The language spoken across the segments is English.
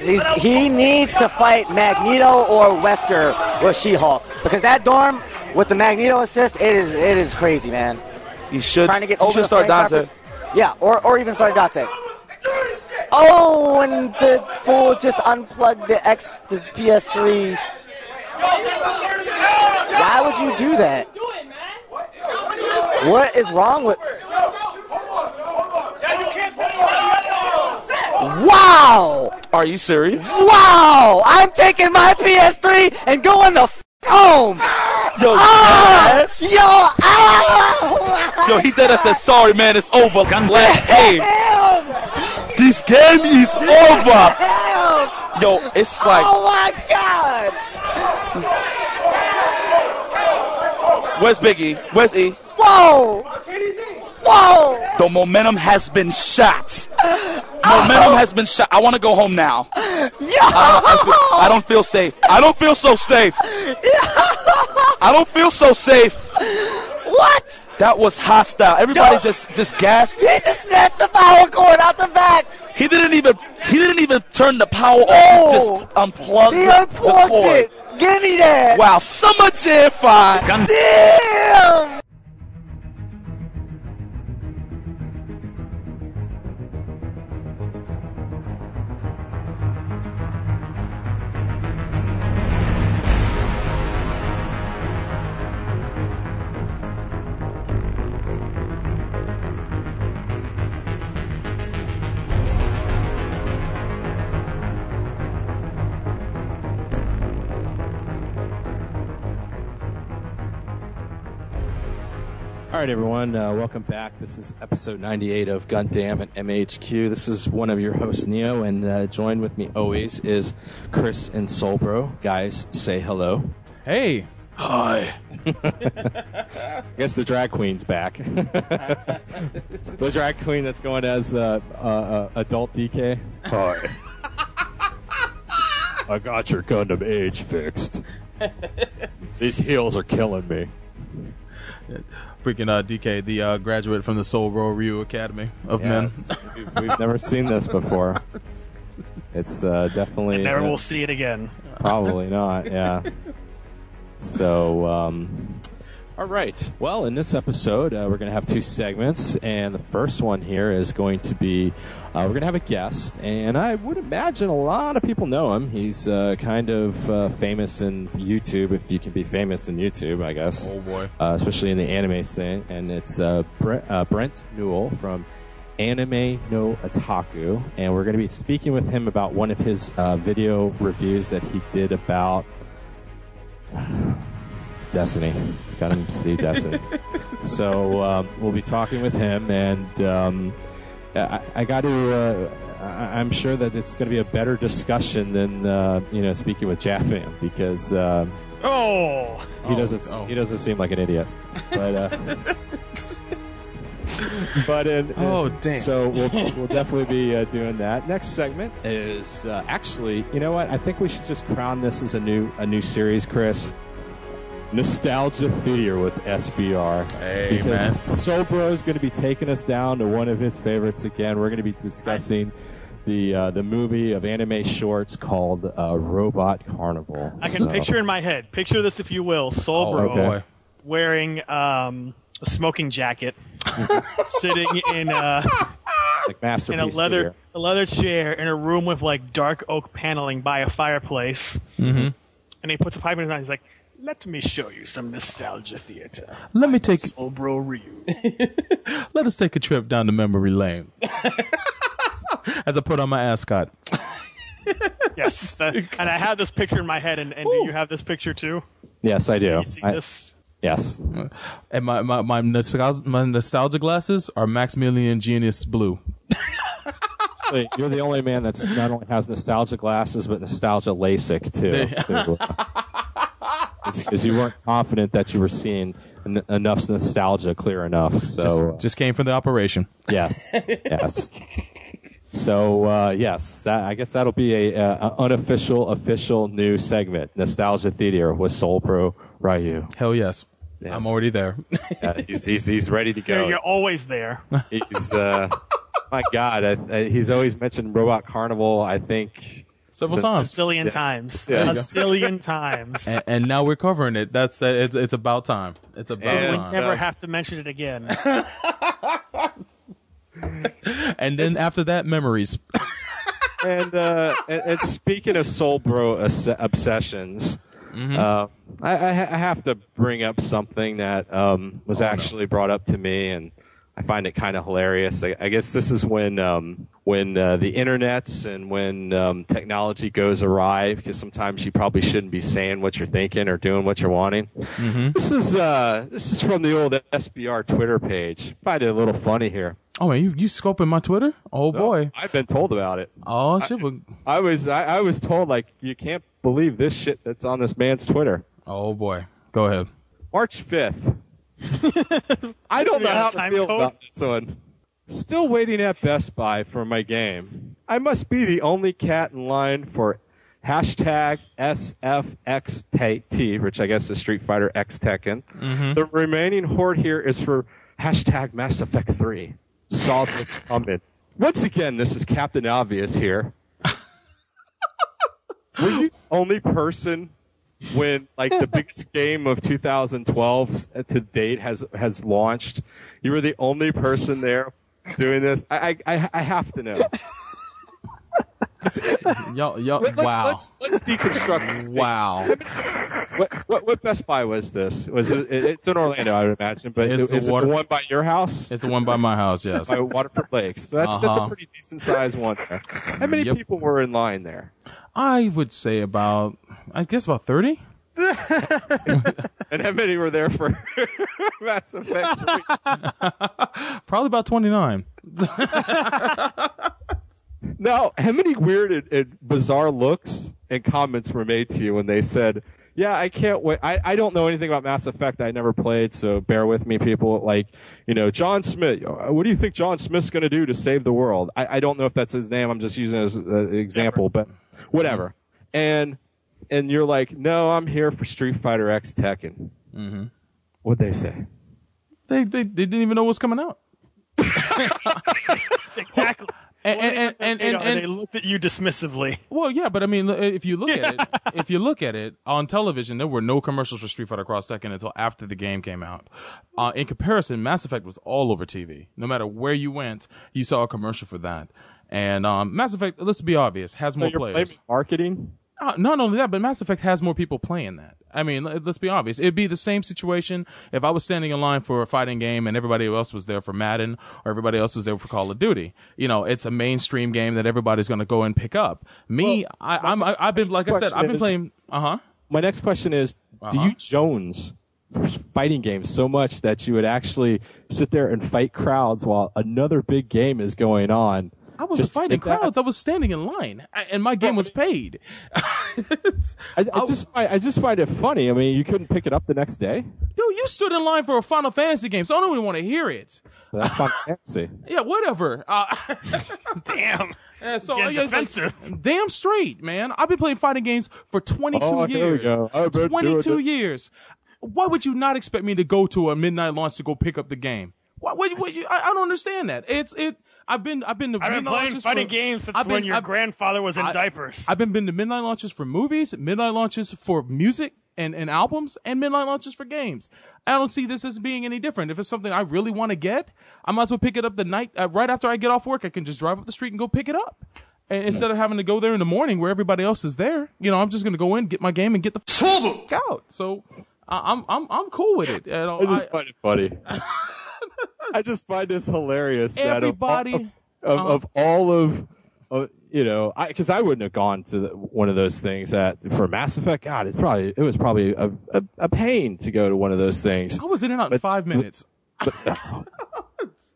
he's, he needs to fight Magneto or Wesker with She-Hulk because that dorm with the Magneto assist, it is it is crazy, man. You should. Trying to get you over should start Dante. carpet. Yeah, or, or even start Dante. Oh, and the fool just unplugged the X, the PS3. Why would you do that? What is wrong with? Wow! Are you serious? Wow! I'm taking my PS3 and going the f- home. Yo, Ah! yes. Yo! Ah! Yo, he did. I said, sorry, man, it's over. Last game. This game is over. Yo, it's like, Oh my God! where's Biggie? Where's E? Whoa! Whoa! The momentum has been shot. Momentum has been shot. I want to go home now. Yo! I don't, I don't feel safe. I don't feel so safe. I don't feel so safe. What? That was hostile. Everybody Yo. just just gasped. He just snatched the power cord out the back. He didn't even he didn't even turn the power off. No. He just unplugged He unplugged it. Give me that. Wow, Summer Jam 5. Damn! Right, everyone, uh, welcome back. This is episode 98 of Gundam at MHQ. This is one of your hosts, Neo, and uh, joined with me always is Chris and Soul Bro. Guys, say hello. Hey, Hi. I guess the drag queen's back. the drag queen that's going as uh, uh, uh, adult DK. Hi. I got your Gundam age fixed. These heels are killing me. Freaking uh, DK, the uh, graduate from the Soul Bro Ryu Academy of Yeah, Men. we've, we've never seen this before. It's uh, definitely Never uh, will see it again. Probably not. Yeah. So, um, all right. Well, in this episode, uh, we're going to have two segments, and the first one here is going to be uh, we're going to have a guest, and I would imagine a lot of people know him. He's uh, kind of uh, famous in YouTube, if you can be famous in YouTube, I guess. Oh boy. Uh, especially in the anime scene, and it's uh, Brent, uh, Brent Newhall from Anime no Otaku, and we're going to be speaking with him about one of his uh, video reviews that he did about Destiny. Gundam Seed Destiny. so um, we'll be talking with him, and um, I, I got to. Uh, I, I'm sure that it's going to be a better discussion than uh, you know speaking with Japan because. Um, Oh, he Oh, doesn't. oh. He doesn't seem like an idiot. But uh, but in, Oh, damn. So we'll we'll definitely be uh, doing that. Next segment is uh, actually. You know what? I think we should just crown this as a new a new series, Chris. Nostalgia Theater with SBR. Hey, because man. Soul Bro is going to be taking us down to one of his favorites again. We're going to be discussing the uh, the movie of anime shorts called uh, Robot Carnival. I can So- picture in my head. Picture this, if you will. Soul Oh, Bro okay. wearing um, a smoking jacket, sitting in a like in a leather Theater. a leather chair in a room with like dark oak paneling by a fireplace. Mm-hmm. And he puts a pipe in his mouth. He's like, "Let me show you some nostalgia theater." Let me take. Soul Bro Ryu. Let us take a trip down the memory lane. As I put on my ascot. yes, that- and I have this picture in my head. And, and do you have this picture too? Yes, I do. You see I- this? Yes. And my my my nostalgia, my nostalgia glasses are Maximilian Jenius Blue. Wait, you're the only man that's not only has nostalgia glasses but nostalgia LASIK too. Because you weren't confident that you were seeing en- enough nostalgia clear enough. So Just, uh, just came from the operation. yes, yes. So uh, yes, that I guess that'll be a, a, a unofficial, official new segment, Nostalgia Theater with Soul Bro Ryu. Hell yes. Yes. I'm already there. Yeah, he's, he's he's ready to You're, go. you're always there. He's uh, my God, I, I, he's always mentioned Robot Carnival. I think several Since- A times. zillion times. Yeah. a There zillion times. And, and now we're covering it. That's uh, it's it's about time. It's about And- we never uh, have to mention it again. and then after that, memories. and, uh, and, and speaking of soul bro obs- obsessions, uh, I, I, ha- I have to bring up something that um, was actually brought up to me, and I find it kind of hilarious. I, I guess this is when um, when uh, the internets and when um, technology goes awry, because sometimes you probably shouldn't be saying what you're thinking or doing what you're wanting. This is uh, this is from the old SBR Twitter page. Find it a little funny here. Oh man, you you scoping my Twitter? Oh boy. I've been told about it. Oh shit. well- I was I, I was told like you can't believe this shit that's on this man's Twitter. Oh boy. Go ahead. March fifth. I don't know how to feel code? about this one. Still waiting at Best Buy for my game. I must be the only cat in line for hashtag SFXT, which I guess is Street Fighter X Tekken. Mm-hmm. The remaining horde here is for hashtag Mass Effect 3. Saw this coming. Once again, this is Captain Obvious here. Were you the only person when like the biggest game of 2012 to date has has launched? You were the only person there doing this. I I, I- I have to know. Y'all y'all Let, wow. us let's, let's deconstruct this. scene. wow. What, what what Best Buy was this? Was it, it- it's in Orlando, I would imagine, but It's is the it water- the one by your house? It's the one by my house, yes. by Waterford Lakes. So that's that's a Uh-huh. pretty decent sized one there. How many Yep. people were in line there? I would say about I guess about 30. And how many were there for Mass Effect 3? Probably about 29. Now, how many weird and, and bizarre looks and comments were made to you when they said, "Yeah, I can't wait. I, I don't know anything about Mass Effect. I never played, so bear with me, people." Like, you know, John Smith. uh, What do you think John Smith's going to do to save the world? I, I don't know if that's his name. I'm just using it as an example, but whatever. And and you're like, "No, I'm here for Street Fighter X Tekken." Mm-hmm. What'd they say? They, they they didn't even know what's coming out. exactly. And and and, and, and, they looked at you dismissively. well, yeah, but I mean, if you look at it, if you look at it on television, there were no commercials for Street Fighter Cross Tekken until after the game came out. Uh, in comparison, Mass Effect was all over TV. No matter where you went, you saw a commercial for that. And um, Mass Effect, let's be obvious, has So more players. marketing? Uh, not only that, but Mass Effect has more people playing that. I mean, let- let's be obvious. It'd be the same situation if I was standing in line for a fighting game and everybody else was there for Madden or everybody else was there for Call of Duty. You know, it's a mainstream game that everybody's going to go and pick up. Me, I, I'm, I, I've been, like I said, I've been is- playing. Uh huh. my next question is do Uh-huh. you jones fighting games so much that you would actually sit there and fight crowds while another big game is going on I was Just fighting think that- crowds. I was standing in line, I, and my game was paid. It's- I, I I- just find, I just find it funny. I mean, you couldn't pick it up the next day. dude, you stood in line for a Final Fantasy game, so I don't even want to hear it. But that's Final Fantasy. Yeah, whatever. Uh, Damn. Yeah, so Getting yeah, like, damn straight, man. I've been playing fighting games for 22 Oh, years. here we go. I've been doing 22 years. Why would you not expect me to go to a midnight launch to go pick up the game? Why, what, what, you, I, I don't understand that. It's it. I've been I've been to I've been midnight playing launches fighting for, games since I've been- when your I've- grandfather was in I- diapers. I've been been to midnight launches for movies, midnight launches for music and, and albums, and midnight launches for games. I don't see this as being any different. If it's something I really want to get, I might as well pick it up the night uh, right after I get off work. I can just drive up the street and go pick it up. And instead of having to go there in the morning where everybody else is there, you know, I'm just going to go in, get my game, and get the f- out. So I- I'm I'm I'm cool with it. You know, I just I- find it funny. I just find this hilarious. that of all- of, uh-huh. of all of, of you know, I because I, wouldn't have gone to the, one of those things at for Mass Effect. God, it's probably it was probably a, a, a pain to go to one of those things. I was in and out in five minutes.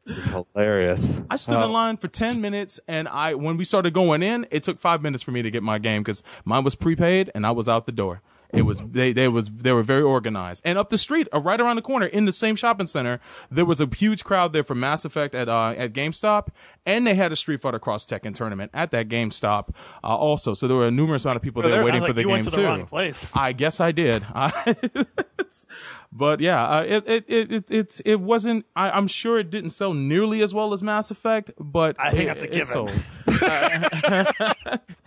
This is hilarious. I stood Oh. in line for 10 minutes and I, when we started going in, it took five minutes for me to get my game because mine was prepaid and I was out the door. It was, they, they was, they were very organized. And up the street, uh, right around the corner in the same shopping center, there was a huge crowd there for Mass Effect at, uh, at GameStop. And they had a Street Fighter Cross Tekken tournament at that GameStop, uh, also. So there were a numerous amount of people So there there- waiting sounds for the you game went to the too. wrong place. I guess I did. but yeah, uh, it, it, it, it, it, it wasn't, I, I'm sure it didn't sell nearly as well as Mass Effect, but I think it- that's a it given. sold.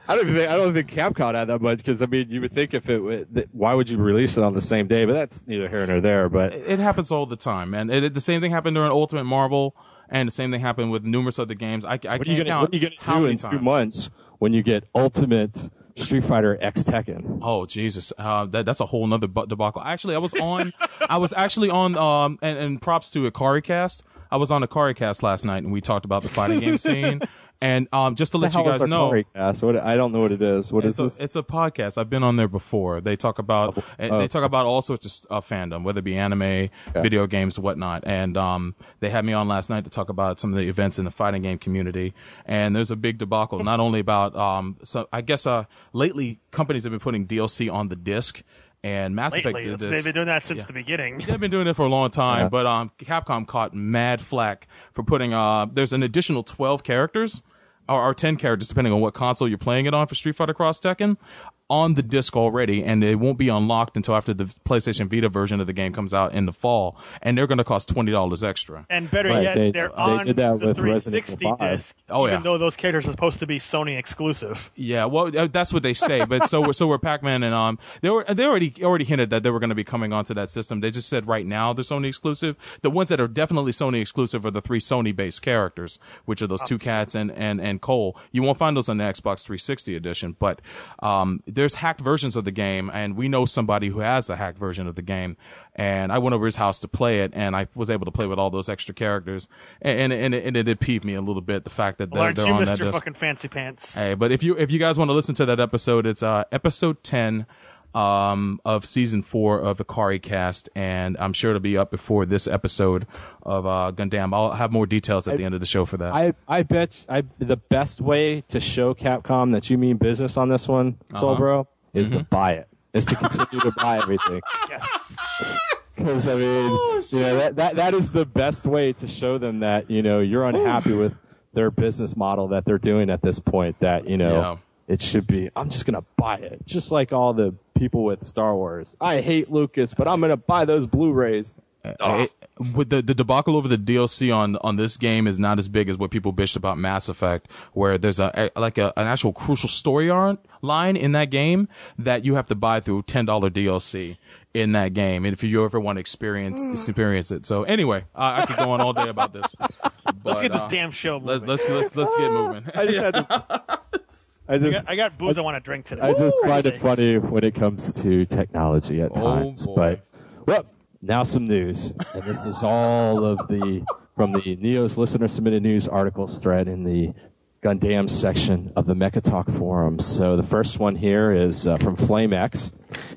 I don't think I don't think Capcom had that much because I mean you would think if it why would you release it on the same day? But that's neither here nor there. But it, it happens all the time, and It, it, the same thing happened during Ultimate Marvel, and the same thing happened with numerous other games. I, so I what, are you gonna, what are you going to do in times. two months when you get Ultimate Street Fighter X Tekken? Oh Jesus, uh, that, that's a whole nother debacle. Actually, I was on, I was actually on, um, and, and props to Akari Cast. I was on Akari Cast last night, and we talked about the fighting game scene. And um, just to let you guys know, what, I don't know what it is. What it's this? It's a podcast. I've been on there before. They talk about oh. they talk about all sorts of uh, fandom, whether it be anime, okay. video games, whatnot. And um, they had me on last night to talk about some of the events in the fighting game community. And there's a big debacle, not only about um, so I guess uh, lately companies have been putting DLC on the disc and Mass Lately, Effect did this. They've been doing that since yeah. the beginning. They've been doing it for a long time, yeah. but um, Capcom caught mad flack for putting uh, there's an additional 12 characters or, or 10 characters, depending on what console you're playing it on for Street Fighter Cross Tekken, on the disc already, and they won't be unlocked until after the PlayStation Vita version of the game comes out in the fall, and they're going to cost twenty dollars extra. And better right, yet, they, they're they on did that the with 360 disc, oh, even yeah. though those characters are supposed to be Sony exclusive. Yeah, well, that's what they say. But so we're so were Pac-Man and um, they were they already already hinted that they were going to be coming onto that system. They just said right now they're Sony exclusive. The ones that are definitely Sony exclusive are the three Sony-based characters, which are those two cats and and and Cole. You won't find those on the Xbox 360 edition, but um, there's hacked versions of the game, and we know somebody who has a hacked version of the game. And I went over his house to play it, and I was able to play with all those extra characters, and and, and, it, and it did peeve me a little bit the fact that they're, they're you, on Mr. that disc. fucking fancy pants? Hey, but if you if you guys want to listen to that episode, it's uh episode ten um of season four of Akari Cast, and I'm sure it'll be up before this episode of uh Gundam. I'll have more details at I, the end of the show for that. I I bet I the best way to show Capcom that you mean business on this one, uh-huh. Soul Bro, is mm-hmm. to buy it. Is to continue to buy everything. Yes. Because I mean, oh, you know that, that that is the best way to show them that you know you're unhappy with their business model that they're doing at this point. That you know yeah. It should be. I'm just gonna buy it, just like all the people with Star Wars. I hate Lucas, but I'm gonna buy those Blu-rays. Uh, with the the debacle over the DLC on on this game is not as big as what people bitched about Mass Effect, where there's a, a like a, an actual crucial story arc line in that game that you have to buy through ten dollar DLC in that game, and if you ever want to experience experience it. So anyway, I, I could go on all day about this. But, let's get this uh, damn show moving. Let, let's let's let's get moving. I just had to. I just, I got, I got booze I, I want to drink today. I just Ooh, find it funny when it comes to technology at Oh, times. boy. but well, now some news, and this is all of the from the Neo's listener submitted news articles thread in the Gundam section of the Mecha Talk forums. So the first one here is uh, from FlameX,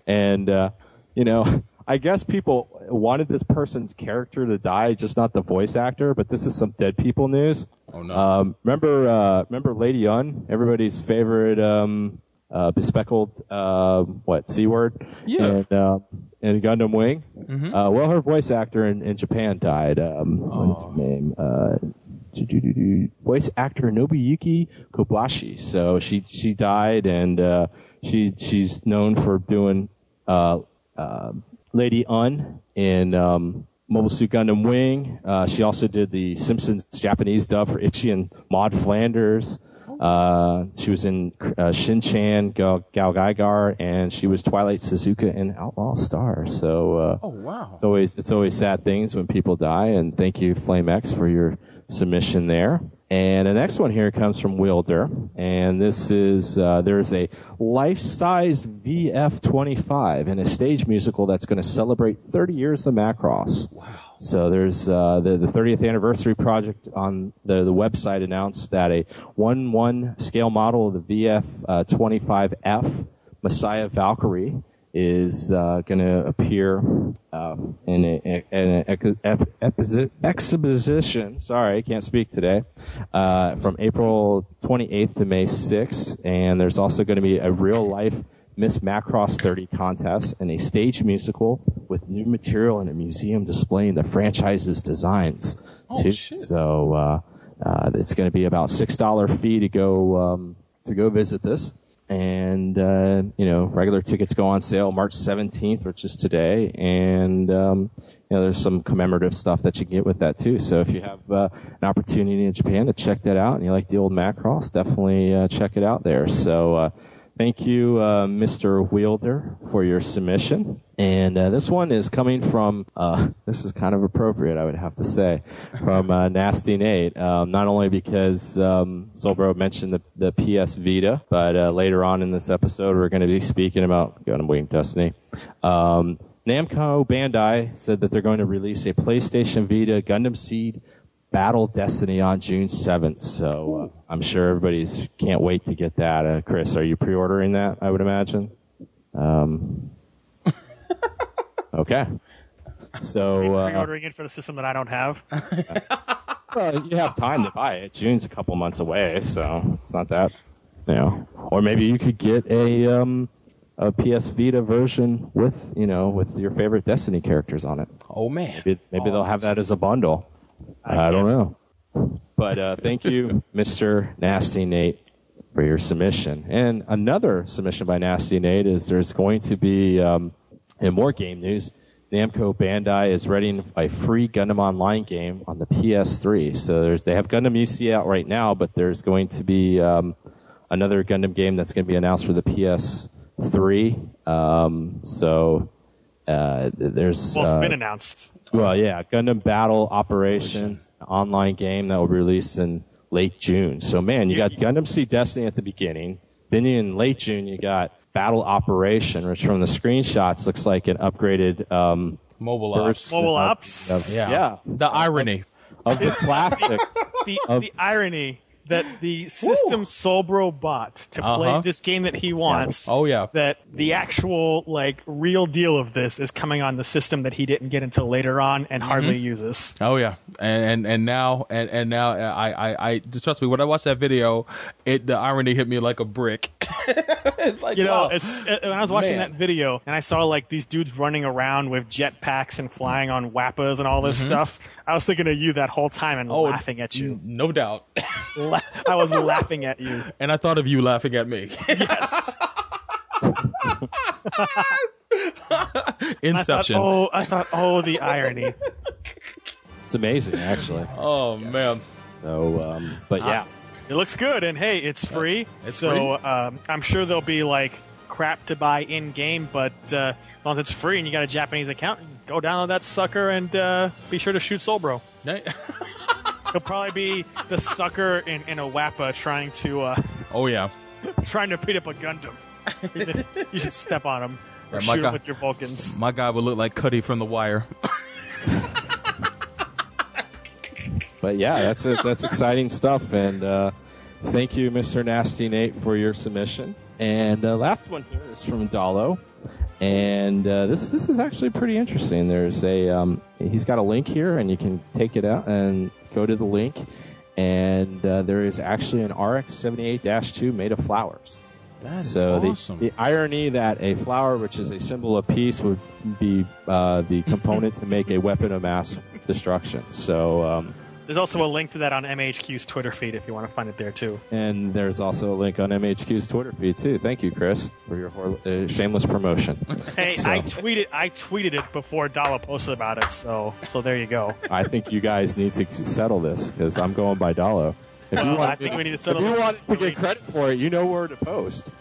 and uh, you know. I guess people wanted this person's character to die, just not the voice actor. But this is some dead people news. Oh no! Um, remember, uh, remember Lady Un, everybody's favorite um, uh, bespeckled uh, what c word? Yeah. And, uh, and Gundam Wing. Mhm. Uh, well, her voice actor in, in Japan died. Um, What is her name? Uh, voice actor Nobuyuki Kobashi. So she she died, and uh, she she's known for doing uh, uh, Lady Un in um, Mobile Suit Gundam Wing. Uh, she also did the Simpsons Japanese dub for Itchy and Maud Flanders. Uh, she was in uh, Shin Chan, Gal, Gal GaoGaiGar, and she was Twilight Suzuka in Outlaw Star. So uh, oh wow! it's always it's always sad things when people die. And thank you, Flame X, for your submission there. And the next one here comes from Wilder, and this is uh, there's a life-size VF25 in a stage musical that's going to celebrate 30 years of Macross. Wow! So there's uh, the the 30th anniversary project on the the website announced that a one one scale model of the VF25F Messiah Valkyrie is uh, going to appear uh, in an exhibition. Sorry, I can't speak today. Uh, from April 28th to May 6th, and there's also going to be a real life Miss Macross 30 contest and a stage musical with new material and a museum displaying the franchise's designs. Oh, too. shit. So uh, uh, it's going to be about six dollar fee to go um, to go visit this. And uh, you know regular tickets go on sale March 17th, which is today, and um, you know there's some commemorative stuff that you can get with that too. So if you have uh, an opportunity in Japan to check that out, and you like the old Macross, definitely uh, check it out there. So uh, Thank you, uh, Mr. Wielder, for your submission. And uh, this one is coming from, uh, this is kind of appropriate, I would have to say, from uh, Nasty Nate. Um, not only because um, Soul Bro mentioned the, the PS Vita, but uh, later on in this episode, we're going to be speaking about Gundam Wing Destiny. Um, Namco Bandai said that they're going to release a PlayStation Vita Gundam Seed Battle Destiny on June 7th. So uh, I'm sure everybody's can't wait to get that. Uh, Chris, are you pre-ordering that? I would imagine. Um, okay. So uh, Pre-ordering it for the system that I don't have. well, you have time to buy it. June's a couple months away, so it's not that. You know, or maybe you could get a um, a PS Vita version with you know with your favorite Destiny characters on it. Oh man. Maybe, maybe they'll have that as a bundle. I, don't know. But uh, thank you, Mr. Nasty Nate, for your submission. And another submission by Nasty Nate is there's going to be, um, in more game news, Namco Bandai is readying a free Gundam Online game on the PS3. So there's they have Gundam UC out right now, but there's going to be um, another Gundam game that's going to be announced for the PS3. Um, so uh, there's Well, it's uh, been announced. well, yeah, Gundam Battle Operation online game that will be released in late June. So, man, you got Gundam Seed Destiny at the beginning. Then in late June, you got Battle Operation, which from the screenshots looks like an upgraded um, Mobile ops. Mobile of- ops. of- Yeah. yeah, The irony. of the classic. The, Of- the irony that the system Soul Bro bought to play Uh-huh. this game that he wants. Oh yeah. That the actual like real deal of this is coming on the system that he didn't get until later on and hardly Mm-hmm. uses. Oh yeah, and and, and now and, and now I, I I trust me when I watched that video, it the irony hit me like a brick. it's like You know, oh, it's, uh, when I was watching man. that video and I saw like these dudes running around with jetpacks and flying on wappas and all this stuff, I was thinking of you that whole time and Mm-hmm. Oh, laughing at you. n- no doubt. La- I was laughing at you. and I thought of you laughing at me. Yes. I thought, Inception. oh, I thought, oh, the irony. It's amazing, actually. Oh man. So, um, but yeah, It looks good, and hey, it's free. It's so Um, I'm sure there'll be like crap to buy in game, but uh, as long as it's free and you got a Japanese account, go download that sucker and uh, be sure to shoot Soul Solbro. He'll probably be the sucker in, in a Wappa trying to uh, oh yeah. trying to beat up a Gundam. you should step on him or Yeah, my shoot him God. with your Vulcans. My guy would look like Cutty from The Wire. but yeah, that's it. That's exciting stuff. And uh, thank you, Mr. Nasty Nate, for your submission. And uh, last one here is from Dalo, and uh, this this is actually pretty interesting. There's a um, he's got a link here, and you can take it out and go to the link. And uh, there is actually an RX 78-2 made of flowers. That's So awesome. the, the irony that a flower, which is a symbol of peace, would be uh, the component to make a weapon of mass destruction. So, um, There's also a link to that on MHQ's Twitter feed if you want to find it there too. and there's also a link on MHQ's Twitter feed too. Thank you, Chris, for your hor- uh, shameless promotion. Hey, So- I tweeted I tweeted it before Dala posted about it, so so there you go. I think you guys need to settle this because I'm going by Dalo. If you want, I think we need to if you want to get credit for it, you know where to post.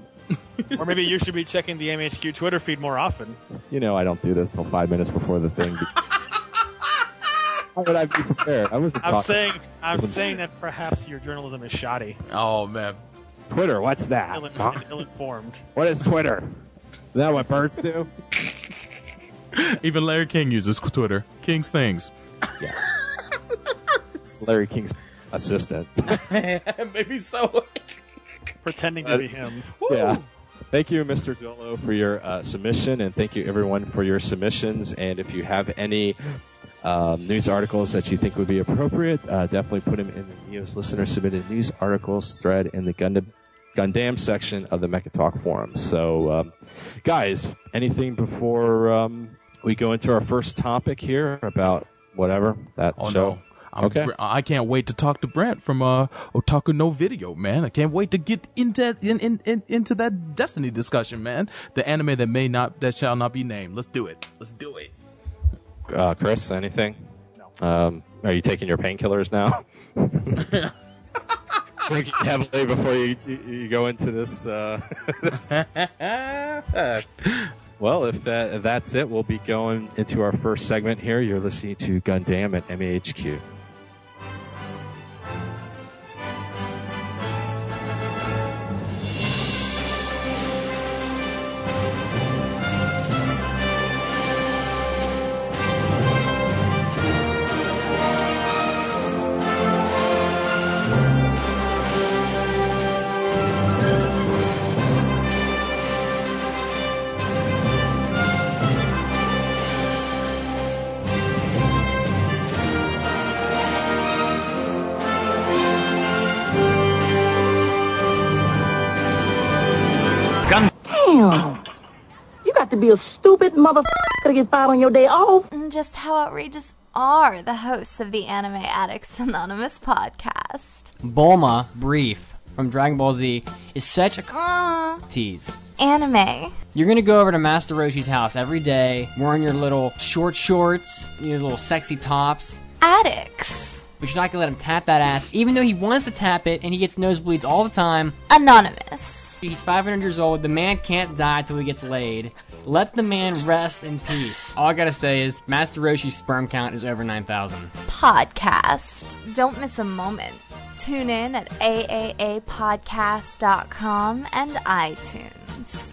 or maybe you should be checking the MHQ Twitter feed more often. You know, I don't do this till five minutes before the thing. How would I be prepared? I wasn't I'm saying I'm saying that perhaps your journalism is shoddy, oh man. Twitter. What's that? Ill, huh? Ill-informed. What is Twitter? Is that what birds do? Even Larry King uses Twitter. King's things. Yeah. Larry King's assistant. Maybe so. Pretending to be him. yeah. Thank you, Mr. Dolo, for your uh, submission, and thank you, everyone, for your submissions. And if you have any um, news articles that you think would be appropriate, uh, definitely put them in the Neos Listener Submitted News Articles thread in the Gundam, Gundam section of the Mecha Talk forum. So, um, guys, anything before um, we go into our first topic here about whatever that Oh show? no. I'm, Okay. I can't wait to talk to Brent from uh, Otaku No Video, man. I can't wait to get into in, in, in, into that Destiny discussion, man. The anime that may not that shall not be named. Let's do it. Let's do it. Uh, Chris, anything? No. Um, are you taking your painkillers now? Drinking heavily before you, you, you go into this. Uh, well, if, that, if that's it, we'll be going into our first segment here. You're listening to Gundam at MAHQ. Be a stupid motherfucker to get fired on your day off. And just how outrageous are the hosts of the Anime Addicts Anonymous podcast? Bulma, brief, from Dragon Ball Z, is such a Uh, tease. anime. You're gonna go over to Master Roshi's house every day, wearing your little short shorts, your little sexy tops, Addicts. but you're not gonna let him tap that ass, even though he wants to tap it and he gets nosebleeds all the time. Anonymous. He's 500 years old. The man can't die till he gets laid. Let the man rest in peace. All I gotta say is, Master Roshi's sperm count is over 9,000. Podcast. Don't miss a moment. Tune in at aaapodcast.com and iTunes.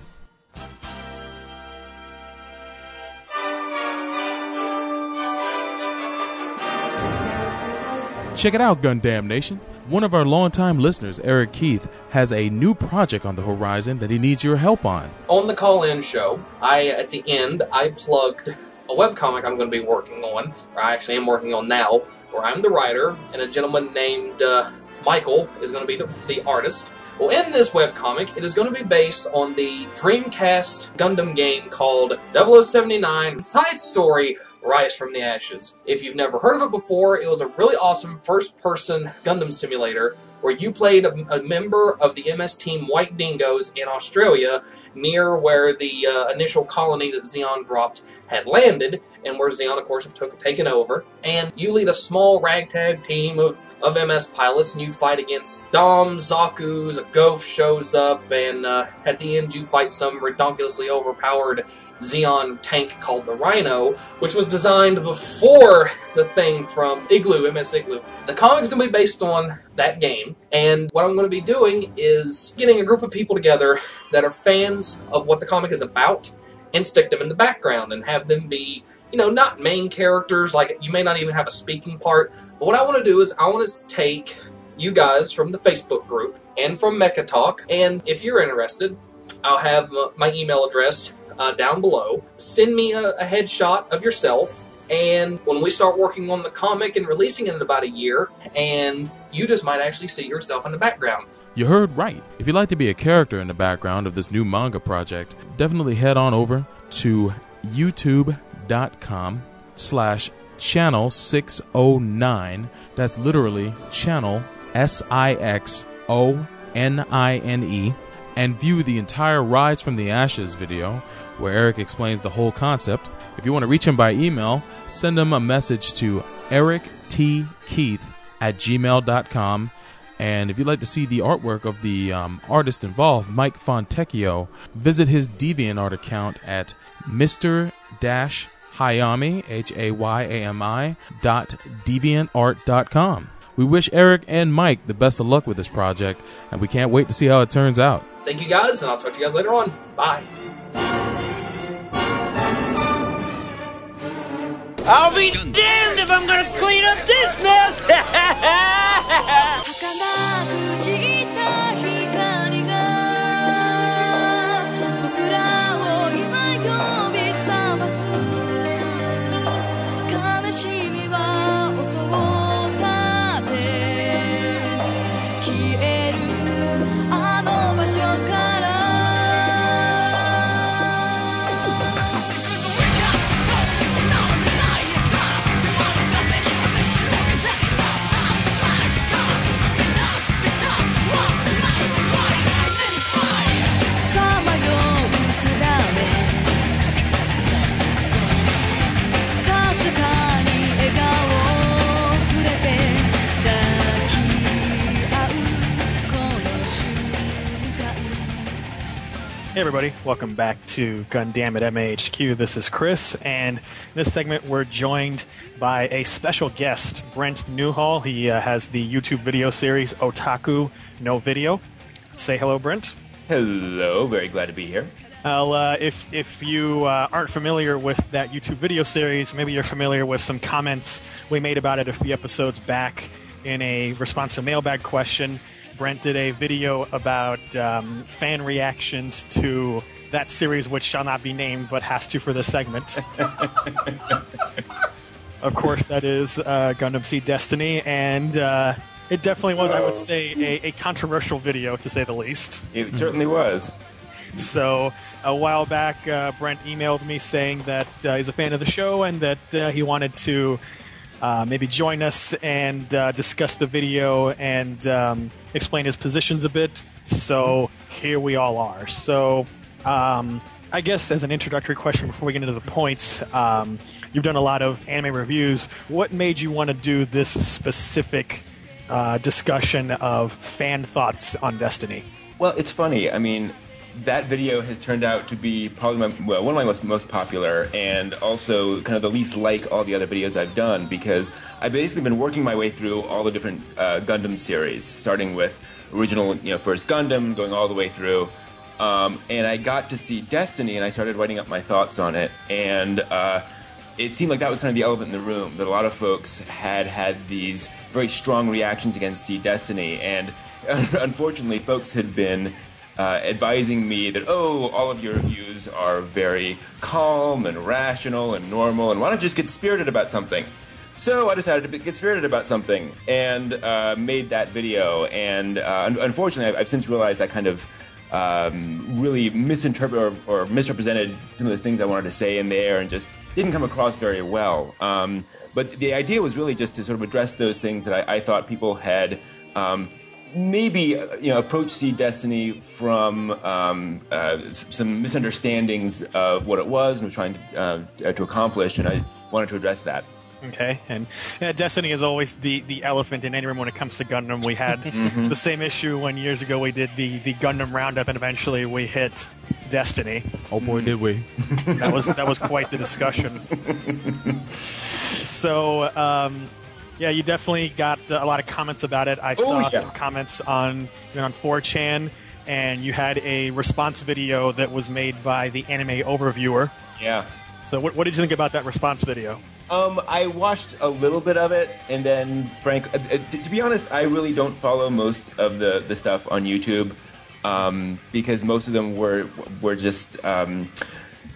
Check it out, Gundam Nation. One of our longtime listeners, Eric Keith, has a new project on the horizon that he needs your help on. on the call-in show, I at the end I plugged a webcomic I'm going to be working on, or I actually am working on now, where I'm the writer and a gentleman named uh, Michael is going to be the, the artist. Well, in this webcomic, it is going to be based on the Dreamcast Gundam game called 0079 Side Story Rise from the Ashes. If you've never heard of it before, it was a really awesome first person Gundam simulator where you played a, a member of the MS Team White Dingoes in Australia near where the uh, initial colony that Zeon dropped had landed, and where Zeon, of course, have took, taken over. And you lead a small ragtag team of, of MS pilots, and you fight against Dom, Zaku's, a Gouf shows up, and uh, at the end you fight some ridiculously overpowered Zeon tank called the Rhino, which was designed before the thing from Igloo, MS Igloo. The comic's to be based on that game, and what I'm to be doing is getting a group of people together that are fans of what the comic is about and stick them in the background and have them be, you know, not main characters, like you may not even have a speaking part, but what I want to do is I want to take you guys from the Facebook group and from Mecha Talk, and if you're interested, I'll have my email address uh, down below. Send me a, a headshot of yourself, and when we start working on the comic and releasing it in about a year, and you just might actually see yourself in the background. You heard right. If you'd like to be a character in the background of this new manga project, definitely head on over to youtube.com slash channel 609. That's literally channel S-I-X-O-N-I-N-E and view the entire Rise from the Ashes video where Eric explains the whole concept. If you want to reach him by email, send him a message to erictkeith at gmail.com. And if you'd like to see the artwork of the um, artist involved, Mike Fontecchio, visit his DeviantArt account at Mr. Hayami, H A Y A M I, dot deviantart.com. We wish Eric and Mike the best of luck with this project, and we can't wait to see how it turns out. Thank you guys, and I'll talk to you guys later on. Bye. I'll be damned if I'm gonna clean up this mess! Hey everybody, welcome back to Gundam at MAHQ. This is Chris, and in this segment we're joined by a special guest, Brent Newhall. He uh, has the YouTube video series Otaku No Video. Say hello, Brent. Hello, very glad to be here. Well, uh, if if you uh, aren't familiar with that YouTube video series, maybe you're familiar with some comments we made about it a few episodes back in a response to a mailbag question. Brent did a video about um, fan reactions to that series, which shall not be named, but has to for this segment. of course, that is uh, Gundam Seed Destiny, and uh, it definitely was, I would say, a, a controversial video to say the least. It certainly was. So a while back, uh, Brent emailed me saying that uh, he's a fan of the show and that uh, he wanted to uh, maybe join us and uh, discuss the video and um, explain his positions a bit. So here we all are. So um, I guess as an introductory question before we get into the points, um, you've done a lot of anime reviews. What made you want to do this specific uh, discussion of fan thoughts on Destiny? Well, it's funny. I mean, that video has turned out to be probably my, well, one of my most, most popular and also kind of the least like all the other videos I've done because I've basically been working my way through all the different uh, Gundam series, starting with original, you know, first Gundam, going all the way through. Um, and I got to Seed Destiny and I started writing up my thoughts on it. And uh, it seemed like that was kind of the elephant in the room, that a lot of folks had had these very strong reactions against Seed Destiny. And unfortunately, folks had been uh, advising me that, oh, all of your views are very calm and rational and normal, and why don't you just get spirited about something? So I decided to get spirited about something and uh, made that video. And uh, unfortunately, I've, I've, since realized I kind of um, really misinterpreted or, or, misrepresented some of the things I wanted to say in there and just didn't come across very well. Um, but the idea was really just to sort of address those things that I, I thought people had um, maybe you know approach Seed Destiny from um, uh, some misunderstandings of what it was and was trying to, uh, to accomplish, and I wanted to address that. Okay, and yeah, Destiny is always the, the elephant in any room when it comes to Gundam. We had mm-hmm. the same issue when years ago we did the, the Gundam roundup, and eventually we hit Destiny. Oh boy, did we! that was that was quite the discussion. so. Um, yeah, you definitely got uh, a lot of comments about it. I saw yeah. some comments on you know, on 4chan, and you had a response video that was made by the anime overviewer. Yeah. So, what, what did you think about that response video? Um, I watched a little bit of it, and then Frank. Uh, uh, to be honest, I really don't follow most of the, the stuff on YouTube um, because most of them were were just um,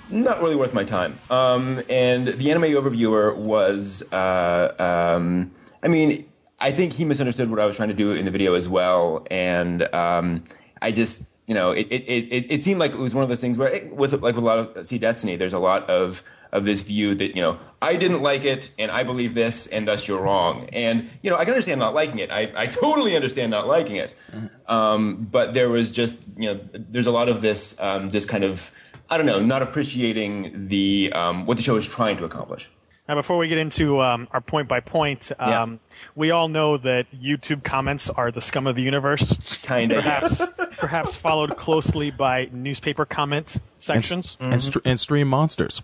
not really worth my time. Um, and the anime overviewer was, uh, um, I mean, I think he misunderstood what I was trying to do in the video as well. And um, I just, you know, it, it, it, it seemed like it was one of those things where, it, with like with a lot of Seed Destiny, there's a lot of of this view that you know I didn't like it and I believe this and thus you're wrong. And you know I can understand not liking it. I, I totally understand not liking it. Mm-hmm. Um, but there was just you know there's a lot of this um, just kind of I don't know, not appreciating the um, what the show is trying to accomplish. Now, before we get into um, our point by point, um, yeah. we all know that YouTube comments are the scum of the universe. Kind of, perhaps, perhaps followed closely by newspaper comment sections and, mm-hmm. and, and stream monsters.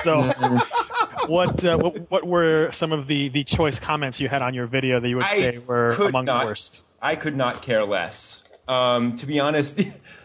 So, what, uh, what, what were some of the the choice comments you had on your video that you would say were among not, the worst? I could not care less. Um, to be honest.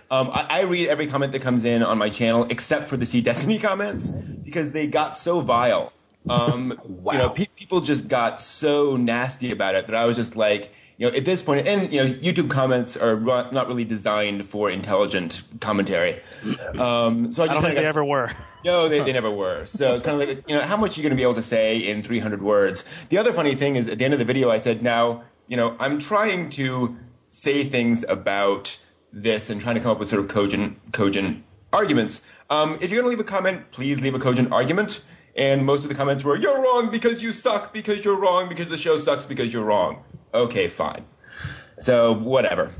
Um, I, I, read every comment that comes in on my channel except for the Seed Destiny comments because they got so vile. Um, wow. You know, pe- people just got so nasty about it that I was just like, you know, at this point, and you know, YouTube comments are not really designed for intelligent commentary. Um, so I just I don't think got, they ever were. No, they, they never were. So it's kind of like, you know, how much are you going to be able to say in 300 words? The other funny thing is, at the end of the video, I said, now, you know, I'm trying to say things about this and trying to come up with sort of cogent, cogent arguments. Um, if you're going to leave a comment, please leave a cogent argument. And most of the comments were, you're wrong because you suck, because you're wrong, because the show sucks, because you're wrong. Okay, fine. So, whatever.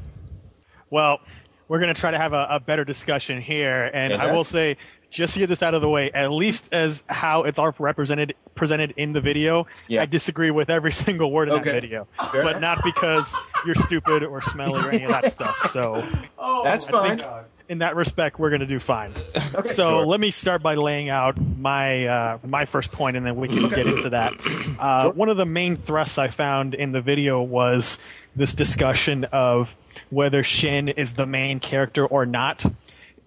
Well, we're going to try to have a, a better discussion here. And I will say, just to get this out of the way, at least as how it's all represented presented in the video, yeah. I disagree with every single word in okay. that video. Fair. But not because you're stupid or smelly or any of that stuff. So oh, that's fine. in that respect, we're going to do fine. so sure. let me start by laying out my uh, my first point, and then we can get into that. Uh, One of the main thrusts I found in the video was this discussion of whether Shinn is the main character or not,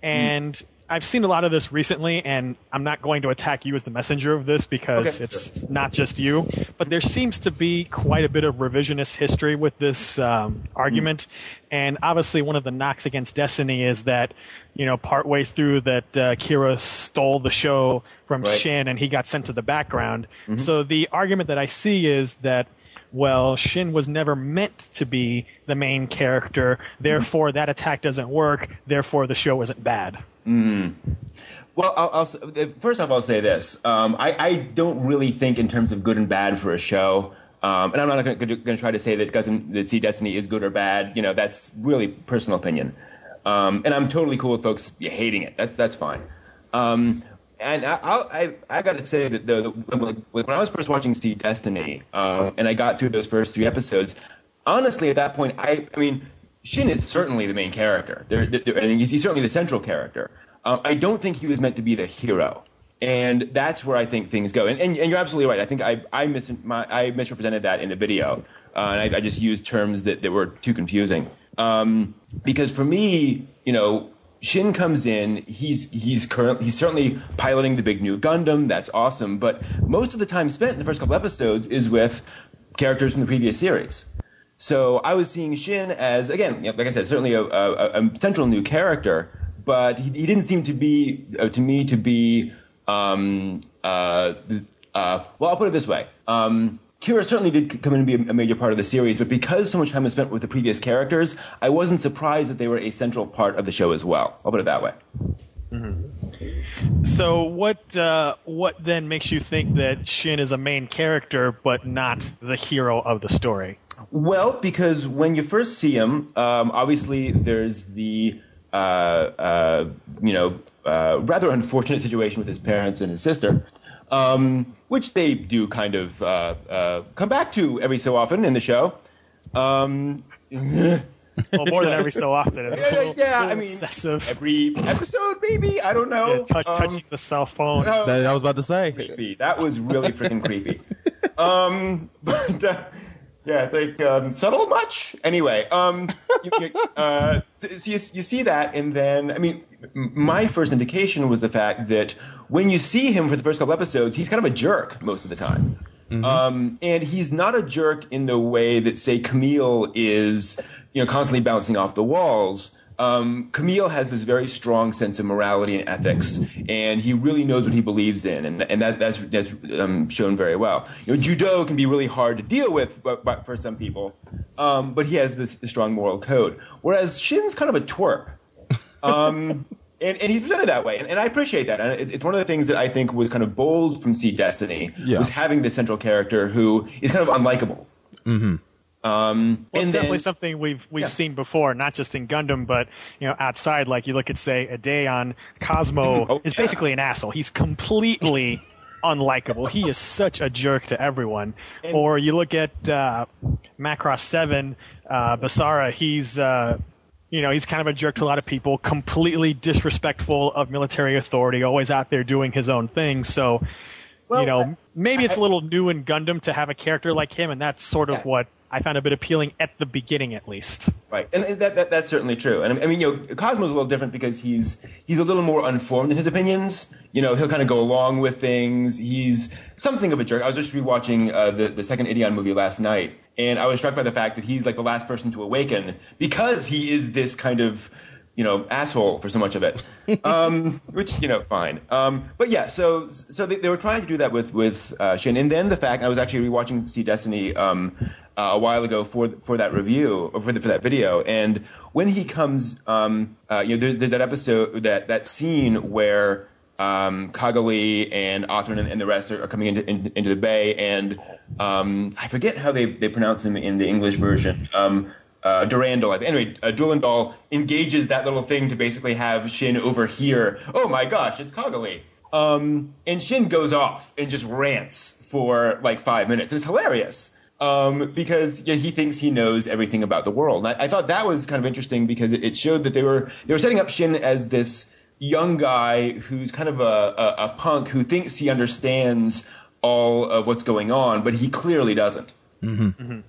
and. I've seen a lot of this recently, and I'm not going to attack you as the messenger of this because Okay, it's not just you. But there seems to be quite a bit of revisionist history with this um, argument, and obviously one of the knocks against Destiny is that you know partway through that uh, Kira stole the show from Right. Shinn and he got sent to the background. Mhm. So the argument that I see is that. Well, Shinn was never meant to be the main character, therefore that attack doesn't work, therefore the show isn't bad. Mm. Well, I'll, I'll, uh, first off, I'll say this. Um, I, I don't really think in terms of good and bad for a show. Um, and I'm not going to try to say that, Gundam, that Seed Destiny is good or bad. You know, that's really personal opinion. Um, and I'm totally cool with folks hating it. That's, that's fine. Um, and I, I, I got to say that when when I was first watching Seed Destiny, um, and I got through those first three episodes, honestly, at that point, I, I mean, Shinn is certainly the main character. There, there, I he's, certainly the central character. Um, I don't think he was meant to be the hero, and that's where I think things go. And, and, and you're absolutely right. I think I I, mis- my, I misrepresented that in the video, uh, and I, I just used terms that, that were too confusing. Um, because for me, you know, Shinn comes in. He's he's current. He's certainly piloting the big new Gundam. That's awesome. But most of the time spent in the first couple episodes is with characters from the previous series. So I was seeing Shinn as again, you know, like I said, certainly a, a, a central new character, but he, he didn't seem to be uh, to me to be. Um, uh, uh, well, I'll put it this way. Um, Kira certainly did come in and be a, major part of the series, but because so much time was spent with the previous characters, I wasn't surprised that they were a central part of the show as well. I'll put it that way. So what uh, what then makes you think that Shinn is a main character but not the hero of the story? Well, because when you first see him, um, obviously there's the uh, uh, you know uh, rather unfortunate situation with his parents and his sister, um, which they do kind of uh, uh, come back to every so often in the show. Um, Well, more than every so often. It's a Yeah, little- yeah, little I mean, excessive. every episode, maybe I don't know. Yeah, touch, Um, touching the cell phone. Oh. That I was about to say. creepy. That was really freaking creepy. Um, but uh, yeah, it's like um, subtle much. Anyway, um, you, you, uh, so, you, you see that, and then I mean, my first indication was the fact that when you see him for the first couple episodes, he's kind of a jerk most of the time. Um, and he's not a jerk in the way that, say, Kamille is, you know, constantly bouncing off the walls. Um, Kamille has this very strong sense of morality and ethics, and he really knows what he believes in, and, and that, that's, that's um, shown very well. You know, judo can be really hard to deal with but, but for some people, um, but he has this, strong moral code. Whereas Shinn's kind of a twerp. Um, and, and he's presented that way, and, and I appreciate that. And it, it's one of the things that I think was kind of bold from Seed Destiny Yeah. was having this central character who is kind of unlikable. Mm-hmm. Um, Well, it's and definitely then- something we've we've Yeah. seen before, not just in Gundam, but you know, outside. Like you look at, say, Ideon Cosmo Oh, is yeah. basically an asshole. He's completely unlikable. He is such a jerk to everyone. or you look at uh, Macross Seven, uh, Basara. He's uh, you know, he's kind of a jerk to a lot of people, completely disrespectful of military authority, always out there doing his own thing. So, you know, maybe it's a little new in Gundam to have a character like him, and that's sort of what I found a bit appealing at the beginning, at least. Right, and, that, that that's certainly true. And I mean, you know, Cosmo's a little different because he's he's a little more unformed in his opinions. You know, he'll kind of go along with things. He's something of a jerk. I was just rewatching uh, the the second Ideon movie last night, and I was struck by the fact that he's like the last person to awaken because he is this kind of you know asshole for so much of it. Um, which you know, fine. Um, but yeah, so so they, they were trying to do that with with uh, Shinn, and then the fact I was actually rewatching Seed Destiny um, uh, a while ago for for that review or for, the, for that video, and when he comes, um, uh, you know, there, there's that episode that that scene where um, Cagalli and Athrun and, and the rest are, are coming into, in, into the bay, and um, I forget how they, they pronounce him in the English version. Um, uh, Durandal. Anyway, uh, Durandal engages that little thing to basically have Shinn overhear. Oh my gosh, it's Cagalli. Um, and Shinn goes off and just rants for like five minutes. It's hilarious. um, because yeah, he thinks he knows everything about the world. And I, I thought that was kind of interesting because it, it showed that they were they were setting up Shinn as this young guy who's kind of a, a, a punk who thinks he understands all of what's going on, but he clearly doesn't. Mm-hmm.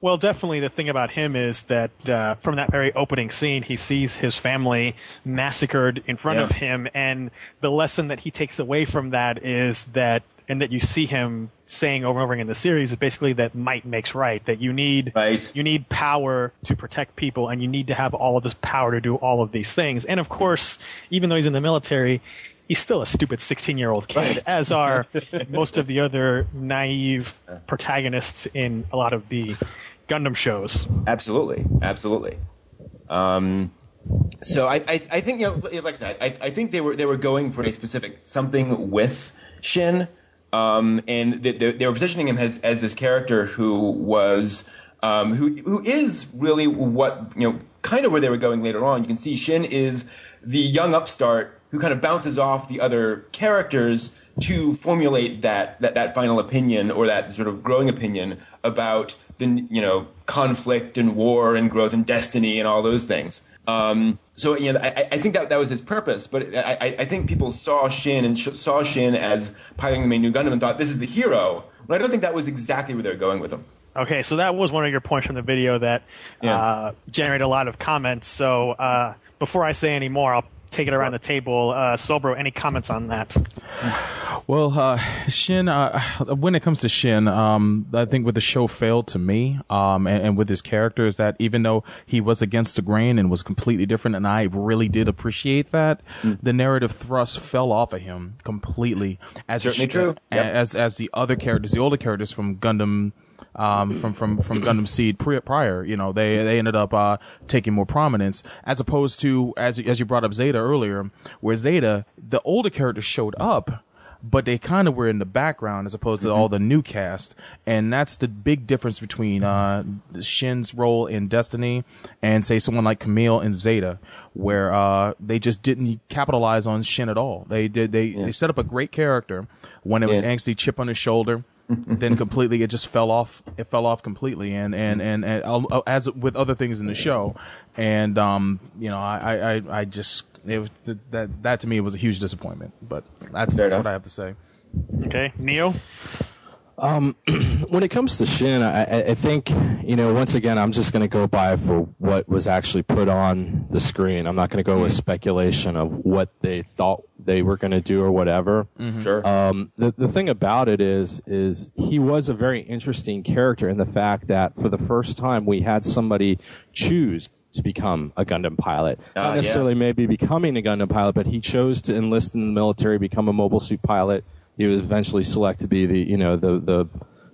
Well, definitely the thing about him is that uh, from that very opening scene, he sees his family massacred in front Yeah. of him, and the lesson that he takes away from that is that, and that you see him saying over and over again in the series, is basically that might makes right. That you need you need power to protect people, and you need to have all of this power to do all of these things. And of course, even though he's in the military. He's still a stupid 16 year old kid, Right. as are most of the other naive protagonists in a lot of the Gundam shows. Absolutely, absolutely. Um, so I, I, I think you know, like I said, I, I think they were they were going for a specific something with Shinn, um, and they, they, they were positioning him as as this character who was. Um, who who is really what you know kind of where they were going later on. You can see Shinn is the young upstart who kind of bounces off the other characters to formulate that that, that final opinion or that sort of growing opinion about the you know conflict and war and growth and destiny and all those things. Um, so you know, I, I think that that was his purpose, but I, I- think people saw Shinn and sh- saw Shinn as piloting the main new Gundam and thought this is the hero. But I don't think that was exactly where they were going with him. Okay, so that was one of your points from the video that uh, generated a lot of comments. So uh, before I say any more, I'll take it around the table. Uh, Soul Bro, any comments on that? Well, uh, Shinn, uh, when it comes to Shinn, um, I think what the show failed to me, um, and, and with his character is that even though he was against the grain and was completely different, and I really did appreciate that, the narrative thrust fell off of him completely. As Certainly sh- true. Yep. As as the other characters, the older characters from Gundam. Um, from from from Gundam Seed pri- prior, you know, they they ended up uh, taking more prominence as opposed to as as you brought up Zeta earlier, where Zeta the older characters showed up, but they kind of were in the background as opposed to all the new cast, and that's the big difference between uh, Shinn's role in Destiny and say someone like Kamille and Zeta, where uh, they just didn't capitalize on Shin at all. They did they, they set up a great character when it was Yeah. angsty chip on his shoulder. Then completely it just fell off it fell off completely. And and and, and uh, as with other things in the show. And um you know i i i I just it was that that to me was a huge disappointment. But that's, that's what i have to say. Okay, Neo. Um, when it comes to Shinn, I, I- I think you know. Once again, I'm just going to go by for what was actually put on the screen. I'm not going to go with speculation of what they thought they were going to do or whatever. Mhm. Sure. Um, the the thing about it is, is he was a very interesting character in the fact that for the first time we had somebody choose to become a Gundam pilot. Ah, Not yeah. necessarily maybe becoming a Gundam pilot, but he chose to enlist in the military, become a mobile suit pilot. He was eventually selected to be the you know the the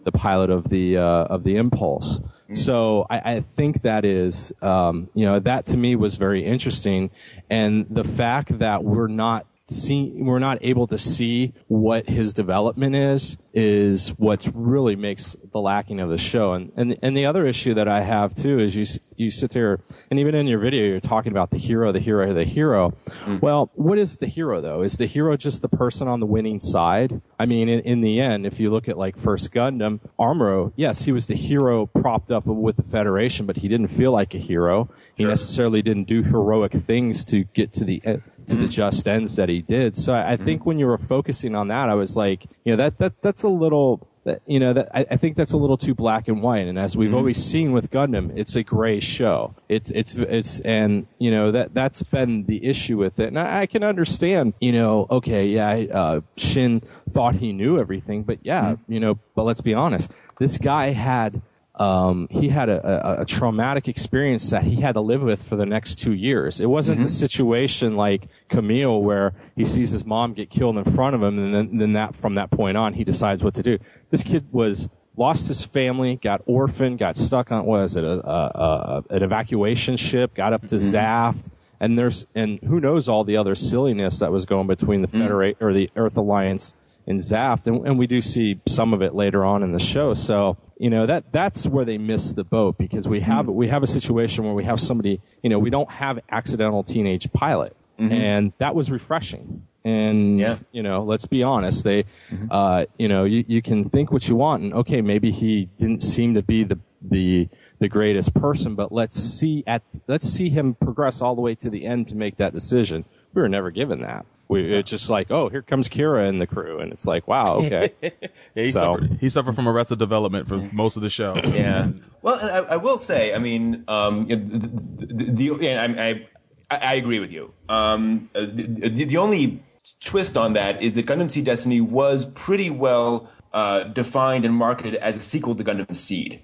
the pilot of the uh, of the Impulse. So I, I think that is um, you know that to me was very interesting, and the fact that we're not see we're not able to see what his development is is what's really makes the lacking of the show. And and and the other issue that I have too is you you sit there and even in your video you're talking about the hero the hero the hero. Mm. Well what is the hero though? Is the hero just the person on the winning side? I mean in, in the end if you look at like first Gundam Amuro yes he was the hero propped up with the Federation but he didn't feel like a hero. He necessarily didn't do heroic things to get to the en- to the mm. just ends that he did. So I, I mm. think when you were focusing on that I was like you know that that that's a little that you know that I, I think that's a little too black and white. And as we've always seen with Gundam it's a gray show. It's it's it's and you know that that's been the issue with it. And I, I can understand you know okay yeah uh, Shinn thought he knew everything but yeah you know but let's be honest. This guy had um, he had a, a, a traumatic experience that he had to live with for the next two years. It wasn't the mm-hmm. situation like Kamille where he sees his mom get killed in front of him, and then, then that from that point on he decides what to do. This kid was lost his family, got orphaned, got stuck on what is it, a, a, a, an evacuation ship, got up to mm-hmm. Zaft. And there's and who knows all the other silliness that was going between the mm-hmm. Federate or the Earth Alliance and Zaft, and, and we do see some of it later on in the show. So you know that that's where they miss the boat because we have mm. we have a situation where we have somebody you know we don't have accidental teenage pilot, mm-hmm. and that was refreshing. And Yeah. you know, let's be honest. They, mm-hmm. uh, you know, you, you can think what you want, and okay, maybe he didn't seem to be the the the greatest person, but let's see at let's see him progress all the way to the end to make that decision. We were never given that. We it's just like, oh, here comes Kira and the crew, and it's like, wow, okay. Yeah, he, So- suffered, he suffered from arrested development for most of the show. Yeah. Well, I, I will say, I mean, um, you the, the, the, I, I, I agree with you. Um, uh, the, the, the only twist on that is that Gundam Seed Destiny was pretty well uh, defined and marketed as a sequel to Gundam Seed.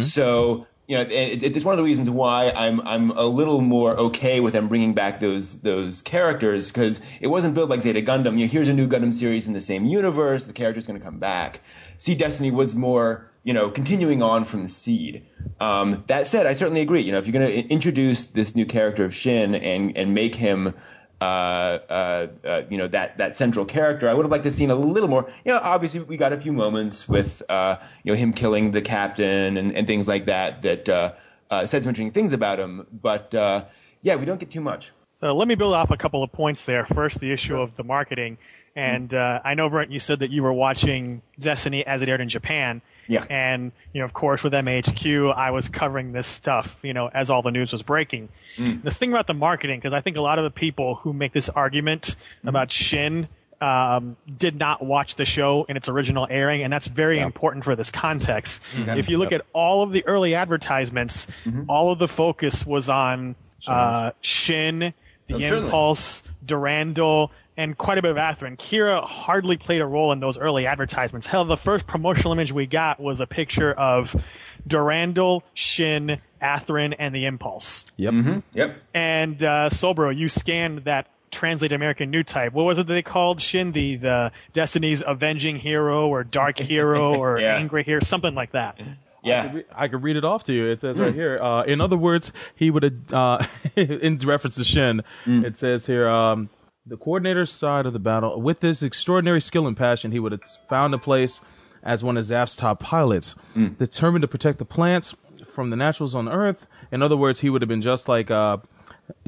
So you know, it, it's one of the reasons why I'm I'm a little more okay with them bringing back those those characters because it wasn't built like Zeta Gundam. You know, here's a new Gundam series in the same universe. The character's going to come back. Seed Destiny was more you know continuing on from Seed. Um, that said, I certainly agree. You know, if you're going to introduce this new character of Shinn and and make him uh, uh, uh, you know that that central character. I would have liked to seen a little more. You know, obviously we got a few moments with uh, you know him killing the captain and, and things like that that uh, uh, said some interesting things about him. But uh, yeah, we don't get too much. So let me build off a couple of points there. First, the issue of the marketing. And uh, I know, Brent, you said that you were watching Destiny as it aired in Japan. Yeah. And, you know, of course, with MHQ, I was covering this stuff, you know, as all the news was breaking. The thing about the marketing, because I think a lot of the people who make this argument about Shinn um, did not watch the show in its original airing, and that's very important for this context. Mhm. If you look at all of the early advertisements, all of the focus was on uh, Shinn, the Oh. Impulse, Durandal, and quite a bit of Athrun. Kira hardly played a role in those early advertisements. Hell, the first promotional image we got was a picture of Durandal, Shinn, Athrun, and the Impulse. Yep. Yep. And uh, Soul Bro, you scanned that translated American Newtype. What was it that they called Shinn? The, the Destiny's Avenging Hero or Dark Hero or Yeah. Angry Hero, something like that. Yeah. I could read it off to you. It says right here. Uh, in other words, he would have, uh, in reference to Shinn, it says here, um, the coordinator's side of the battle. With this extraordinary skill and passion, he would have found a place as one of Zaft's top pilots, determined to protect the plants from the naturals on Earth. In other words, he would have been just like uh,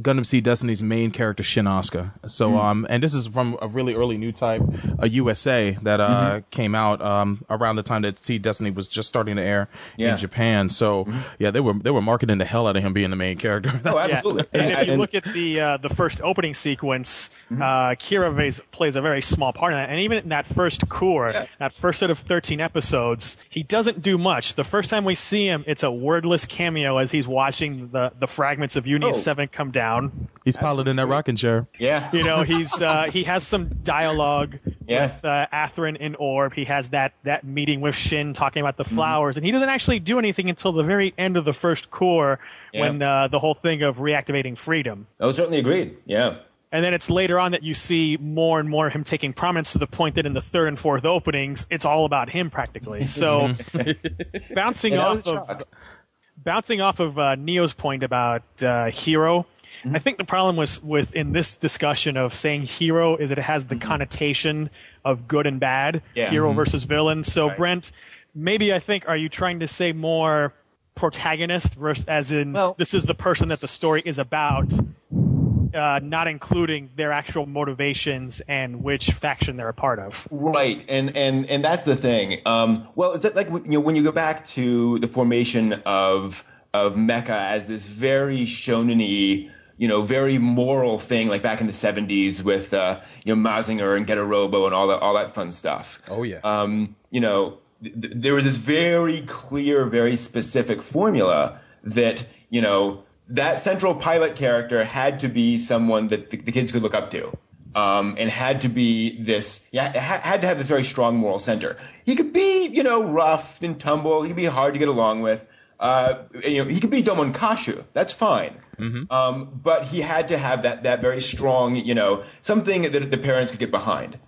Gundam Seed Destiny's main character, Shinn Asuka. So, um, and this is from a really early Newtype, a USA that uh, came out um, around the time that Seed Destiny was just starting to air Yeah. in Japan. So, yeah, they were they were marketing the hell out of him being the main character. Oh, absolutely. And if you look at the uh, the first opening sequence, uh, Kira plays, plays a very small part in that. And even in that first core, that first set of 13 episodes, he doesn't do much. The first time we see him, it's a wordless cameo as he's watching the, the fragments of Uni Oh. 7 come down. He's piloting that rocking chair. Yeah. You know, he's uh, he has some dialogue Yeah. with uh, Athrun and Orb. He has that that meeting with Shinn talking about the flowers, and he doesn't actually do anything until the very end of the first core Yeah. when uh, the whole thing of reactivating freedom. Oh, certainly agreed. Yeah. And then it's later on that you see more and more him taking prominence to the point that in the third and fourth openings, it's all about him practically. So bouncing off of bouncing off of uh, Neo's point about uh, hero, Mm-hmm. I think the problem was with in this discussion of saying hero is that it has the connotation of good and bad, Mm-hmm. Yeah. hero Mhm. versus villain. So Right. Brent, maybe I think are you trying to say more protagonist versus as in Well- this is the person that the story is about, uh, not including their actual motivations and which faction they're a part of. Right, and and and that's the thing. Um, well, it's like you know when you go back to the formation of of Mecha as this very shonen you know, very moral thing, like back in the '70s with uh, you know Mazinger and Getter Robo and all that all that fun stuff. Oh yeah. Um, you know, th- th- there was this very clear, very specific formula that you know that central pilot character had to be someone that the, the kids could look up to. Um, and had to be this, yeah, ha- had to have this very strong moral center. He could be, you know, rough and tumble. He could be hard to get along with. Uh, you know, he could be Domon Kasshu. That's fine. Um, but he had to have that, that very strong, you know, something that the parents could get behind.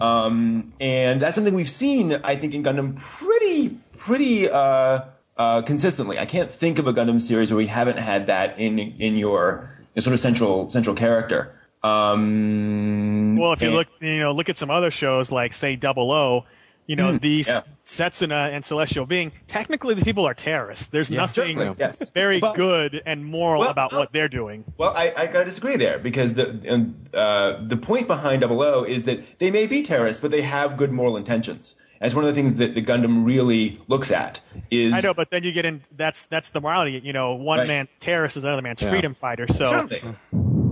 Um, and that's something we've seen, I think, in Gundam pretty, pretty, uh, uh, consistently. I can't think of a Gundam series where we haven't had that in, in your, your sort of central, central character. Um, Well, if you and- look, you know, look at some other shows like say Double O. you know, Mm, these yeah. Setsuna and Celestial Being, technically the people are terrorists. There's Yeah, nothing certainly, yes. very But- good and moral Well, about what they're doing. Well, I, I gotta disagree there because the um, uh, the point behind Double O is that they may be terrorists, but they have good moral intentions. And it's one of the things that the Gundam really looks at. Is I know, but then you get in. That's that's the morality. You know, one Right. man's terrorist is another man's Yeah. freedom fighter. So, Certainly.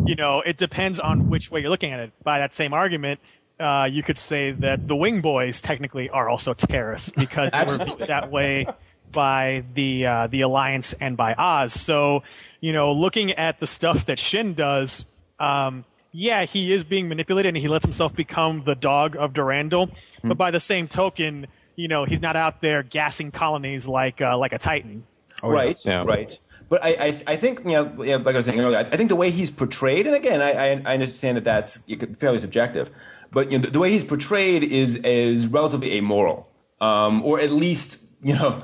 you know, it depends on which way you're looking at it. By that same argument, uh, you could say that the Wing Boys technically are also terrorists because they were viewed that way by the uh, the Alliance and by Oz. So, you know, looking at the stuff that Shinn does. Um, yeah, he is being manipulated and he lets himself become the dog of Durandal. But by the same token, you know, he's not out there gassing colonies like uh, like a Titan. right, right. But I, I, I think, you know, yeah, like I was saying earlier, I I think the way he's portrayed, and again, I, I, I understand that that's fairly subjective, but you know, the, the way he's portrayed is is relatively amoral, um, or at least, you know,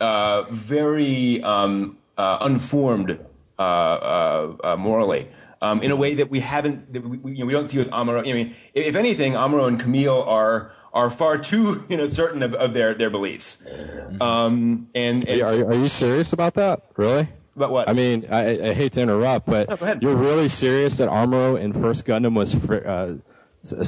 uh, very um, uh, unformed uh, uh, uh, morally. Um, in a way that we haven't, that we, you know, we don't see with Amuro. I mean, if if anything, Amuro and Kamille are are far too, you know, certain of, of their their beliefs. Um, and, and Are, you- are you serious about that? Really? About what? I mean, I, I hate to interrupt, but ahead. you're really serious that Amuro in First Gundam was, fr- uh,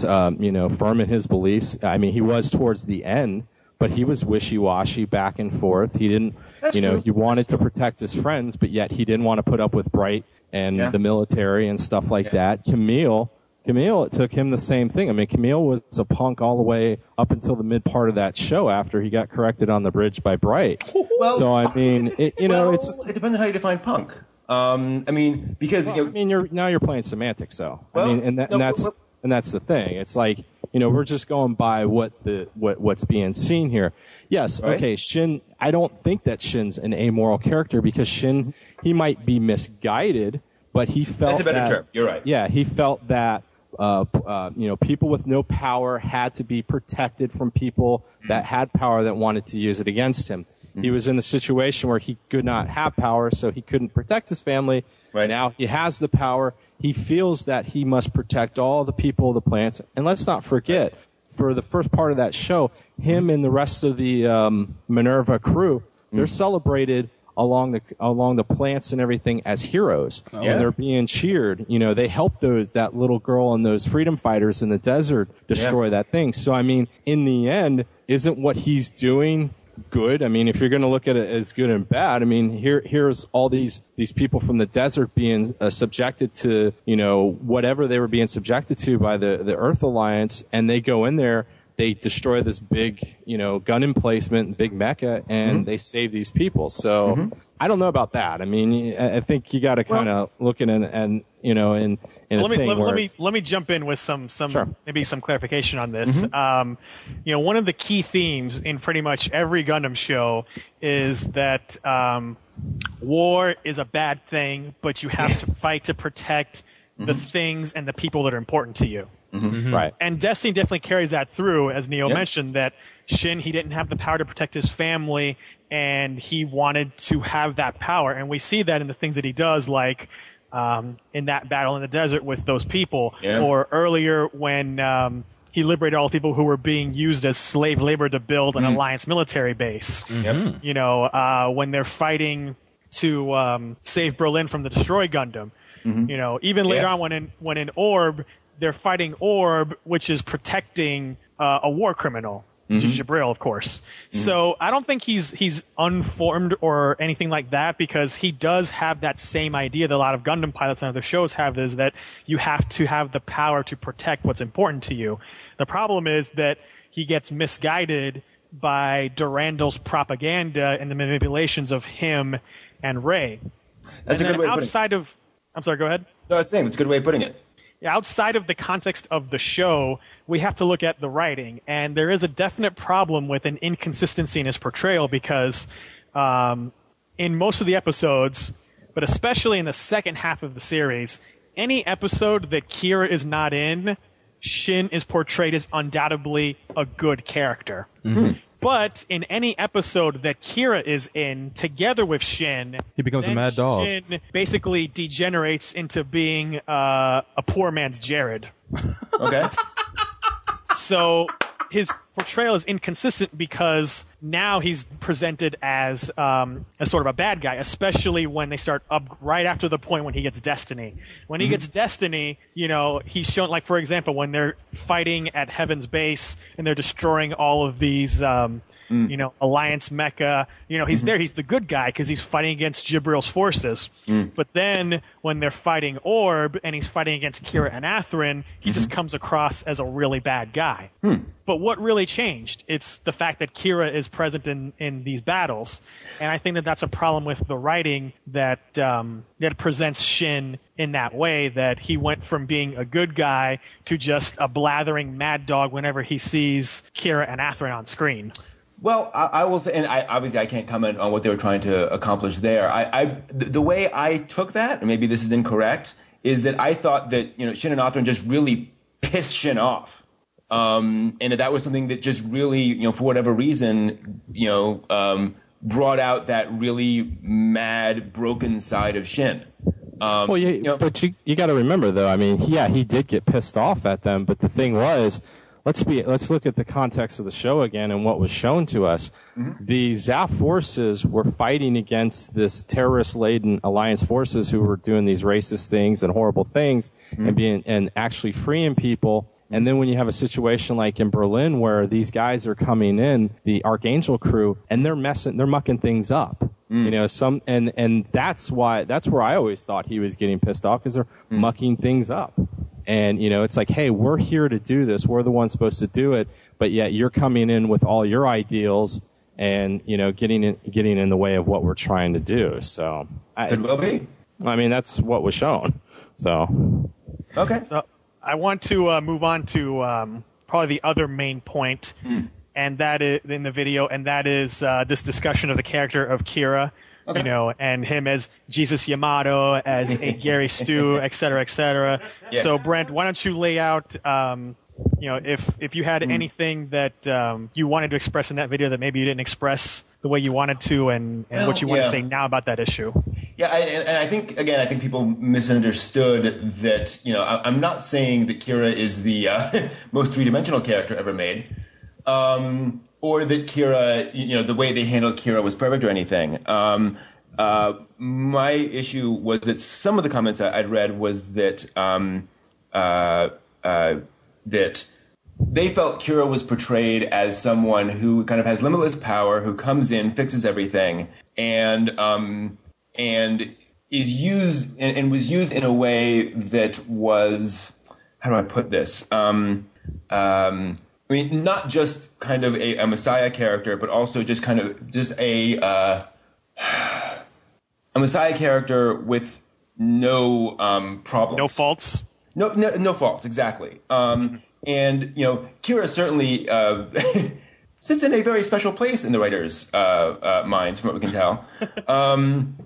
um, you know, firm in his beliefs. I mean, he was towards the end, but he was wishy-washy, back and forth. He didn't, That's you know, true. he wanted to protect his friends, but yet he didn't want to put up with Bright and Yeah. the military and stuff like that. Kamille. Kamille, it took him the same thing. I mean, Kamille was a punk all the way up until the mid part of that show after he got corrected on the bridge by Bright. Well- so I mean, it, you know, Well, it's it depends on how you define punk. Um, I mean, because you know, I mean, you're now you're playing semantics, though. Well, I mean, and, that, no, and that's well- and that's the thing. It's like you know we're just going by what the what what's being seen here. Yes, Right. okay. Shinn, I don't think that Shinn's an amoral character because Shinn he might be misguided, but he felt That's a better that- term. You're right. Yeah, he felt that. Uh, uh, you know, people with no power had to be protected from people that had power that wanted to use it against him. He was in the situation where he could not have power, so he couldn't protect his family. Right. Now he has the power. He feels that he must protect all the people, the plants. And let's not forget, for the first part of that show, him and the rest of the um, Minerva crew, they're celebrated along the along the plants and everything as heroes. Yeah. And they're being cheered. You know, they helped those that little girl and those freedom fighters in the desert destroy that thing. So I mean, in the end, isn't what he's doing good? I mean, if you're going to look at it as good and bad, I mean, here here's all these these people from the desert being uh, subjected to you know whatever they were being subjected to by the the Earth Alliance, and they go in there. They destroy this big, you know, gun emplacement, big mecha, and Mhm. they save these people. So Mhm. I don't know about that. I mean, I think you got to kind of look at it and you know, in in a let me thing let, where let me let me jump in with some some Sure. maybe some clarification on this. Mhm. Um, you know, one of the key themes in pretty much every Gundam show is that um, war is a bad thing, but you have to fight to protect the things and the people that are important to you. Mhm. Right. And Destiny definitely carries that through, as Neo Yeah. mentioned, that Shinn, he didn't have the power to protect his family, and he wanted to have that power. And we see that in the things that he does, like um, in that battle in the desert with those people, Yeah. or earlier when um, he liberated all the people who were being used as slave labor to build an Mhm. alliance military base. Yep. You know, uh, when they're fighting to um, save Berlin from the Destroy Gundam. You know, even later Yeah. on when in when in Orb, they're fighting Orb, which is protecting uh, a war criminal, is Mhm. Djibril, of course. So I don't think he's he's unformed or anything like that because he does have that same idea that a lot of Gundam pilots and other shows have is that you have to have the power to protect what's important to you. The problem is that he gets misguided by Durandal's propaganda and the manipulations of him and Rey. That's and a good way of putting it. outside of I'm sorry, go ahead. No, that's the thing. That's a good way of putting it. Outside of the context of the show, we have to look at the writing, and there is a definite problem with an inconsistency in his portrayal because um, in most of the episodes, but especially in the second half of the series, any episode that Kira is not in, Shinn is portrayed as undoubtedly a good character. But in any episode that Kira is in, together with Shinn, He becomes a mad dog. Shinn basically degenerates into being uh, a poor man's Jerid. Okay. So his portrayal is inconsistent because now he's presented as um, as sort of a bad guy, especially when they start up right after the point when he gets Destiny. When he Mhm. gets Destiny, you know, he's shown like for example when they're fighting at Heaven's Base and they're destroying all of these. Um, You know, Alliance Mecha. You know, he's Mhm. there. He's the good guy because he's fighting against Djibril's forces. But then when they're fighting Orb and he's fighting against Kira and Athrun, he just comes across as a really bad guy. But what really changed? It's the fact that Kira is present in, in these battles, and I think that that's a problem with the writing that um, that presents Shinn in that way. That he went from being a good guy to just a blathering mad dog whenever he sees Kira and Athrun on screen. Well, I, I will say, and I, obviously I can't comment on what they were trying to accomplish there. I, I the, the way I took that, and maybe this is incorrect, is that I thought that you know Shinn and Athrun just really pissed Shinn off, um, and that that was something that just really, you know, for whatever reason, you know, um, brought out that really mad, broken side of Shinn. Um, well, you, but you you got to remember though. I mean, yeah, he did get pissed off at them, but the thing was, let's be let's look at the context of the show again and what was shown to us. Mm-hmm. The Zaft forces were fighting against this terrorist-laden alliance forces who were doing these racist things and horrible things mm-hmm. and being and actually freeing people. And then when you have a situation like in Berlin where these guys are coming in, the Archangel crew, and they're messing, they're mucking things up. Mm. You know, some and and that's why that's where I always thought he was getting pissed off because they're mm. mucking things up. And you know, it's like, hey, we're here to do this. We're the ones supposed to do it, but yet you're coming in with all your ideals and you know, getting in, getting in the way of what we're trying to do. So I, Could well be. I mean, that's what was shown. So Okay. So I want to uh, move on to um, probably the other main point, and that is in the video, and that is uh, this discussion of the character of Kira. You know, and him as Jesus Yamato, as a Gary Stu, et cetera, et cetera. Yeah. So, Brent, why don't you lay out, um, you know, if if you had anything that um, you wanted to express in that video that maybe you didn't express the way you wanted to, and, and what you want yeah. to say now about that issue. Yeah, I, and, I think again, I think people misunderstood that. You know, I, I'm not saying that Kira is the uh, most three-dimensional character ever made, um, or that Kira, you know, the way they handled Kira was perfect or anything. Um, uh, my issue was that some of the comments I, I'd read was that um, uh, uh, that they felt Kira was portrayed as someone who kind of has limitless power, who comes in, fixes everything, and um, and is used and, and was used in a way that was how do I put this? Um, um, I mean, not just kind of a, a messiah character, but also just kind of just a uh, a messiah character with no um, problems, no faults. No, no, no faults. Exactly. Um, and you know, Kira certainly uh, sits in a very special place in the writers' uh, uh, minds, from what we can tell. Um,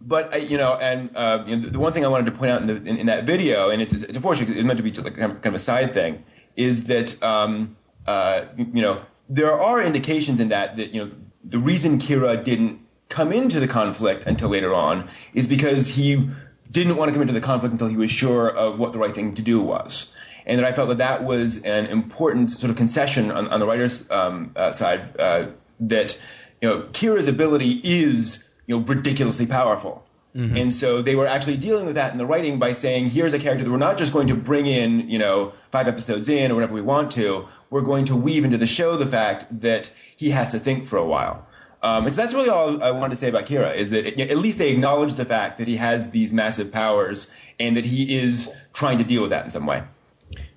but uh, you know, and uh, you know, the one thing I wanted to point out in, the, in, in that video, and it's, it's unfortunate it's meant to be like kind of a side thing, is that um, uh, you know there are indications in that that you know the reason Kira didn't come into the conflict until later on is because he didn't want to come into the conflict until he was sure of what the right thing to do was. And that I felt that that was an important sort of concession on, on the writer's um, uh, side uh, that you know Kira's ability is you know ridiculously powerful. Mhm. And so they were actually dealing with that in the writing by saying, here's a character that we're not just going to bring in, you know, five episodes in or whatever we want to. We're going to weave into the show the fact that he has to think for a while. Um, and so that's really all I wanted to say about Kira is that at least they acknowledge the fact that he has these massive powers and that he is trying to deal with that in some way.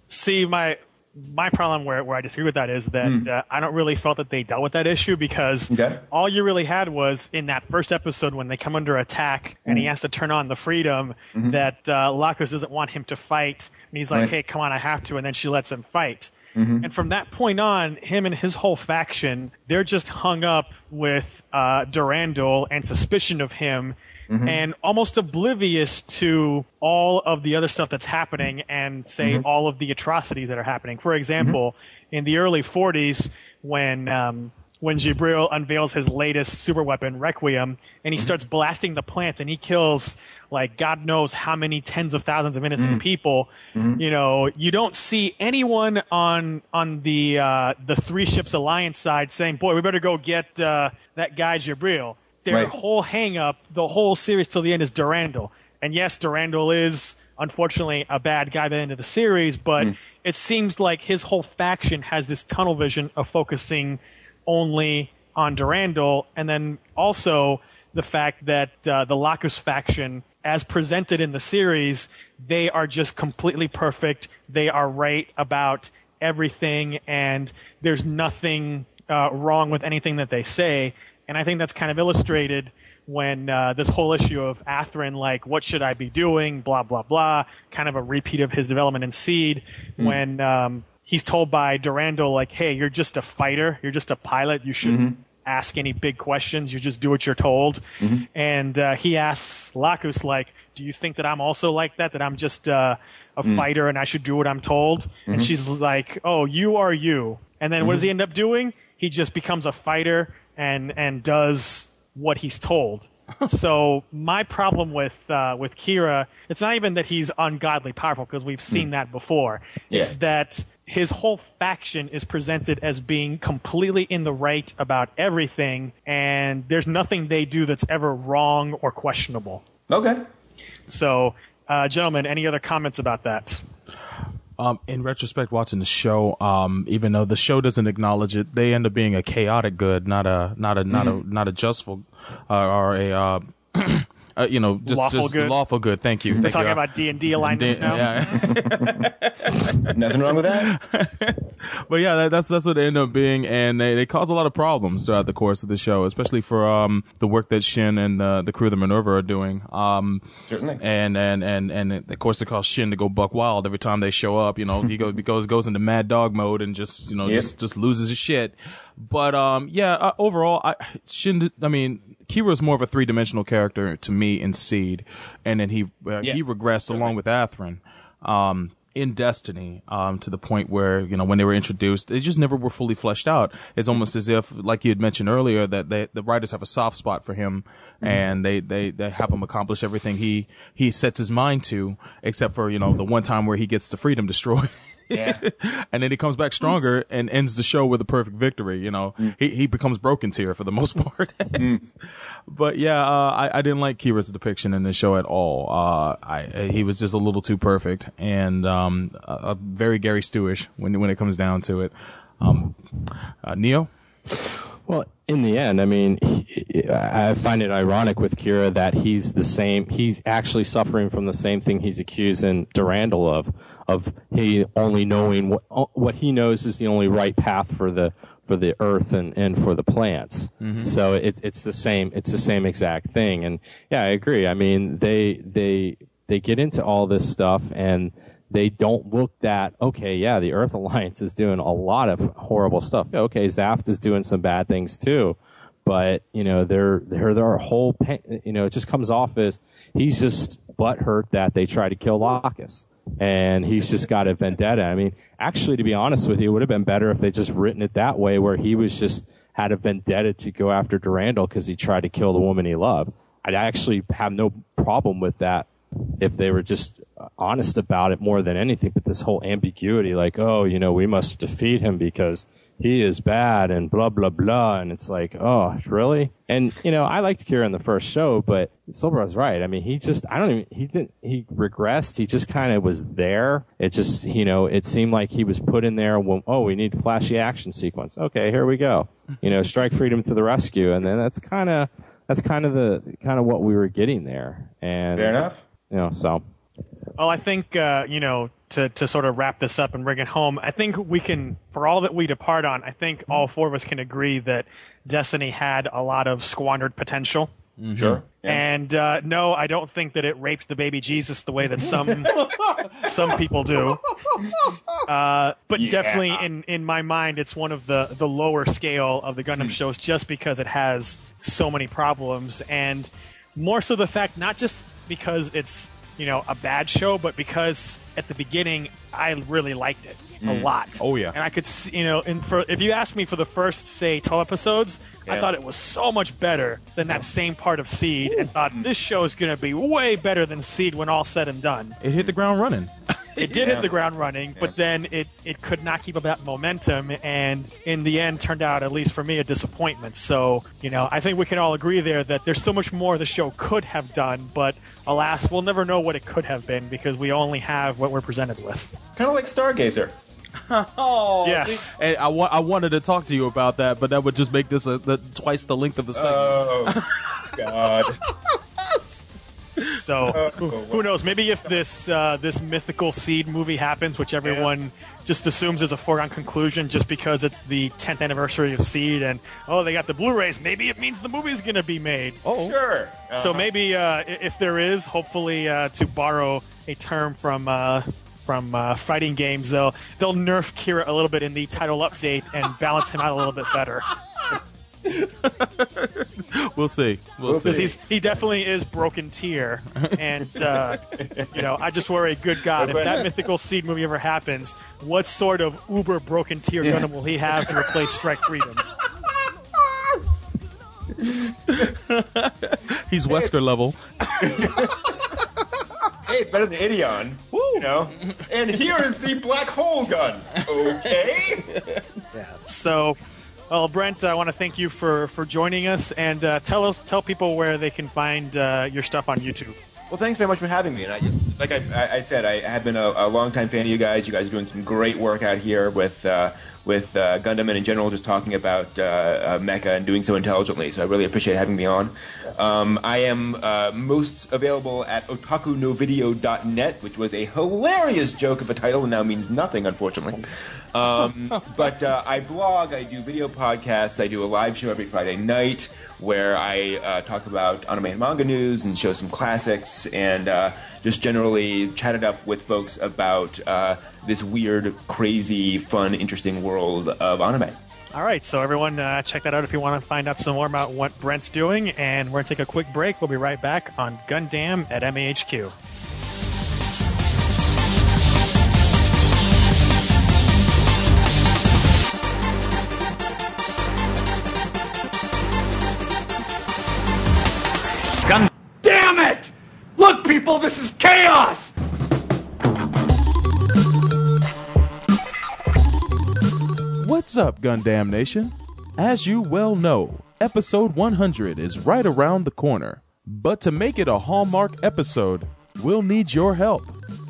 See, my my problem where, where I disagree with that is that uh, I don't really felt that they dealt with that issue because all you really had was in that first episode when they come under attack and he Mm. has to turn on the freedom Mhm. that uh, Lacus doesn't want him to fight and he's like, Right. "Hey, come on, I have to," and then she lets him fight. Mhm. And from that point on, him and his whole faction, they're just hung up with uh, Durandal and suspicion of him Mhm. and almost oblivious to all of the other stuff that's happening and say Mhm. all of the atrocities that are happening. For example, in the early 40s, when um, when Djibril unveils his latest super weapon, Requiem, and he starts blasting the plants and he kills like God knows how many tens of thousands of innocent people. You know, you don't see anyone on on the uh, the three ships alliance side saying, "Boy, we better go get uh, that guy Djibril." Their Right. whole hang up, the whole series till the end is Durandal. And yes, Durandal is unfortunately a bad guy by the end of the series, but it seems like his whole faction has this tunnel vision of focusing only on Durandal, and then also the fact that uh, the Lacus faction, as presented in the series, they are just completely perfect. They are right about everything, and there's nothing uh, wrong with anything that they say. And I think that's kind of illustrated when uh, this whole issue of Athrun, like, what should I be doing, blah, blah, blah, kind of a repeat of his development in Seed, when um, he's told by Durandal, like, hey, you're just a fighter, you're just a pilot, you shouldn't ask any big questions, you just do what you're told. And uh, he asks Lacus, like, do you think that I'm also like that, that I'm just uh, a Mm. fighter and I should do what I'm told? And Mhm. she's like, oh, you are you. And then what does he end up doing? He just becomes a fighter and and does what he's told. so my problem with uh, with Kira, it's not even that he's ungodly powerful because we've seen that before. It's that his whole faction is presented as being completely in the right about everything, and there's nothing they do that's ever wrong or questionable. Okay. So, uh, gentlemen, any other comments about that? Um, in retrospect, watching the show, um, even though the show doesn't acknowledge it, they end up being a chaotic good, not a not a not Mhm. a not a justful uh, or a uh, uh, you know just Lawful just good? lawful good. Thank you. We're Thank talking you. about D and D alignments D- now. yeah. Nothing wrong with that. but yeah, that, that's that's what they end up being, and they, they cause a lot of problems throughout the course of the show, especially for um the work that Shinn and uh, the crew of the Minerva are doing. Um, Certainly. And and and and of course, it caused Shinn to go buck wild every time they show up. You know, he goes goes goes into mad dog mode and just you know Yep. just just loses his shit. But um, yeah, uh, overall, I Shinn. I mean, Kira's more of a three dimensional character to me in Seed, and then he uh, Yeah. he regressed along with Athrun. Um, in Destiny, um, to the point where you know when they were introduced, they just never were fully fleshed out. It's almost as if, like you had mentioned earlier, that they, the writers have a soft spot for him, and they, they, they have him accomplish everything he he sets his mind to, except for you know the one time where he gets the freedom destroyed. Yeah. and then he comes back stronger and ends the show with a perfect victory. You know, he he becomes broken tier for the most part. But yeah, uh, I I didn't like Kira's depiction in the show at all. Uh, I he was just a little too perfect and um a, a very Gary Stewish when when it comes down to it. Um, uh, Neo. Well, in the end, I mean, he, I find it ironic with Kira that he's the same. He's actually suffering from the same thing he's accusing Durandal of, of he only knowing what what he knows is the only right path for the for the earth and, and for the plants. Mhm. So it's it's the same. It's the same exact thing. And yeah, I agree. I mean, they they they get into all this stuff and they don't look that okay yeah the earth alliance is doing a lot of horrible stuff. Okay zaft is doing some bad things too but you know they're they're their whole you know it just comes off as he's just butthurt that they tried to kill Lacus and he's just got a vendetta. I mean actually to be honest with you it would have been better if they just written it that way where he was just had a vendetta to go after durandal because he tried to kill the woman he loved. I actually have no problem with that if they were just honest about it more than anything. But this whole ambiguity, like, oh, you know, we must defeat him because he is bad and blah, blah, blah. And it's like, oh, really? And, you know, I liked Kira in the first show, but Silver's right. I mean, he just, I don't even, he didn't, he regressed. He just kind of was there. It just, you know, it seemed like he was put in there when, oh, we need flashy action sequence. Okay, here we go. You know, strike freedom to the rescue. And then that's kind of, that's kind of the, kind of what we were getting there. And, Fair enough. You know, so. Well, I think uh, you know to to sort of wrap this up and bring it home. I think we can, for all that we depart on, I think all four of us can agree that Destiny had a lot of squandered potential. Sure. And uh, no, I don't think that it raped the baby Jesus the way that some some people do. Uh, but Yeah. definitely, in in my mind, it's one of the the lower scale of the Gundam shows, just because it has so many problems, and more so the fact not just because it's you know, a bad show, but because at the beginning I really liked it a Mm. lot. Oh, yeah. and I could, see, you know, and for if you asked me for the first say 12 episodes, I thought it was so much better than that same part of Seed, and thought this show is going to be way better than Seed when all said and done. It hit the ground running. It did Yeah. hit the ground running, but then it, it could not keep up that momentum, and in the end turned out, at least for me, a disappointment. So, you know, I think we can all agree there that there's so much more the show could have done, but alas, we'll never know what it could have been because we only have what we're presented with. Kind of like Stargazer. oh, Yes. see? And I, wa- I wanted to talk to you about that, but that would just make this a, the, twice the length of the segment. Oh, God. So who, who knows? Maybe if this uh, this mythical seed movie happens, which everyone just assumes is a foregone conclusion, just because it's the 10th anniversary of Seed, and oh, they got the Blu-rays. Maybe it means the movie's going to be made. Oh, sure. So Uh-huh. maybe uh, if there is, hopefully, uh, to borrow a term from. Uh, from uh, fighting games, they'll they'll nerf Kira a little bit in the title update and balance him out a little bit better. We'll see. We'll, Because see. he's he definitely is broken tier, and uh, you know I just worry, good God, if that mythical seed movie ever happens, what sort of uber broken tier Yeah. Gundam will he have to replace Strike Freedom? He's Wesker level. Hey, it's better than Ideon. You know? And here is the black hole gun. Okay. Yeah. So, well, Brent, I want to thank you for for joining us, and uh, tell us tell people where they can find uh, your stuff on YouTube. Well, thanks very much for having me. And I, like I, I- said, I have been a, a longtime fan of you guys. You guys are doing some great work out here with uh, with uh, Gundam and in general, just talking about uh, uh, mecha and doing so intelligently. So I really appreciate having me on. Um, I am uh, most available at otakunovideo.net, which was a hilarious joke of a title and now means nothing, unfortunately. Um, but uh, I blog, I do video podcasts, I do a live show every Friday night where I uh, talk about anime and manga news and show some classics and uh, just generally chat it up with folks about uh, this weird, crazy, fun, interesting world of anime. All right, so everyone, uh, check that out if you want to find out some more about what Brent's doing. And we're gonna take a quick break. We'll be right back on Gundam at MAHQ. Gun. Damn it! Look, people, this is chaos! What's up, Gundam Nation? As you well know, episode 100 is right around the corner. But to make it a Hallmark episode, we'll need your help.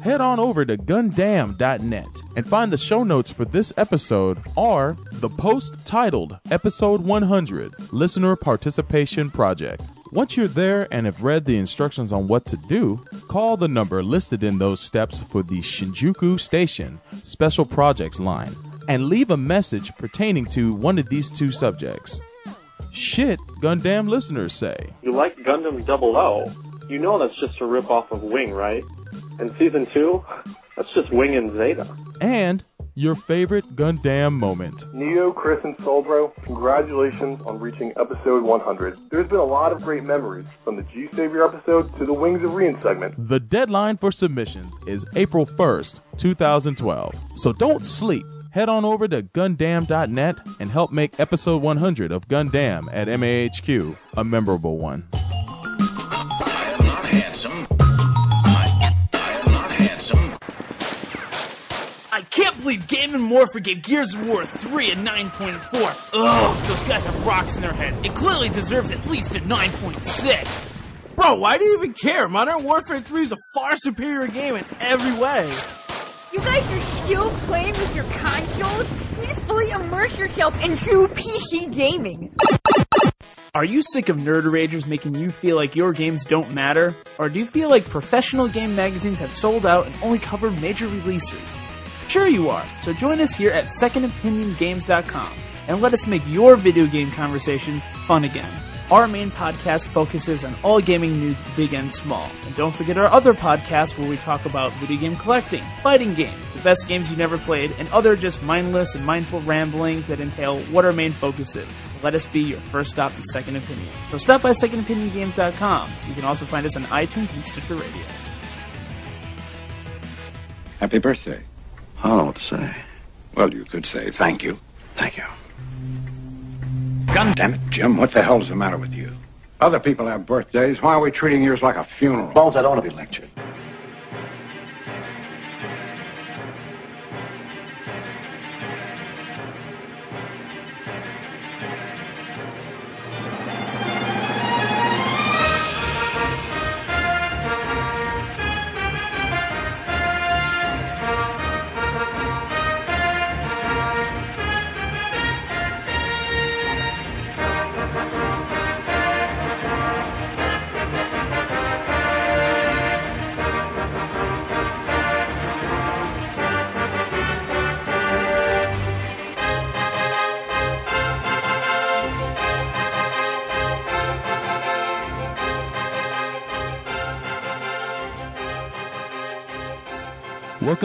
Head on over to gundam.net and find the show notes for this episode or the post titled Episode 100 Listener Participation Project. Once you're there and have read the instructions on what to do, call the number listed in those steps for the Shinjuku Station Special Projects line and leave a message pertaining to one of these two subjects. Shit, Gundam listeners say. You like Gundam Double O? You know that's just a ripoff of Wing, right? And season two, that's just Wing and Zeta. And your favorite Gundam moment. Neo, Chris, and Soul Bro, congratulations on reaching episode 100. There's been a lot of great memories, from the G Savior episode to the Wings of Rean segment. The deadline for submissions is April 1st, 2012. So don't sleep. Head on over to Gundam.net and help make episode 100 of Gundam at MAHQ a memorable one. not handsome. I, I am not handsome. I can't believe Game Informer gave Gears of War 3 a 9.4. Ugh, those guys have rocks in their head. It clearly deserves at least a 9.6. Bro, why do you even care? Modern Warfare 3 is a far superior game in every way. You guys are still playing with your consoles? You need to fully immerse yourself in true PC gaming. Are you sick of nerd ragers making you feel like your games don't matter? Or do you feel like professional game magazines have sold out and only cover major releases? Sure you are. So join us here at secondopiniongames.com and let us make your video game conversations fun again. Our main podcast focuses on all gaming news, big and small. And don't forget our other podcast where we talk about video game collecting, fighting games, the best games you never played, and other just mindless and mindful ramblings that entail what our main focus is. Let us be your first stop in Second Opinion. So stop by secondopiniongames.com. You can also find us on iTunes and Stitcher Radio. Happy birthday. What to say. Well, you could say thank you. Thank you. God damn it, Jim. What the hell's the matter with you? Other people have birthdays. Why are we treating yours like a funeral? Bones, I don't want to be lectured.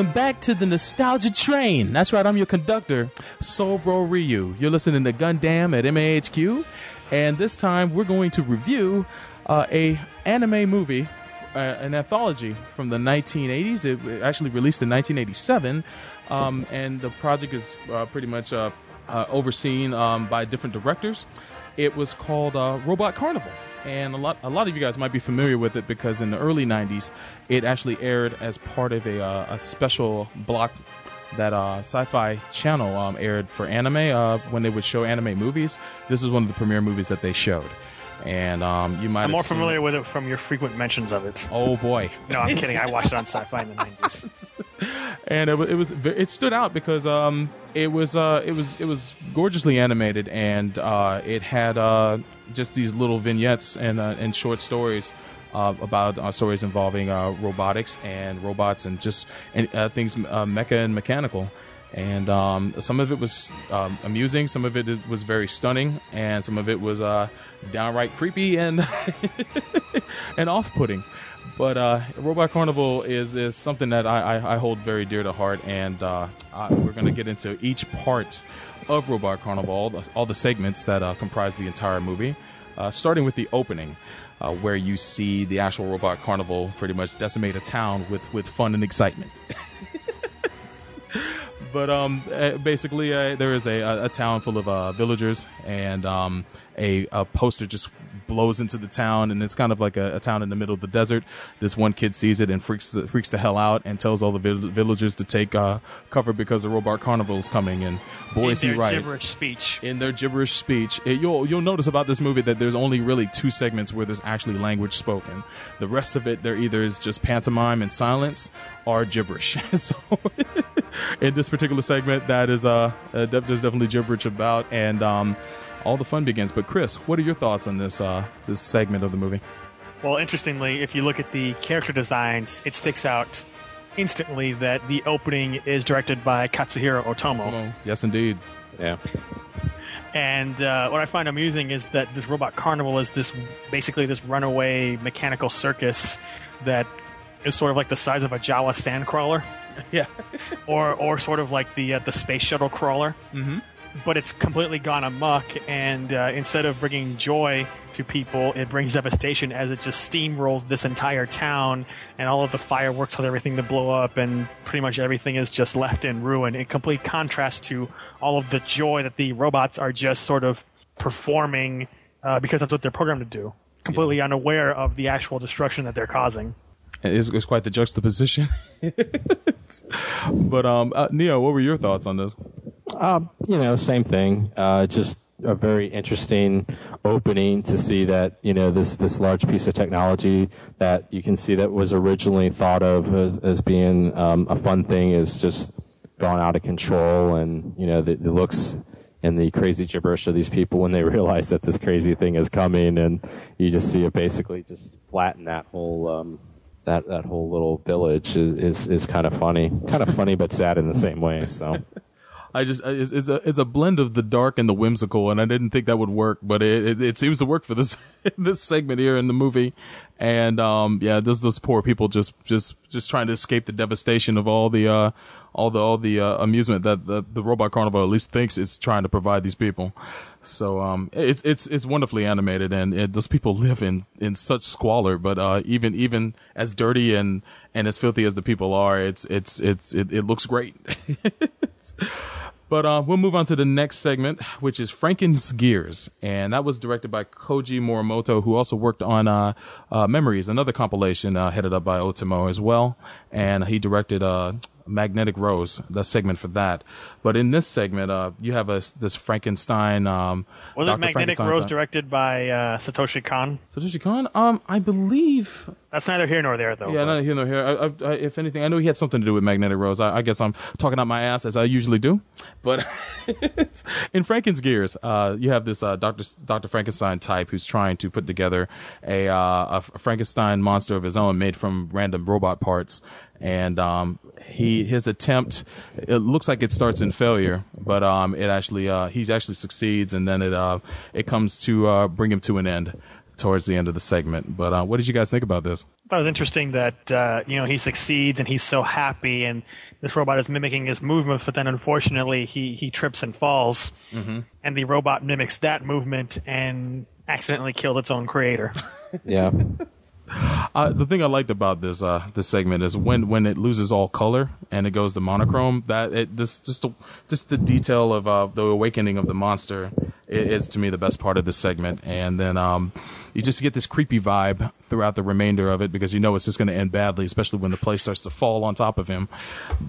Welcome back to the Nostalgia Train. That's right, I'm your conductor, Soul Bro Ryu. You're listening to Gundam at MAHQ, and this time we're going to review uh, a anime movie, uh, an anthology from the 1980s. It actually released in 1987, um, and the project is uh, pretty much uh, uh, overseen um, by different directors. It was called uh, Robot Carnival and a lot a lot of you guys might be familiar with it because in the early 90s it actually aired as part of a, uh, a special block that uh, sci-fi channel um, aired for anime uh, when they would show anime movies this is one of the premiere movies that they showed and um, you might I'm more familiar with it from your frequent mentions of it. oh boy No, I'm kidding. I watched it on Sci-Fi in the 90s. and it, it was it stood out because um it was uh it was it was gorgeously animated and uh it had uh just these little vignettes and uh, and short stories uh, about uh, stories involving uh, robotics and robots and just and, uh, things uh, mecha and mechanical. And um, some of it was um, amusing some of it was very stunning and some of it was uh, downright creepy and and off-putting. But Robot Carnival is is something that I, I, I hold very dear to heart, and I, we're going to get into each part of Robot Carnival, all the, segments that uh, comprise the entire movie, uh, starting with the opening. Uh, where you see the actual robot carnival pretty much decimate a town with, with fun and excitement. but um, uh, basically, uh, there is a, a, a town full of uh, villagers, and um, a, a poster just blows into the town, and it's kind of like a, a town in the middle of the desert. This one kid sees it and freaks the, freaks the hell out, and tells all the vill- villagers to take uh, cover because the robot carnival is coming. And boy, in is he their right! gibberish speech. in their gibberish speech. It- you'll you'll notice about this movie that there's only really two segments where there's actually language spoken. The rest of it, there either is just pantomime and silence or gibberish. so in this particular segment, that is uh, uh there's definitely gibberish about, and um, all the fun begins. But Chris, what are your thoughts on this uh this segment of the movie? Well, interestingly, if you look at the character designs, it sticks out instantly that the opening is directed by Katsuhiro Otomo. Yes, indeed. Yeah. And uh, what I find amusing is that this robot carnival is this basically this runaway mechanical circus that is sort of like the size of a Jawa sand crawler. Yeah. or or sort of like the uh, the space shuttle crawler. Mm-hmm. But it's completely gone amok, and uh, instead of bringing joy to people, it brings devastation as it just steamrolls this entire town, and all of the fireworks cause everything to blow up, and pretty much everything is just left in ruin. In complete contrast to all of the joy that the robots are just sort of performing uh, because that's what they're programmed to do, completely unaware of the actual destruction that they're causing. It's, it's quite the juxtaposition. but um, uh, Neo, what were your thoughts on this? Um, you know, same thing. Uh, just a very interesting opening to see that you know this this large piece of technology that you can see that was originally thought of as, as being um, a fun thing is just gone out of control, and you know the, the looks and the crazy gibberish of these people when they realize that this crazy thing is coming, and you just see it basically just flatten that whole. Um, that, that whole little village is, is, is kind of funny, kind of funny but sad in the same way. So, I just it's, it's a it's a blend of the dark and the whimsical, and I didn't think that would work, but it it, it seems to work for this this segment here in the movie. And um, yeah, those those poor people just just just trying to escape the devastation of all the uh all the all the uh, amusement that the, the robot carnival at least thinks it's trying to provide these people. So um, it's it's it's wonderfully animated, and it, those people live in, in such squalor. But uh, even even as dirty and, and as filthy as the people are, it's it's it's it, it looks great. but uh, we'll move on to the next segment, which is Franken's Gears, and that was directed by Koji Morimoto, who also worked on uh, uh, Memories, another compilation uh, headed up by Otomo as well, and he directed uh, Magnetic Rose, the segment for that. But in this segment, uh, you have a, this Frankenstein. Um, Was Dr. it Magnetic Rose type- directed by uh, Satoshi Kon? Satoshi Kon? Um, I believe. That's neither here nor there, though. Yeah, neither here nor here. I, I, I, if anything, I know he had something to do with Magnetic Rose. I, I guess I'm talking out my ass as I usually do. But in Franken's Gears, uh, you have this uh, Doctor Doctor Frankenstein type who's trying to put together a, uh, a Frankenstein monster of his own, made from random robot parts. And um, he his attempt, it looks like it starts in failure, but um, it actually uh, he actually succeeds, and then it uh, it comes to uh, bring him to an end towards the end of the segment. But uh, what did you guys think about this? I thought it was interesting that uh, you know he succeeds and he's so happy, and this robot is mimicking his movement, but then unfortunately he he trips and falls, Mm-hmm. and the robot mimics that movement and accidentally killed its own creator. Yeah. Uh, the thing I liked about this uh, this segment is when, when it loses all color and it goes to monochrome. That it this just the, just the detail of uh, the awakening of the monster i- is to me the best part of this segment. And then um, you just get this creepy vibe throughout the remainder of it because you know it's just going to end badly, especially when the place starts to fall on top of him.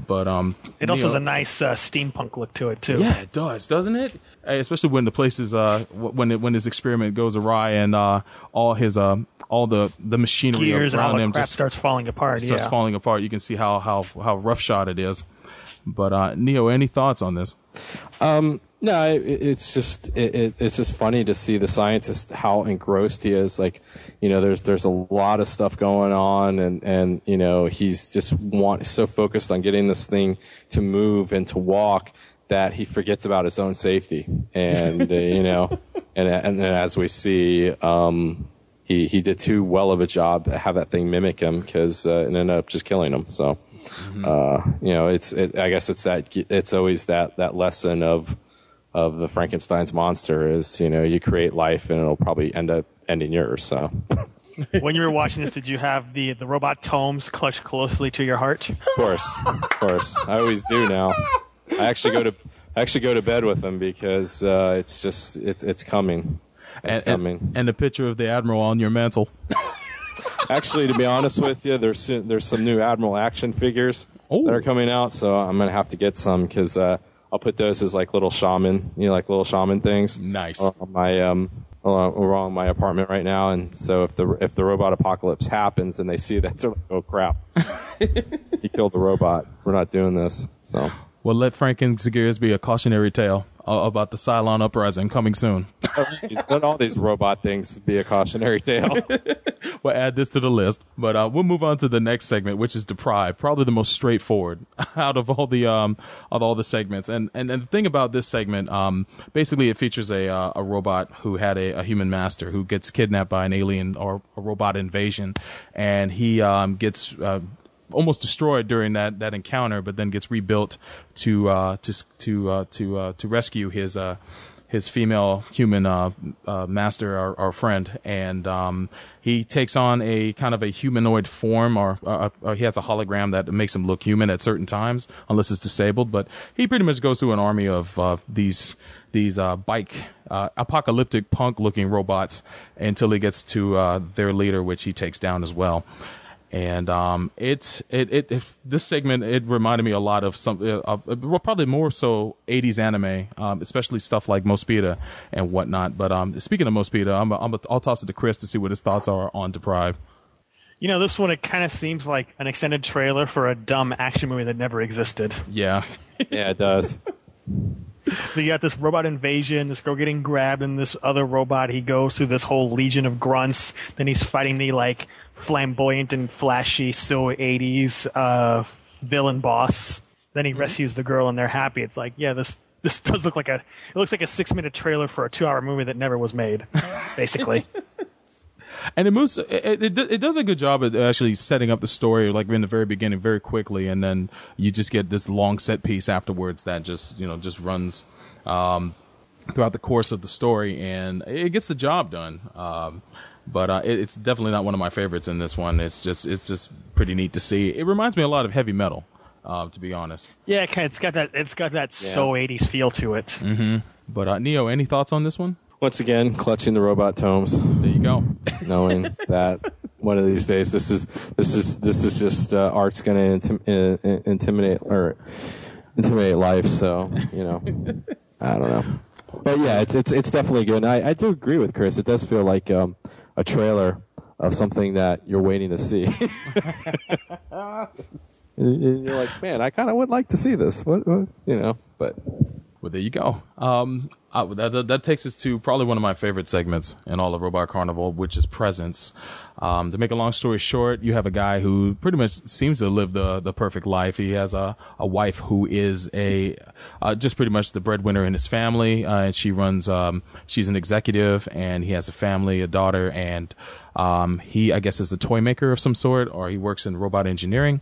But um, It also Neo- has a nice uh, steampunk look to it too. yeah, it does, doesn't it? Especially when the place is uh when it, when his experiment goes awry and uh all his uh all the the machinery Gears and around all the him crap just starts falling apart. starts yeah. falling apart. You can see how how how roughshod it is. But uh Neo, any thoughts on this? Um, no, it, it's just it, it, it's just funny to see the scientist how engrossed he is. Like, you know, there's there's a lot of stuff going on, and and you know he's just want so focused on getting this thing to move and to walk that he forgets about his own safety. And uh, you know, and and then as we see, um, he he did too well of a job to have that thing mimic him because uh, it ended up just killing him. So, uh, you know, it's it, I guess it's that it's always that that lesson of of the Frankenstein's monster is you know you create life and it'll probably end up ending yours. So when you were watching this, did you have the the robot tomes clutched closely to your heart? of course, of course, I always do now. I actually go to I actually go to bed with them because uh, it's just it's it's coming. It's and, coming. and the picture of the admiral on your mantle. Actually, to be honest with you, there's there's some new Admiral action figures that are coming out, so I'm gonna have to get some because uh, I'll put those as like little shaman, you know, like little shaman things. Nice. On my um, on my apartment right now, and so if the if the robot apocalypse happens and they see that, they're like, oh crap, he killed the robot. We're not doing this. So Well, let Franken's Gears be a cautionary tale uh, about the Cylon uprising coming soon. let all these robot things be a cautionary tale. we'll add this to the list, but uh, we'll move on to the next segment, which is deprived, probably the most straightforward out of all the um of all the segments. And and, and the thing about this segment, um, basically it features a uh, a robot who had a, a human master who gets kidnapped by an alien or a robot invasion, and he um gets. Almost destroyed during that, that encounter, but then gets rebuilt to uh, to to uh, to uh, to rescue his uh, his female human uh, uh, master, our, our friend, and um, he takes on a kind of a humanoid form, or uh, he has a hologram that makes him look human at certain times, unless it's disabled. But he pretty much goes through an army of these these bike apocalyptic punk looking robots until he gets to their leader, which he takes down as well and um, it's it, it, it this segment it reminded me a lot of some uh, uh, well, probably more so 80s anime, um, especially stuff like Mospeada and whatnot. But um, speaking of Mospeada, I'm, I'm I'll toss it to Chris to see what his thoughts are on Deprive. You know, this one it kind of seems like an extended trailer for a dumb action movie that never existed. Yeah, yeah, it does. So you got this robot invasion, this girl getting grabbed, and this other robot. He goes through this whole legion of grunts. Then he's fighting the like flamboyant and flashy so 80s uh, villain boss. Then he rescues the girl, and they're happy. It's like, yeah, this this does look like a it looks like a six minute trailer for a two hour movie that never was made, basically. and it moves. It, it it does a good job at actually setting up the story, like in the very beginning, very quickly, and then you just get this long set piece afterwards that just you know just runs. Um, throughout the course of the story, and it gets the job done. Um, but uh, it, it's definitely not one of my favorites in this one. It's just it's just pretty neat to see. It reminds me a lot of Heavy Metal, uh, to be honest. Yeah, it kinda- it's got that. It's got that so '80s feel to it. Mm-hmm. But uh, Neo, any thoughts on this one? Once again, clutching the robot tomes. There you go. Knowing that one of these days, this is this is this is just uh, art's going to intim- uh, intimidate or intimidate life. So you know, I don't know. But yeah, it's it's it's definitely good. And I I do agree with Chris. It does feel like um, a trailer of something that you're waiting to see. And you're like, man, I kind of would like to see this. What, what you know? But Well, there you go. Um, that, that, takes us to probably one of my favorite segments in all of Robot Carnival, which is Presence. Um, to make a long story short, you have a guy who pretty much seems to live the, the perfect life. He has a, a wife who is a uh, just pretty much the breadwinner in his family, uh, and she runs. Um, she's an executive, and he has a family, a daughter, and um, he I guess is a toy maker of some sort, or he works in robot engineering.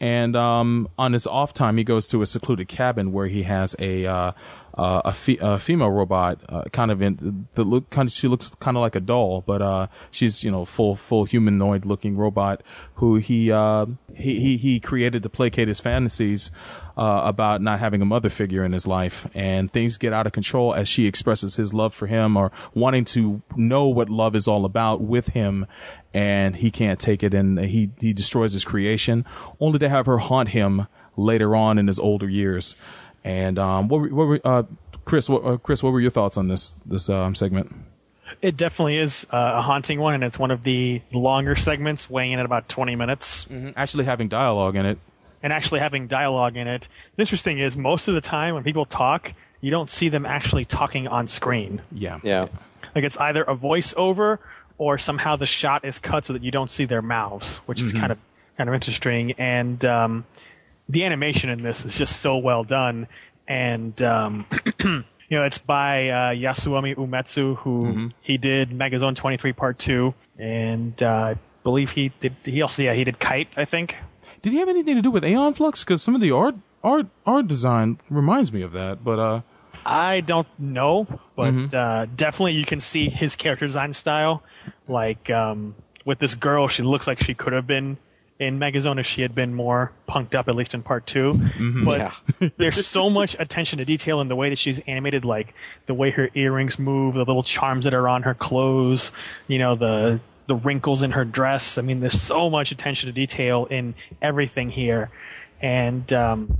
And um, on his off time, he goes to a secluded cabin where he has a uh, uh, a, fe- a female robot, uh, kind of in the look. Kind of, she looks kind of like a doll, but uh, she's you know full full humanoid looking robot who he uh, he, he he created to placate his fantasies uh, about not having a mother figure in his life, and things get out of control as she expresses his love for him or wanting to know what love is all about with him, and he can't take it, and he he destroys his creation, only to have her haunt him later on in his older years. And um, what were, what were uh, Chris? What, uh, Chris, what were your thoughts on this this um, segment? It definitely is uh, a haunting one, and it's one of the longer segments, weighing in at about 20 minutes. Actually, having dialogue in it. And actually having dialogue in it. The interesting is, most of the time when people talk, you don't see them actually talking on screen. Yeah. Yeah. Like it's either a voiceover or somehow the shot is cut so that you don't see their mouths, which is Mhm. kind of kind of interesting. And um, the animation in this is just so well done. And um, you know, it's by uh, Yasuomi Umetsu, who he did Megazone 23 Part Two, and uh, I believe he did. He also yeah he did Kite, I think. Did he have anything to do with Aeon Flux? Because some of the art art art design reminds me of that. But uh, I don't know, but Mhm. uh, definitely you can see his character design style. Like um, with this girl, she looks like she could have been in Megazone if she had been more punked up, at least in part 2 Mhm. But there's so much attention to detail in the way that she's animated, like the way her earrings move, the little charms that are on her clothes, you know, the the wrinkles in her dress. I mean, there's so much attention to detail in everything here, and um,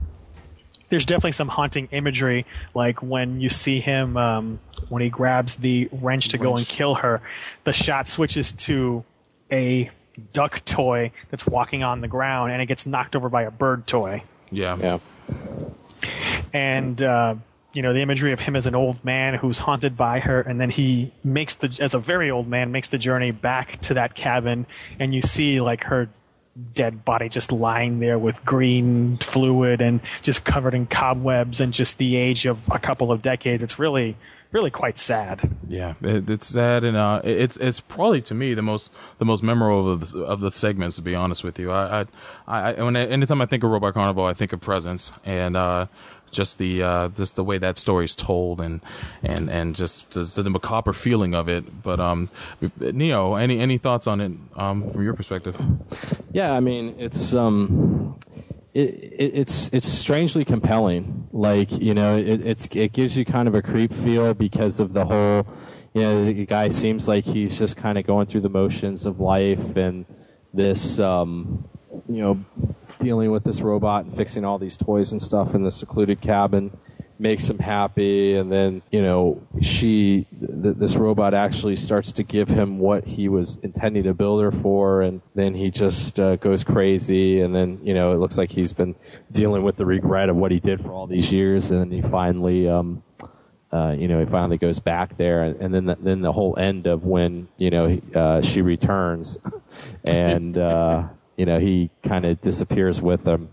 there's definitely some haunting imagery, like when you see him um, when he grabs the wrench to go and kill her. The shot switches to a duck toy that's walking on the ground, and it gets knocked over by a bird toy. yeah, yeah. And uh, you know the imagery of him as an old man who's haunted by her, and then he makes the as a very old man makes the journey back to that cabin, and you see like her dead body just lying there with green fluid and just covered in cobwebs and just the age of a couple of decades. It's really, really quite sad. yeah, it, it's sad, and uh, it's it's probably to me the most the most memorable of the, of the segments. To be honest with you, I I, I when I, anytime I think of Robot Carnival, I think of Presence and. uh just the uh, just the way that story's told and and and just, just the macabre feeling of it. But um, Neo, any any thoughts on it um, from your perspective? Yeah, I mean, it's um, it, it, it's it's strangely compelling. Like you know, it, it's it gives you kind of a creep feel because of the whole. You know, the guy seems like he's just kind of going through the motions of life and this, um, you know, dealing with this robot and fixing all these toys and stuff in the secluded cabin makes him happy and then you know she th- this robot actually starts to give him what he was intending to build her for and then he just uh, goes crazy and then you know it looks like he's been dealing with the regret of what he did for all these years and then he finally um uh, you know, he finally goes back there, and, then the, then the whole end of when you know uh, she returns, and uh, you know he kind of disappears with them,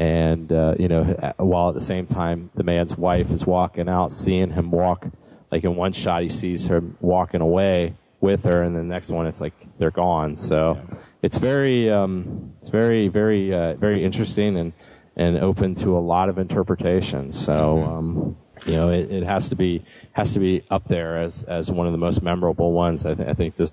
and uh, you know while at the same time the man's wife is walking out, seeing him walk. Like in one shot, he sees her walking away with her, and the next one, it's like they're gone. So it's very, um, it's very, very, uh, very interesting and and open to a lot of interpretations. So. Um, you know, it, it has to be has to be up there as as one of the most memorable ones. I, th- I think this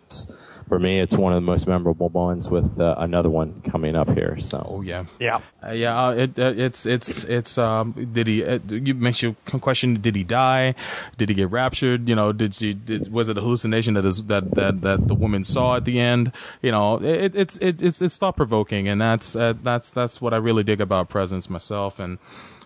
for me, it's one of the most memorable ones with uh, another one coming up here. So, oh yeah, yeah, uh, yeah. Uh, it, uh, it's it's it's. Um, did he? It, you makes you question: Did he die? Did he get raptured? You know, did she? Did, was it a hallucination that is that that that the woman saw at the end? You know, it, it's it, it's it's thought provoking, and that's uh, that's that's what I really dig about Presence myself, and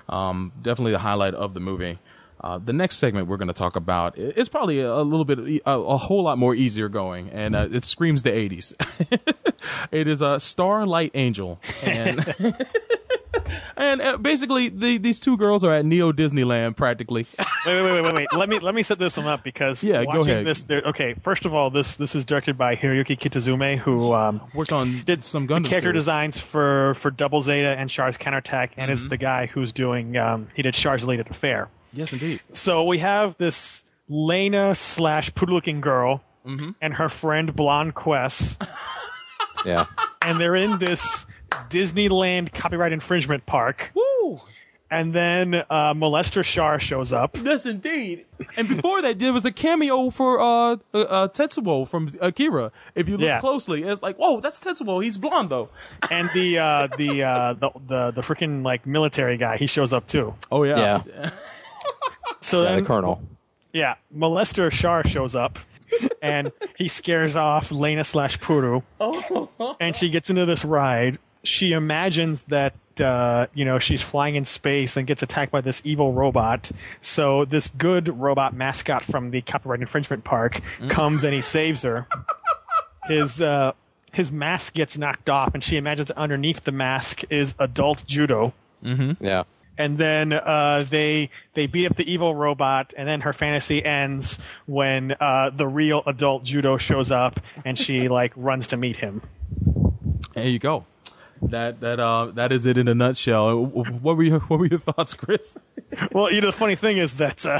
um, definitely the highlight of the movie. Uh, the next segment we're going to talk about is probably a, a little bit, a, a, whole lot more easier going, and uh, it screams the 80s. it is a Starlight Angel. And. and uh, basically, the, these two girls are at Neo Disneyland practically. wait, wait, wait, wait, wait. Let me let me set this one up because yeah, watching go ahead. This, okay, first of all, this this is directed by Hiroyuki Kitazume, who um, worked on did some the Gundam character series. designs for for Double Zeta and Char's Counterattack, and Mhm. is the guy who's doing um, he did Char's Elite Affair. Yes, indeed. So we have this Lena slash Puru looking girl Mm-hmm. and her friend Blonde Quess, yeah, and they're in this Disneyland copyright infringement park. Woo! And then uh, Molester Char shows up. Yes, indeed. And before that, there was a cameo for uh, uh, uh, Tetsuo from Akira. If you look Yeah. closely, it's like, whoa, that's Tetsuo. He's blonde though. and the uh, the uh, the the the freaking like military guy he shows up too. Oh yeah. So Yeah, then the colonel. Yeah, molester Char shows up, and he scares off Lena slash Puru, and she gets into this ride. She imagines that uh, you know she's flying in space and gets attacked by this evil robot. So this good robot mascot from the copyright infringement park comes and he saves her. His uh, his mask gets knocked off, and she imagines underneath the mask is adult Judau Mm-hmm. Yeah. And then uh, they they beat up the evil robot, and then her fantasy ends when uh, the real adult Judau shows up, and she like runs to meet him. There you go. That that uh that is it in a nutshell. What were your what were your thoughts, Chris? Well, you know the funny thing is that uh,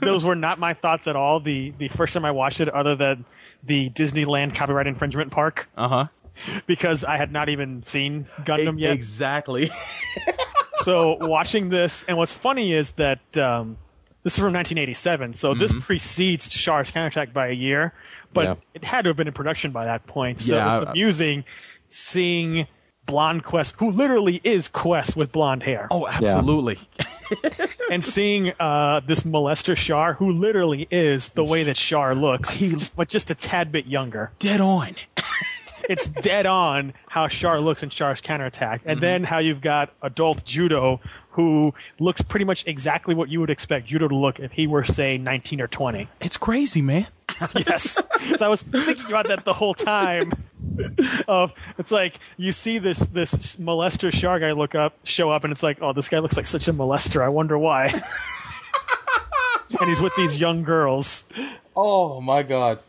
those were not my thoughts at all. The the first time I watched it, other than the Disneyland copyright infringement park, Uh huh. because I had not even seen Gundam yet. Exactly. so watching this, and what's funny is that um, this is from 1987, so this Mhm. precedes Char's Counterattack by a year, but Yeah. it had to have been in production by that point. So Yeah, it's I- amusing seeing Blonde Quess, who literally is Quess with blonde hair. Oh, absolutely. and seeing uh, this molester Char, who literally is the way that Char looks, just, but just a tad bit younger. Dead on. It's dead on how Char looks in Char's counterattack. And Mhm. then how you've got adult Judau, who looks pretty much exactly what you would expect Judau to look if he were, say, 19 or 20. It's crazy, man. yes. So I was thinking about that the whole time. Of it's like you see this this molester Char guy look up show up and it's like oh this guy looks like such a molester I wonder why and he's with these young girls Oh my god.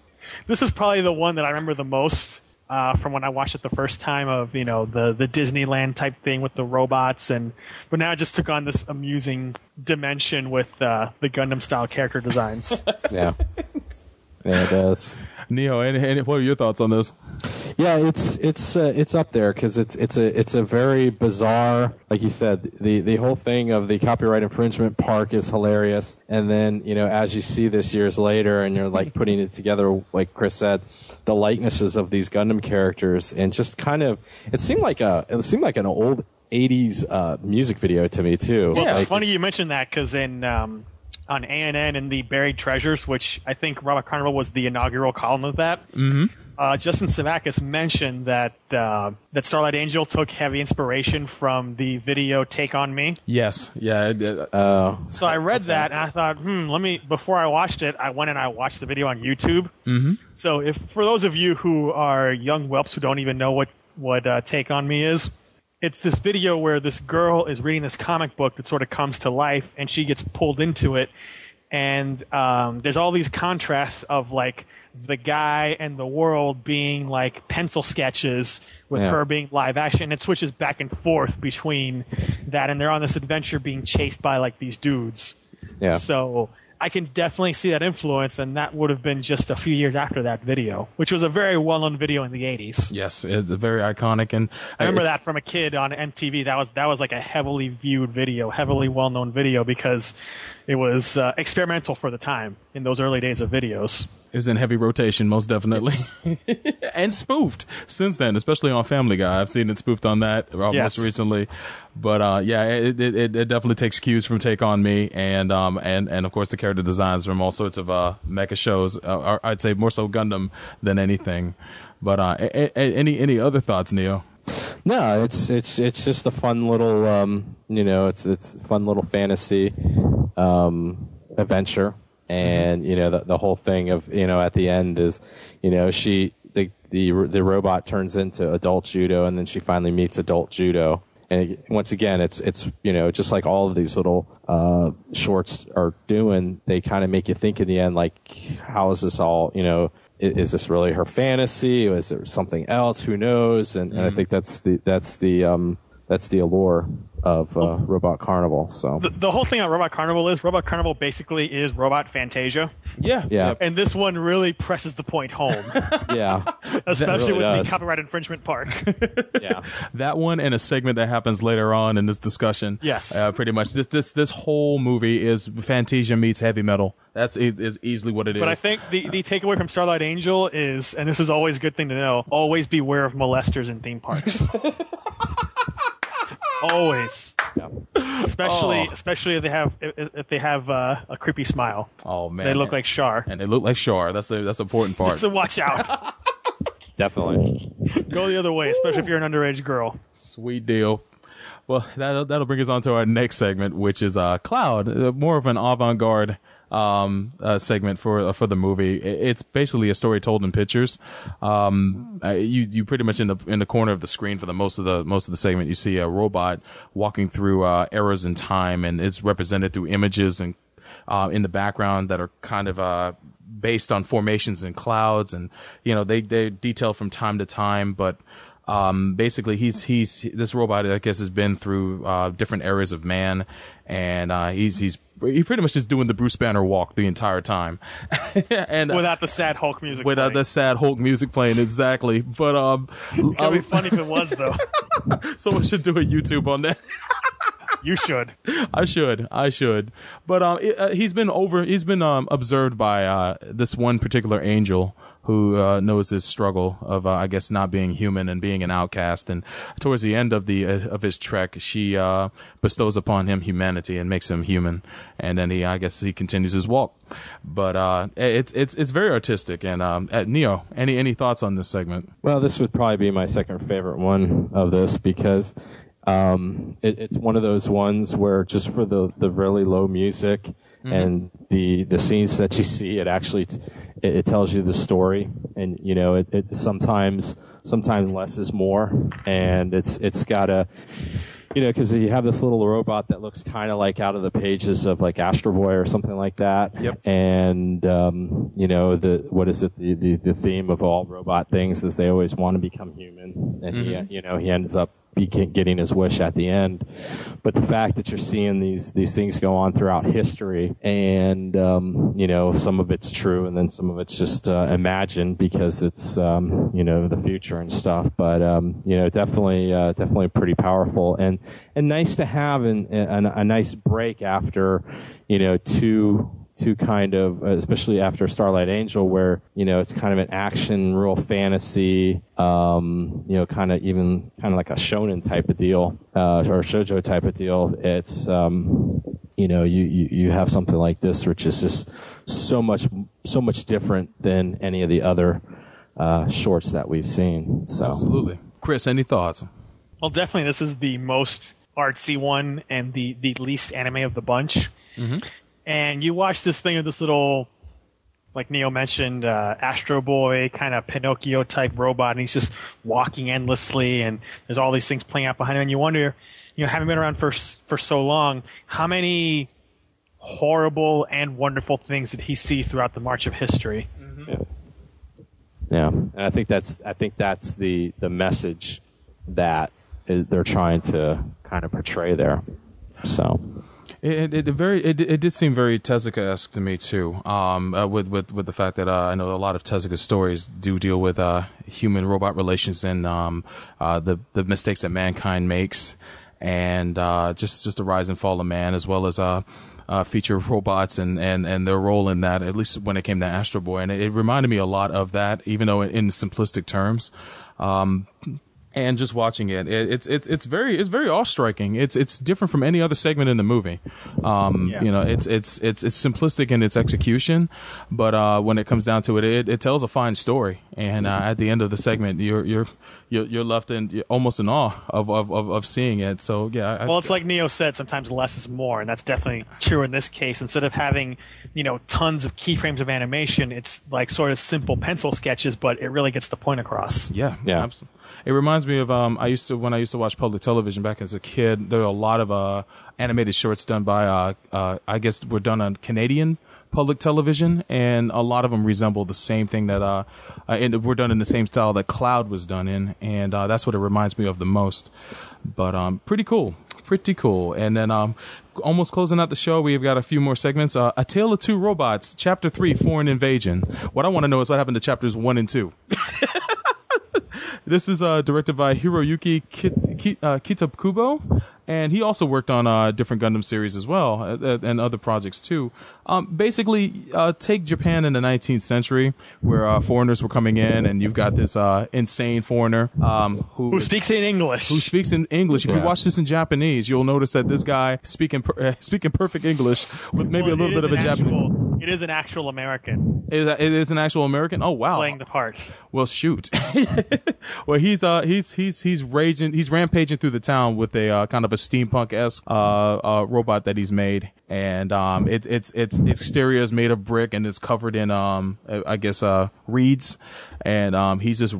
this is probably the one that I remember the most uh, from when I watched it the first time of you know the the Disneyland type thing with the robots and but now it just took on this amusing dimension with uh, the Gundam style character designs. Yeah. Yeah, it does. Neo, and, and what are your thoughts on this? Yeah, it's it's uh, it's up there because it's it's a it's a very bizarre, like you said, the the whole thing of the copyright infringement park is hilarious, and then you know as you see this years later, and you're like putting it together, like Chris said, the likenesses of these Gundam characters, and just kind of it seemed like a it seemed like an old '80s uh, music video to me too. Well, Like- it's funny you mentioned that because in um, on ANN and the Buried Treasures, which I think Robot Carnival was the inaugural column of that. Mm-hmm. Uh, Justin Sevakis mentioned that uh, that Starlight Angel took heavy inspiration from the video "Take on Me." Yes. Yeah. it- Oh. So I read that and I thought, hmm, let me. Before I watched it, I went and I watched the video on YouTube. Mm-hmm. So if for those of you who are young whelps who don't even know what what uh, Take on Me is, it's this video where this girl is reading this comic book that sort of comes to life, and she gets pulled into it, and um, there's all these contrasts of like the guy and the world being like pencil sketches with Yeah. her being live action. And it switches back and forth between that, and they're on this adventure being chased by like these dudes. Yeah. So I I can definitely see that influence, and that would have been just a few years after that video, which was a very well-known video in the '80s. Yes, it's very iconic, and I remember that from a kid on MTV. That was that was like a heavily viewed video, heavily well-known video because it was uh, experimental for the time in those early days of videos. It was in heavy rotation, most definitely, and spoofed since then, especially on Family Guy. I've seen it spoofed on that uh, Yes. most recently. But uh, yeah, it, it it it definitely takes cues from Take on Me, and um and and of course the character designs from all sorts of uh mecha shows. Uh, I'd say more so Gundam than anything. But uh, a- a- any any other thoughts, Neo? No, it's it's it's just a fun little um, you know it's it's fun little fantasy um, adventure, and you know the the whole thing of you know at the end is you know she the the the robot turns into adult Judau, and then she finally meets adult Judau. And it- once again, it's it's you know just like all of these little uh, shorts are doing, they kind of make you think in the end like, how is this all you know? i- Is this really her fantasy? Is there something else? Who knows? And, and I Mhm. think that's the that's the um, that's the allure of uh, Robot Carnival. So The, the whole thing on Robot Carnival is Robot Carnival basically is Robot Fantasia. Yeah, Yeah. And this one really presses the point home, yeah, especially really with does. the copyright infringement part. yeah, that one and a segment that happens later on in this discussion. Yes. uh, pretty much. This this this whole movie is Fantasia meets heavy metal. That's e- is easily what it is. But I think the, the takeaway from Starlight Angel is, and this is always a good thing to know, always beware of molesters in theme parks. Always. Especially, Oh. especially if they have if, if they have uh, a creepy smile. Oh man, They look like Char. and they look like Char. That's the that's the important part. So watch out. definitely. Go the other way, especially if you're an underage girl. Sweet deal. Well, that'll that'll bring us on to our next segment, which is uh, Cloud, uh, more of an avant-garde um, uh, segment for uh, for the movie. It's basically a story told in pictures. Um, you you pretty much in the in the corner of the screen for the most of the most of the segment, you see a robot walking through uh, eras in time, and it's represented through images and uh, in the background that are kind of uh, based on formations and clouds, and you know they they detail from time to time, but. Um, basically, he's he's this robot. I guess has been through uh, different eras of man, and uh, he's he's he pretty much is doing the Bruce Banner walk the entire time, and uh, Without the sad Hulk music. without the sad Hulk music playing exactly. But um, It'd be funny if it was though. someone should do a YouTube on that. You should. I should. I should. But um, it, uh, he's been over. He's been um observed by uh this one particular angel who uh, knows this struggle of uh, I guess not being human and being an outcast. And towards the end of the uh, of his trek, she uh bestows upon him humanity and makes him human. And then he, I guess, he continues his walk. But uh, it's it's it's very artistic. And um, at Neo, any any thoughts on this segment? Well, this would probably be my second favorite one of this because um, it, it's one of those ones where just for the, the really low music and the the scenes that you see, it actually t- it, it tells you the story, and you know it, it sometimes sometimes less is more, and it's it's got a you know, because you have this little robot that looks kind of like out of the pages of like Astro Boy or something like that. Yep. And um, you know, the what is it? The, the the theme of all robot things is they always want to become human, and Mhm. he, you know, he ends up be getting his wish at the end. But the fact that you're seeing these these things go on throughout history, and um, you know, some of it's true, and then some of it's just uh, imagined because it's um, you know the future and stuff. But um, you know, definitely uh, definitely pretty powerful and and nice to have a nice break after you know two two kind of especially after Starlight Angel where you know it's kind of an action real fantasy um you know kind of even kind of like a shonen type of deal uh or shojo type of deal it's um you know you, you you have something like this which is just so much so much different than any of the other uh shorts that we've seen so Absolutely, Chris. Any thoughts? Well, definitely, this is the most artsy one and the, the least anime of the bunch. Mm-hmm. And you watch this thing of this little, like Neo mentioned, uh, Astro Boy kind of Pinocchio type robot, and he's just walking endlessly, and there's all these things playing out behind him, and you wonder, you know, having been around for for so long, how many horrible and wonderful things did he see throughout the march of history? Yeah, and I think that's I think that's the the message that they're trying to kind of portray there. So It, it, it very it, it did seem very Tezuka-esque to me too. Um, uh, with with with the fact that uh, I know a lot of Tezuka stories do deal with uh, human robot relations and um, uh, the the mistakes that mankind makes, and uh, just just the rise and fall of man, as well as uh, feature robots and, and, and their role in that. At least when it came to Astro Boy, and it, it reminded me a lot of that, even though in simplistic terms. Um, and just watching it, it, it's it's it's very it's very awe striking. It's it's different from any other segment in the movie. Um, Yeah. You know, it's it's it's it's simplistic in its execution, but uh, when it comes down to it, it, it tells a fine story. And uh, at the end of the segment, you're you're you're, you're left in you're almost in awe of, of, of, of seeing it. So yeah, I, Well, it's like Neo said, sometimes less is more, and that's definitely true in this case. Instead of having, you know, tons of keyframes of animation, it's like sort of simple pencil sketches, but it really gets the point across. Yeah, yeah. Absolutely. It reminds me of um, I used to when I used to watch public television back as a kid. There were a lot of uh, animated shorts done by uh, uh, I guess were done on Canadian public television, and a lot of them resemble the same thing that uh, uh were done in the same style that Cloud was done in, and uh, that's what it reminds me of the most. But um, pretty cool, pretty cool. And then um, almost closing out the show, we've got a few more segments. Uh, a Tale of Two Robots, Chapter Three, Foreign Invasion. What I want to know is what happened to chapters one and two. This is uh, directed by Hiroyuki Kit- Ki- uh, Kitakubo, and he also worked on uh, different Gundam series as well uh, uh, and other projects too. Um, basically, uh, take Japan in the 19th century, where uh, foreigners were coming in, and you've got this uh, insane foreigner um, who, Who speaks in English? Who speaks in English? If you watch this in Japanese, you'll notice that this guy speaking per- uh, speaking perfect English with maybe Well, a little bit of a an Japanese. actual- It is an actual American It it is an actual American. Oh wow, playing the part. well, shoot. well, he's uh he's he's he's raging he's rampaging through the town with a uh, kind of a steampunk esque uh, uh robot that he's made, and um it, it's its exterior is made of brick and it's covered in um I guess uh reeds, and um he's just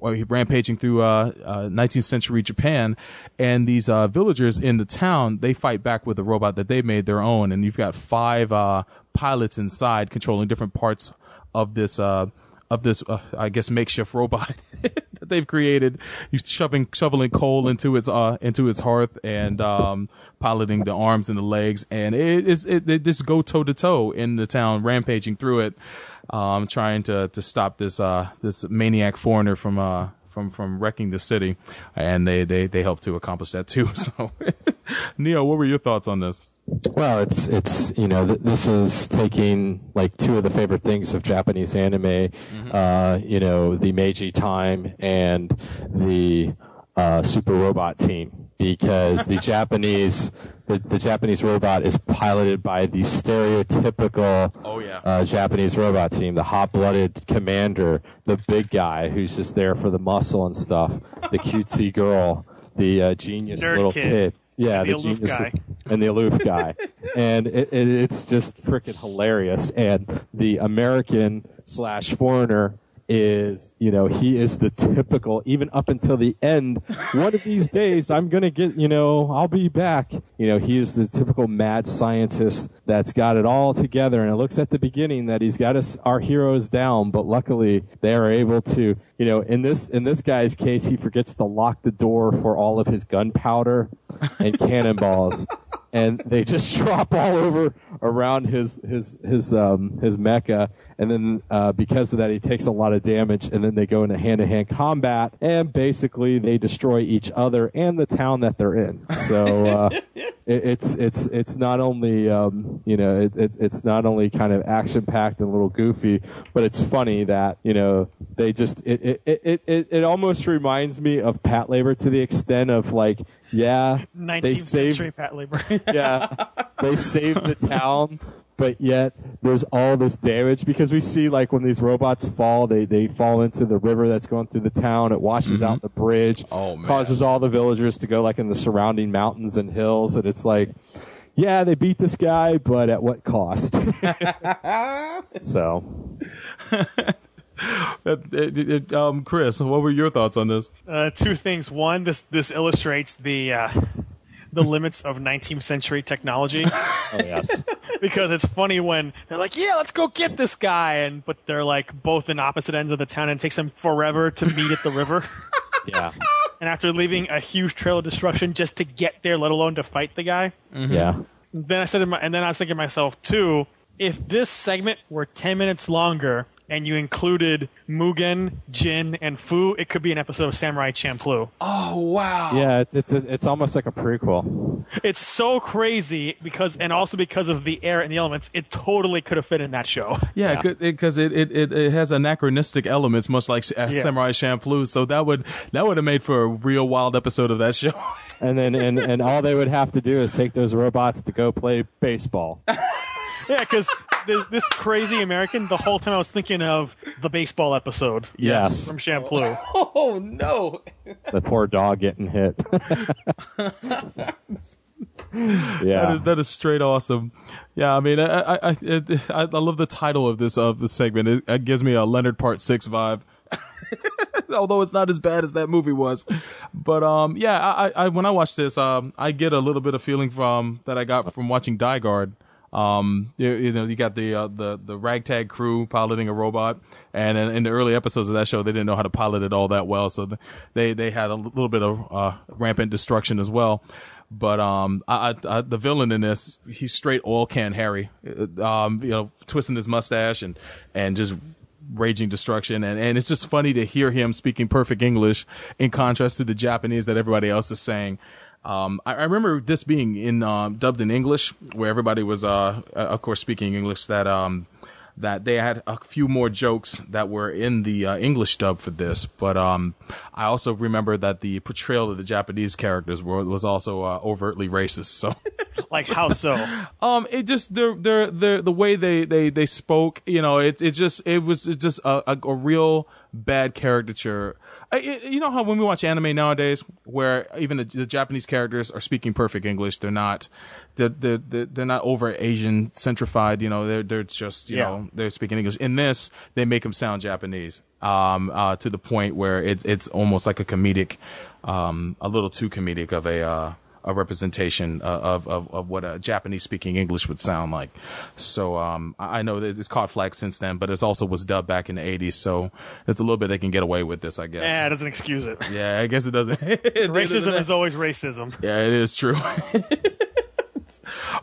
rampaging through uh, uh 19th century Japan, and these uh villagers in the town they fight back with a robot that they made their own, and you've got five uh pilots inside controlling different parts of this uh of this, uh, I guess, makeshift robot that they've created. He's shoving, shoveling coal into its, uh, into its hearth and, um, piloting the arms and the legs. And it is, it, they just go toe to toe in the town, rampaging through it, um, trying to, to stop this, uh, this maniac foreigner from, uh, from, from wrecking the city. And they, they, they help to accomplish that too. So, Neo, what were your thoughts on this? Well, it's it's you know th- this is taking like two of the favorite things of Japanese anime, uh, you know the Meiji time and the uh, Super Robot Team because the Japanese the, the Japanese robot is piloted by the stereotypical Oh, yeah. uh, Japanese robot team, the hot-blooded commander, the big guy who's just there for the muscle and stuff, the cutesy girl, the uh, genius Nerd little kid. kid. Yeah, And the the, aloof genius guy. and the aloof guy, and it, it, it's just freaking hilarious. And the American slash foreigner is, you know, he is the typical. Even up until the end, one of these days I'm gonna get, you know, I'll be back. You know, he is the typical mad scientist that's got it all together, and it looks at the beginning that he's got us our heroes down, but luckily they are able to, you know, in this in this guy's case, he forgets to lock the door for all of his gunpowder and cannonballs. and they just drop all over around his his his um his mecha. And then uh, because of that he takes a lot of damage and then they go into hand-to-hand combat and basically they destroy each other and the town that they're in. So uh, it, it's it's it's not only um, you know it, it, it's not only kind of action packed and a little goofy but it's funny that you know they just it it, it, it, it almost reminds me of Patlabor to the extent of like yeah 19th they saved century Patlabor. yeah, they saved the town, but yet there's all this damage because we see like when these robots fall, they they fall into the river that's going through the town. It washes out mm-hmm. the bridge, Oh, man. causes all the villagers to go like in the surrounding mountains and hills, and it's like. Yeah, they beat this guy, but at what cost? so, um, Chris, what were your thoughts on this? Uh, two things. One, this this illustrates the uh, the limits of 19th century technology. oh yes, because it's funny when they're like, "Yeah, let's go get this guy," and but they're like both in opposite ends of the town, and it takes them forever to meet at the river. yeah, And after leaving a huge trail of destruction just to get there, let alone to fight the guy. Yeah. then I said, to my, and then I was thinking to myself too, if this segment were ten minutes longer and you included Mugen, Jin, and Fu, it could be an episode of Samurai Champloo. Oh wow! Yeah, it's it's it's almost like a prequel. It's so crazy because, and also because of the air and the elements, it totally could have fit in that show. Yeah, because it, it, it, it has anachronistic elements, much like Yeah. Samurai Champloo. So that would that would have made for a real wild episode of that show. And then and, and all they would have to do is take those robots to go play baseball. Yeah, because this crazy American, the whole time I was thinking of the baseball episode. Yes. From Shampoo. Oh no! the poor dog getting hit. Yeah. is, that is straight awesome. Yeah, I mean, I I, I, I I love the title of this of the segment. It, it gives me a Leonard Part Six vibe. Although it's not as bad as that movie was, but um, yeah, I, I when I watch this, um, I get a little bit of feeling from that I got from watching Dai-Guard. Um, you, you know, you got the uh, the the ragtag crew piloting a robot, and in, in the early episodes of that show, they didn't know how to pilot it all that well, so th- they they had a little bit of uh, rampant destruction as well. But um, I, I, I, the villain in this, he's straight oil can Harry, Uh, um, you know, twisting his mustache and and just raging destruction and, and it's just funny to hear him speaking perfect English in contrast to the Japanese that everybody else is saying. Um, I, I remember this being in um, dubbed in English, where everybody was, uh, uh, of course, speaking English. That um, that they had a few more jokes that were in the uh, English dub for this. But um, I also remember that the portrayal of the Japanese characters were, was also uh, overtly racist. So. Like how so? Um, it just the the the the way they they they spoke, you know, it it just it was just a a, a real bad caricature. It, you know how when we watch anime nowadays, where even the, the Japanese characters are speaking perfect English, they're not they're they're they're, they're not over Asian centrified. You know, they're they're just you Yeah. know they're speaking English. In this, they make them sound Japanese. Um, uh, to the point where it, it's almost like a comedic, um, a little too comedic of a uh, a representation uh, of, of of what a Japanese speaking English would sound like. So um, I know that it's caught flack since then, but it also was dubbed back in the '80s. So there's a little bit they can get away with this, I guess. Yeah, it doesn't excuse it. Yeah, I guess it doesn't. Racism is always racism. Yeah, it is true.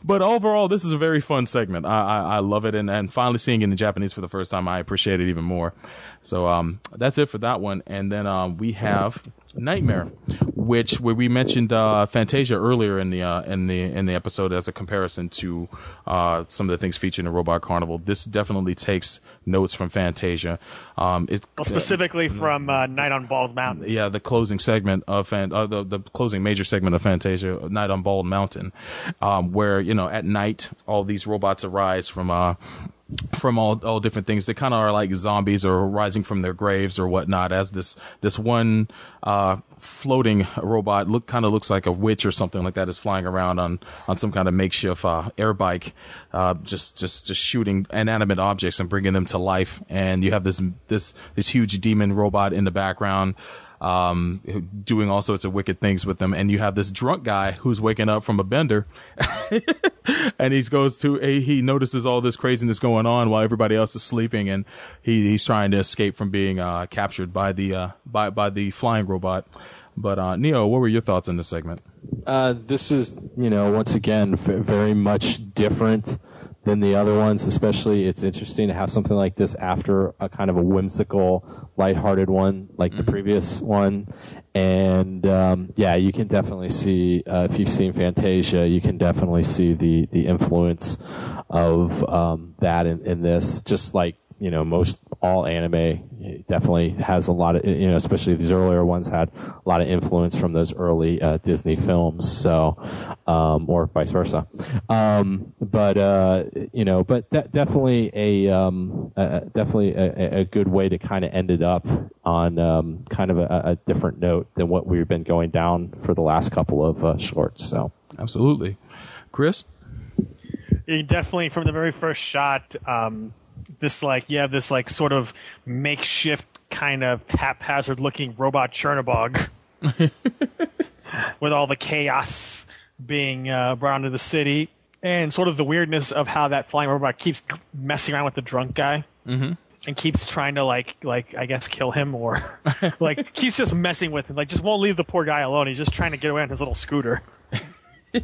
but overall, this is a very fun segment. I, I, I love it, and, and finally seeing it in Japanese for the first time, I appreciate it even more. So um, that's it for that one, and then um, we have Nightmare, which where we mentioned uh, Fantasia earlier in the uh, in the in the episode as a comparison to uh, some of the things featured in the Robot Carnival. This definitely takes notes from Fantasia. Um, it Well, specifically from uh, Night on Bald Mountain. yeah, the closing segment of Fan, uh, the the closing major segment of Fantasia, Night on Bald Mountain, um, where you know at night all these robots arise from uh from all all different things. They kind of are like zombies or rising from their graves or whatnot. As this this one uh floating robot look kind of looks like a witch or something like that is flying around on on some kind of makeshift uh, air bike, uh, just just just shooting inanimate objects and bringing them to life. And you have this this this huge demon robot in the background um, doing all sorts of wicked things with them. And you have this drunk guy who's waking up from a bender, and he goes to a, he notices all this craziness going on while everybody else is sleeping, and he he's trying to escape from being uh, captured by the uh, by by the flying robot. But uh, Neo, what were your thoughts on this segment? Uh, this is, you know, once again, very much different than the other ones. Especially, it's interesting to have something like this after a kind of a whimsical, lighthearted one like the previous one. And um, yeah, you can definitely see uh, if you've seen Fantasia, you can definitely see the the influence of um, that in, in this. Just like you know, most all anime definitely has a lot of, you know, especially these earlier ones had a lot of influence from those early uh, Disney films. So, um, or vice versa. Um, but uh, you know, but de- definitely a um, uh, definitely a, a good way to kind of end it up on um, kind of a, a different note than what we've been going down for the last couple of uh, shorts. So, absolutely, Chris. You definitely from the very first shot, um, this like you have this like sort of makeshift kind of haphazard looking robot Chernobog with all the chaos being uh, brought into the city and sort of the weirdness of how that flying robot keeps messing around with the drunk guy Mm-hmm. and keeps trying to like like I guess kill him or like keeps just messing with him like just won't leave the poor guy alone he's just trying to get away on his little scooter and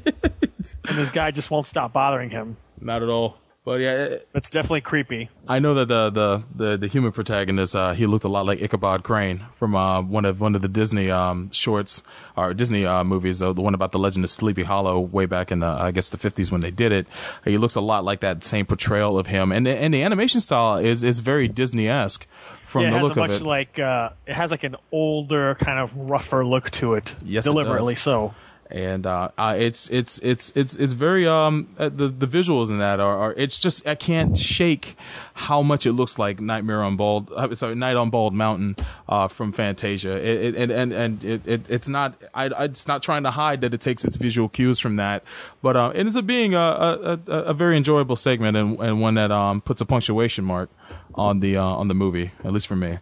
this guy just won't stop bothering him. Not at all. But yeah, it, It's definitely creepy. I know that the the the, the human protagonist uh, he looked a lot like Ichabod Crane from uh, one of one of the Disney um, shorts or Disney uh, movies, uh, the one about the Legend of Sleepy Hollow, way back in the I guess the fifties when they did it. He looks a lot like that same portrayal of him, and the, and the animation style is is very Disney esque from yeah, it the has look a of much it. like uh, it has like an older kind of rougher look to it. Yes, it deliberately does. so. And uh, it's it's it's it's it's very um uh, the the visuals in that are, are it's just I can't shake how much it looks like Nightmare on Bald uh, sorry Night on Bald Mountain uh from Fantasia. It, it and and it, it it's not I it's not trying to hide that it takes its visual cues from that. But uh, it ends up being a a, a, a very enjoyable segment and, and one that um puts a punctuation mark on the uh, on the movie at least for me.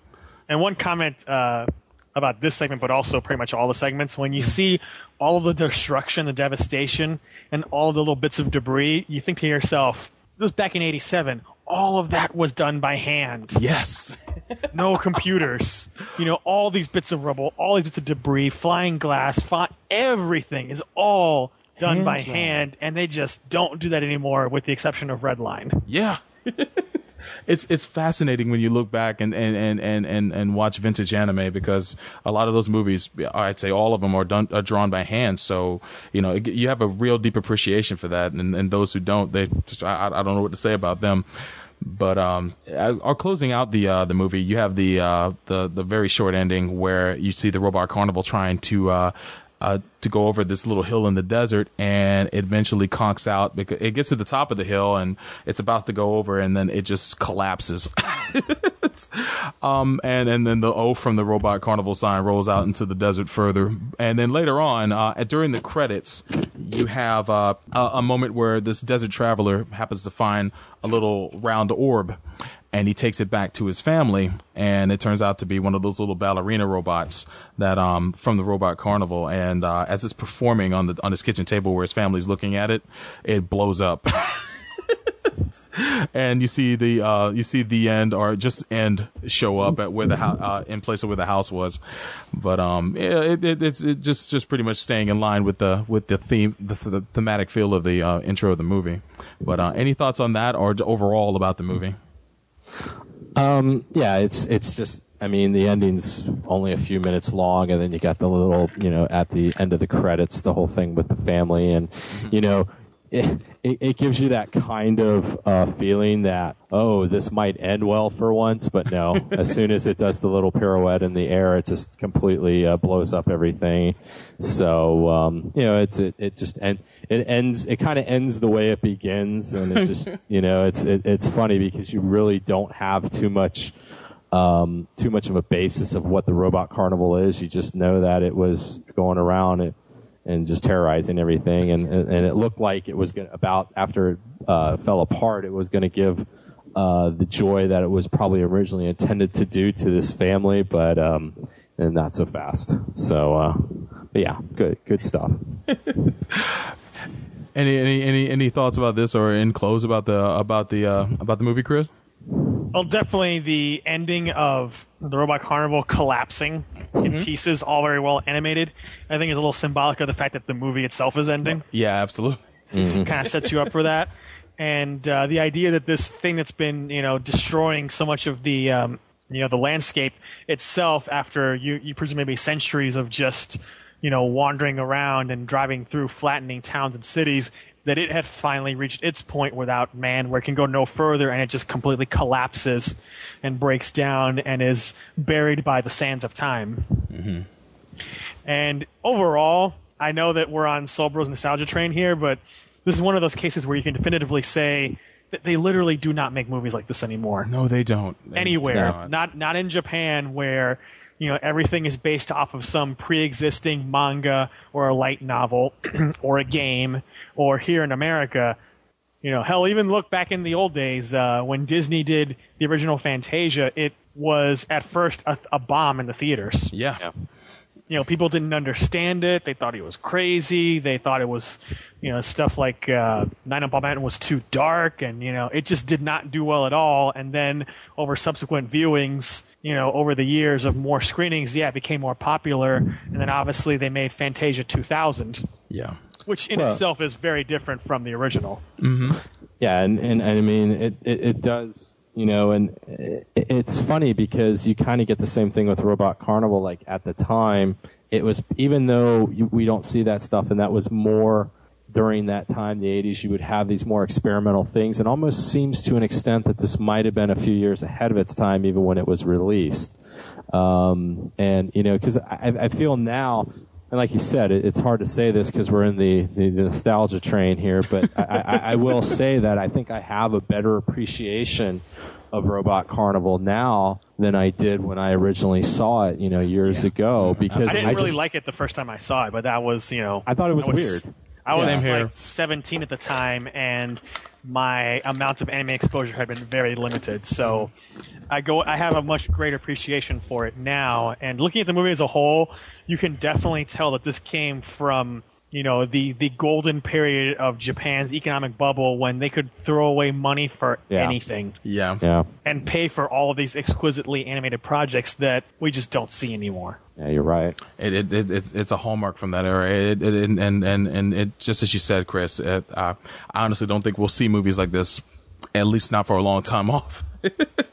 And one comment uh, about this segment, but also pretty much all the segments, when you see all of the destruction, the devastation, and all the little bits of debris, you think to yourself, this was back in 87. All of that was done by hand. Yes. no computers. You know, all these bits of rubble, all these bits of debris, flying glass, everything is all done by Hand-drawn. hand, and they just don't do that anymore, with the exception of Redline. Yeah. it's it's fascinating when you look back and and, and, and, and and watch vintage anime because a lot of those movies I'd say all of them are done are drawn by hand. So you know you have a real deep appreciation for that. And, and those who don't they just I, I don't know what to say about them. But um are closing out the uh the movie you have the uh the the very short ending where you see the robot carnival trying to uh uh, to go over this little hill in the desert, and it eventually conks out because it gets to the top of the hill and it's about to go over, and then it just collapses. um, and and then the O from the robot carnival sign rolls out into the desert further, and then later on, uh, during the credits, you have uh, a, a moment where this desert traveler happens to find a little round orb and he takes it back to his family and it turns out to be one of those little ballerina robots that um from the robot carnival. And uh as it's performing on the on his kitchen table where his family's looking at it it blows up. And you see the uh you see the end or just end show up at where the house uh, in place of where the house was. But um it, it it's it just just pretty much staying in line with the with the theme the, the thematic feel of the uh, intro of the movie. But uh any thoughts on that or overall about the movie Um, yeah, it's it's just. I mean, the ending's only a few minutes long, and then you got the little, you know, at the end of the credits, the whole thing with the family, and you know, it, it, it gives you that kind of uh, feeling that oh, this might end well for once, but no. as soon as it does the little pirouette in the air, it just completely uh, blows up everything. So um, you know, it's it, it just end it ends. It kind of ends the way it begins, and it just you know, it's it, it's funny because you really don't have too much um, too much of a basis of what the robot carnival is. You just know that it was going around and, and just terrorizing everything, and and it looked like it was gonna, about after it uh, fell apart, it was going to give uh, the joy that it was probably originally intended to do to this family, but um, and not so fast. So, uh, yeah, good good stuff. Any any any any thoughts about this or in close about the about the uh, about the movie, Chris? Well, definitely the ending of the Robot Carnival collapsing in pieces, all very well animated. I think is a little symbolic of the fact that the movie itself is ending. Yeah, absolutely. kind of sets you up for that. And uh, the idea that this thing that's been, you know, destroying so much of the, um, you know, the landscape itself after you, you presume maybe centuries of just, you know, wandering around and driving through flattening towns and cities, that it had finally reached its point without man where it can go no further and it just completely collapses and breaks down and is buried by the sands of time. Mm-hmm. And overall, I know that we're on Soul Bro's nostalgia train here, but this is one of those cases where you can definitively say that they literally do not make movies like this anymore. No, they don't. They Anywhere. do not. Not not in Japan where you know everything is based off of some pre-existing manga or a light novel or a game or here in America you know, hell, even look back in the old days uh, when Disney did the original Fantasia. It was at first a, a bomb in the theaters. Yeah. You know, people didn't understand it. They thought it was crazy. They thought it was, you know, stuff like uh, Nine on Ball Mountain was too dark, and you know, it just did not do well at all. And then over subsequent viewings, you know, over the years of more screenings, yeah, it became more popular. And then obviously they made Fantasia 2000. Yeah. which in Well- itself is very different from the original. Mm-hmm. Yeah, and, and, and I mean, it, it, it does, you know, and it, it's funny because you kind of get the same thing with Robot Carnival. Like at the time, it was, even though you, we don't see that stuff, and that was more during that time, the 80s, you would have these more experimental things. It almost seems to an extent that this might have been a few years ahead of its time, even when it was released. Um, and, you know, because I, I feel now, and like you said, it, it's hard to say this because we're in the, the, the nostalgia train here, but I, I, I will say that I think I have a better appreciation of Robot Carnival now than I did when I originally saw it, you know, years ago. Because I didn't really just, like it the first time I saw it, but that was, you know, I thought it was weird. I was Same here. like 17 at the time, and my amount of anime exposure had been very limited. So I go, I have a much greater appreciation for it now. And looking at the movie as a whole, you can definitely tell that this came from you know the the golden period of Japan's economic bubble when they could throw away money for Yeah. anything Yeah. Yeah. and pay for all of these exquisitely animated projects that we just don't see anymore. Yeah, you're right. It, it, it it's it's a hallmark from that era. It, it, and and and and it just as you said, Chris. It, uh, I honestly don't think we'll see movies like this, at least not for a long time off.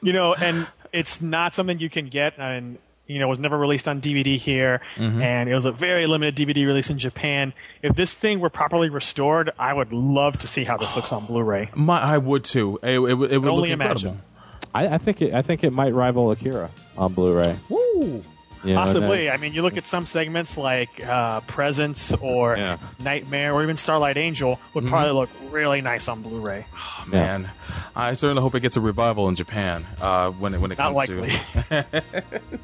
you know, and it's not something you can get, and you know, it was never released on DVD here, Mhm. and it was a very limited DVD release in Japan. If this thing were properly restored, I would love to see how this looks on Blu-ray. My, I would too. It, it, would- it would only look imagine. incredible. I, I think it, I think it might rival Akira on Blu-ray. Woo! You know, and Possibly. then- I mean, you look at some segments like uh, Presence or Nightmare or even Starlight Angel would Mhm. probably look really nice on Blu-ray. Man, I certainly hope it gets a revival in Japan uh, when it when it Not comes likely. to.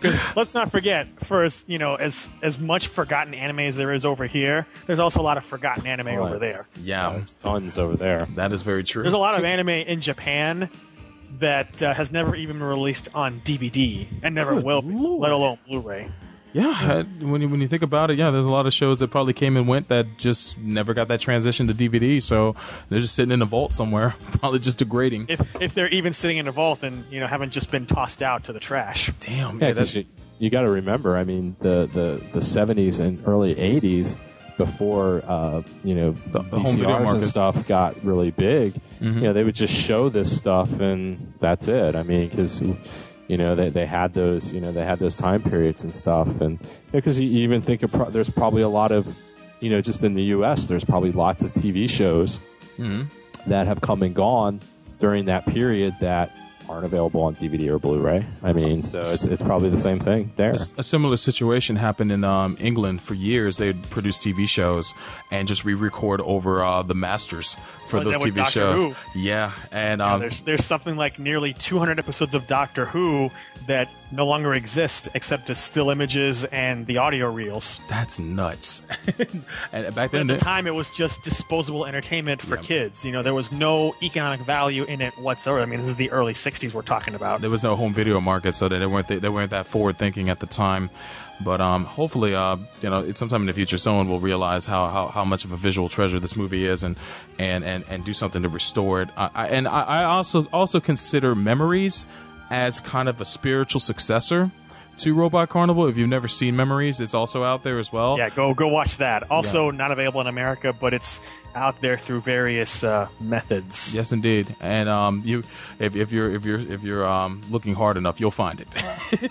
Because let's not forget, for as you know, as as much forgotten anime as there is over here, there's also a lot of forgotten anime over there. Yeah, there's tons over there. That is very true. There's a lot of anime in Japan that uh, has never even been released on DVD and never Good will be, let alone Blu-ray. Yeah, uh, when you, when you think about it, yeah, there's a lot of shows that probably came and went that just never got that transition to DVD. So they're just sitting in a vault somewhere, probably just degrading. If if they're even sitting in a vault and you know haven't just been tossed out to the trash. Damn, Yeah, 'cause you, you got to remember. I mean, the, the, the 70s and early 80s, before uh, you know the, home video VCRs and stuff got really big, Mhm. you know, they would just show this stuff and that's it. I mean, because you know they, they had those you know they had those time periods and stuff, and because you even think of pro- there's probably a lot of you know just in the U.S. there's probably lots of TV shows Mhm. that have come and gone during that period that aren't available on DVD or Blu-ray. I mean, so it's, it's probably the same thing there. A, similar situation happened in um, England for years. They'd produce TV shows and just re-record over uh, the masters for those TV Doctor shows. Who. Yeah, and um, there's there's something like nearly 200 episodes of Doctor Who that no longer exist except as still images and the audio reels. that's nuts. and back But then, at the time, it was just disposable entertainment for kids. You know, there was no economic value in it whatsoever. I mean, this is the early '60s we're talking about. there was no home video market, so they weren't they weren't that forward thinking at the time. But um, hopefully, uh, you know, sometime in the future, someone will realize how, how, how much of a visual treasure this movie is, and and, and, and do something to restore it. I, I, and I, I also also consider Memories as kind of a spiritual successor to Robot Carnival. If you've never seen Memories, it's also out there as well. Yeah, go go watch that. Also, not available in America, but it's out there through various uh, methods. Yes, indeed. And um, you, if, if you're if you're if you're um, looking hard enough, you'll find it.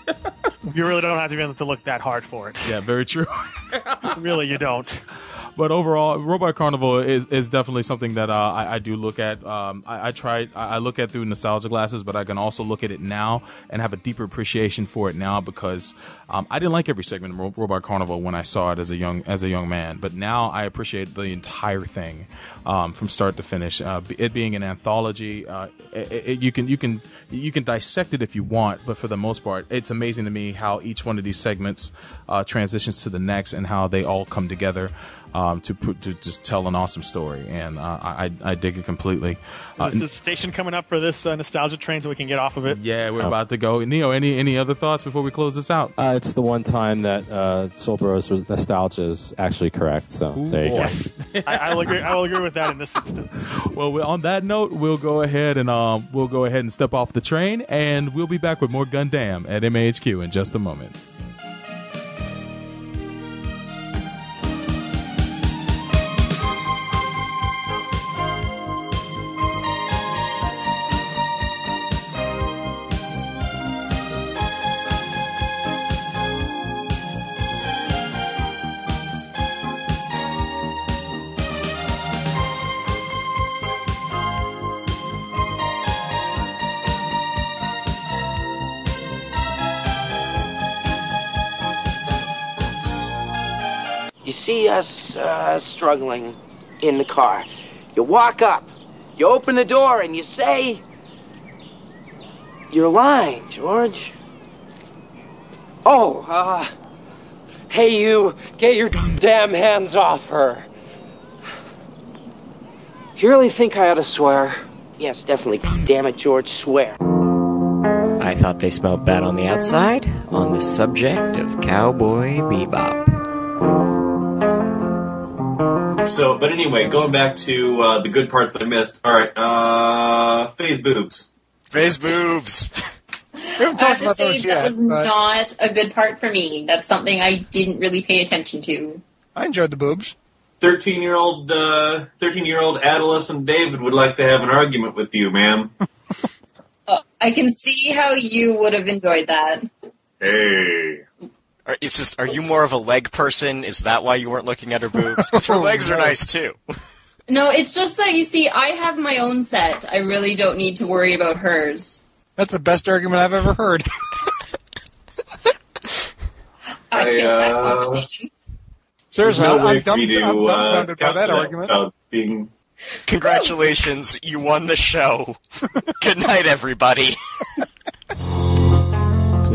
You really don't have to be able to look that hard for it. yeah, very true. really, you don't. But overall, Robot Carnival is, is definitely something that uh, I, I do look at. Um, I, I try I look at through nostalgia glasses, but I can also look at it now and have a deeper appreciation for it now because um, I didn't like every segment of Ro- Robot Carnival when I saw it as a young as a young man. But now I appreciate the entire thing um, from start to finish. Uh, it being an anthology, uh, it, it, you can you can you can dissect it if you want, but for the most part, it's amazing to me how each one of these segments uh, transitions to the next and how they all come together um, to put, to just tell an awesome story, and uh, I I dig it completely. Uh, Is this station coming up for this uh, nostalgia train so we can get off of it? yeah, we're about to go. Neo, any any other thoughts before we close this out? Uh, it's the one time that uh, Soul Bros nostalgia is actually correct. So there you go. I, I will agree. I will agree with that in this instance. Well, we- on that note, we'll go ahead and um, we'll go ahead and step off the train, and we'll be back with more Gundam at MAHQ in just a moment. Us uh, struggling in the car. You walk up, you open the door, and you say, You're lying, George. Oh, uh, hey, you, get your damn hands off her. You really think I ought to swear? Yes, definitely. Damn it, George, swear. I thought they smelled bad on the outside on the subject of Cowboy Bebop. So, but anyway, going back to uh, the good parts that I missed. All right, uh, phase boobs. Phase boobs. I have to say that was not a good part for me. That's something I didn't really pay attention to. I enjoyed the boobs. Thirteen-year-old, uh, thirteen-year-old adolescent David would like to have an argument with you, ma'am. Uh, I can see how you would have enjoyed that. Hey. Are, it's just, are you more of a leg person? Is that why you weren't looking at her boobs? Because her legs are nice too. No, it's just that you see, I have my own set. I really don't need to worry about hers. That's the best argument I've ever heard. I I, feel that uh, conversation. Seriously, There's no I'm way dumb- for you to, I'm uh, dumbfounded by that argument. without being Congratulations, you won the show. Good night, everybody.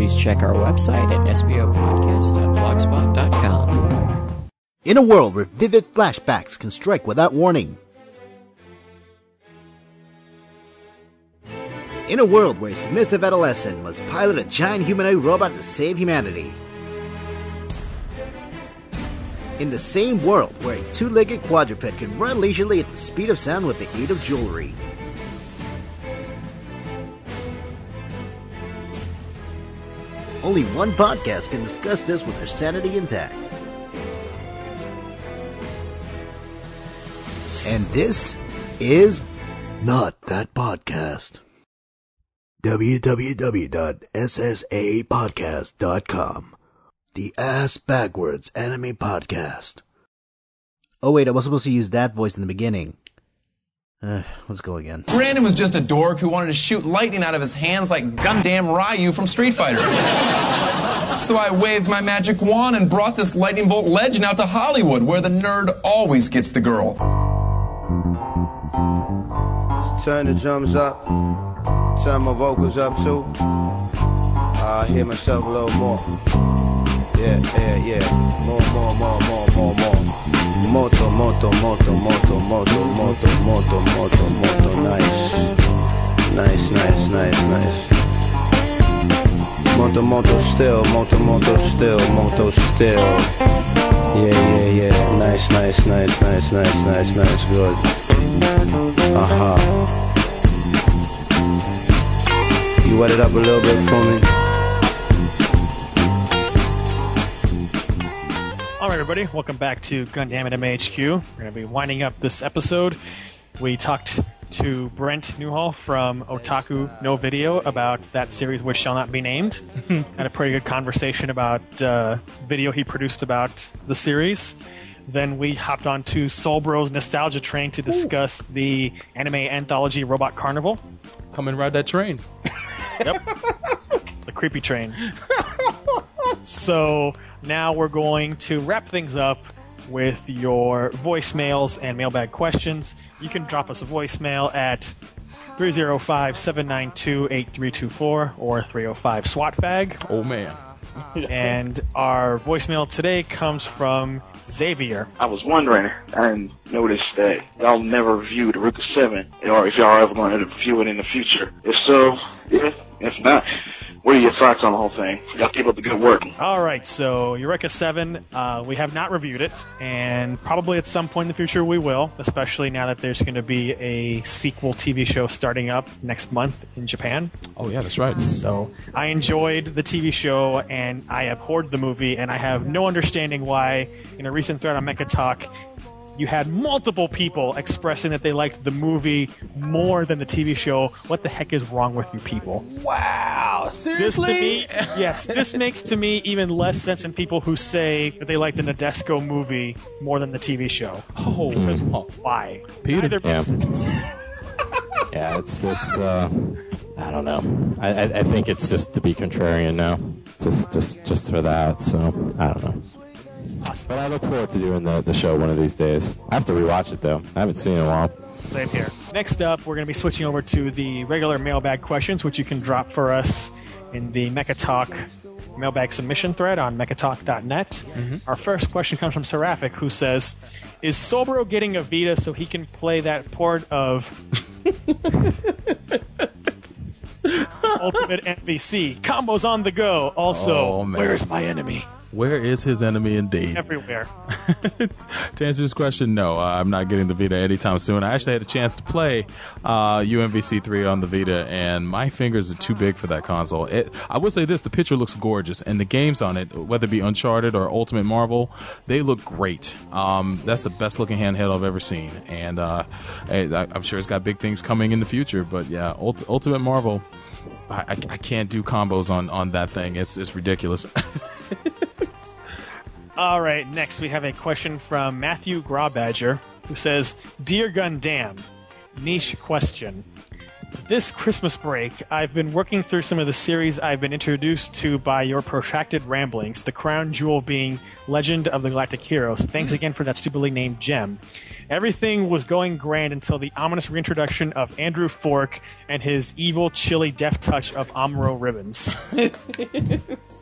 Please check our website at sbopodcast.blogspot.com. In a world where vivid flashbacks can strike without warning. In a world where a submissive adolescent must pilot a giant humanoid robot to save humanity. In the same world where a two legged quadruped can run leisurely at the speed of sound with the aid of jewelry. Only one podcast can discuss this with their sanity intact. And this is not that podcast. www.ssapodcast.com. The Ass Backwards Anime Podcast. Oh wait, I was supposed to use that voice in the beginning. Uh, let's go again. Brandon was just a dork who wanted to shoot lightning out of his hands like goddamn Ryu from Street Fighter. so I waved my magic wand and brought this lightning bolt legend out to Hollywood, where the nerd always gets the girl. Turn the drums up. Turn my vocals up too. I hear myself a little more. Yeah, yeah, yeah. More, more, more, more, more, more. Moto, moto, moto, moto, moto, moto, moto, moto, moto. Nice. Nice, nice, nice, nice. Moto, moto, still. Moto, moto, still. Moto, still. Yeah, yeah, yeah. Nice, nice, nice, nice, nice, nice, nice. Good. Uh-huh. You wet it up a little bit for me? All right, everybody, welcome back to Gundam at MAHQ. We're going to be winding up this episode. We talked to Brent Newhall from Otaku No Video about that series which shall not be named. Had a pretty good conversation about uh, video he produced about the series. Then we hopped on to Soul Bros Nostalgia Train to discuss the anime anthology Robot Carnival. Come and ride that train. Yep. the creepy train. so now we're going to wrap things up with your voicemails and mailbag questions. You can drop us a voicemail at 305 792 8324 or 305 SWAT FAG. Oh, man. and our voicemail today comes from Xavier. I was wondering, I didn't that y'all never reviewed Ruka 7, or if y'all ever going to view it in the future. If so, if, if not, what are your thoughts on the whole thing? Y'all keep up the good work. All right, so Eureka 7, uh, we have not reviewed it, and probably at some point in the future we will, especially now that there's going to be a sequel TV show starting up next month in Japan. Oh, yeah, that's right. So I enjoyed the TV show, and I abhorred the movie, and I have no understanding why, in a recent thread on Mecha Talk, you had multiple people expressing that they liked the movie more than the TV show. What the heck is wrong with you people? Wow, This seriously? to me, yes, this makes to me even less sense than people who say that they like the Nadesico movie more than the TV show. Oh, because why? Peter. Neither Yeah. makes. Yeah, it's it's. Uh, I don't know. I, I I think it's just to be contrarian now. Just just just for that. So I don't know. Awesome. But I look forward to doing the, the show one of these days. I have to rewatch it though. I haven't seen it in a while. Same here. Next up, we're going to be switching over to the regular mailbag questions, which you can drop for us in the Mecha Talk mailbag submission thread on mechatalk.net. Mm-hmm. Our first question comes from Seraphic, who says, "Is Soul Bro getting a Vita so he can play that port of Ultimate MVC combos on the go? Also, Oh, where's my enemy? Where is his enemy indeed? Everywhere." to answer this question, no, uh, I'm not getting the Vita anytime soon. I actually had a chance to play uh, UMVC 3 on the Vita, and my fingers are too big for that console. It, I would say this the picture looks gorgeous, and the games on it, whether it be Uncharted or Ultimate Marvel, they look great. Um, that's the best looking handheld I've ever seen, and uh, I, I'm sure it's got big things coming in the future, but yeah, Ult- Ultimate Marvel. I, I, I can't do combos on, on that thing. It's it's ridiculous. All right, next we have a question from Matthew Grawbadger, who says, Dear Gundam, niche question. This Christmas break, I've been working through some of the series I've been introduced to by your protracted ramblings, the crown jewel being Legend of the Galactic Heroes. Thanks again for that stupidly named gem. Everything was going grand until the ominous reintroduction of Andrew Fork and his evil, chilly death touch of Amuro Ribbons.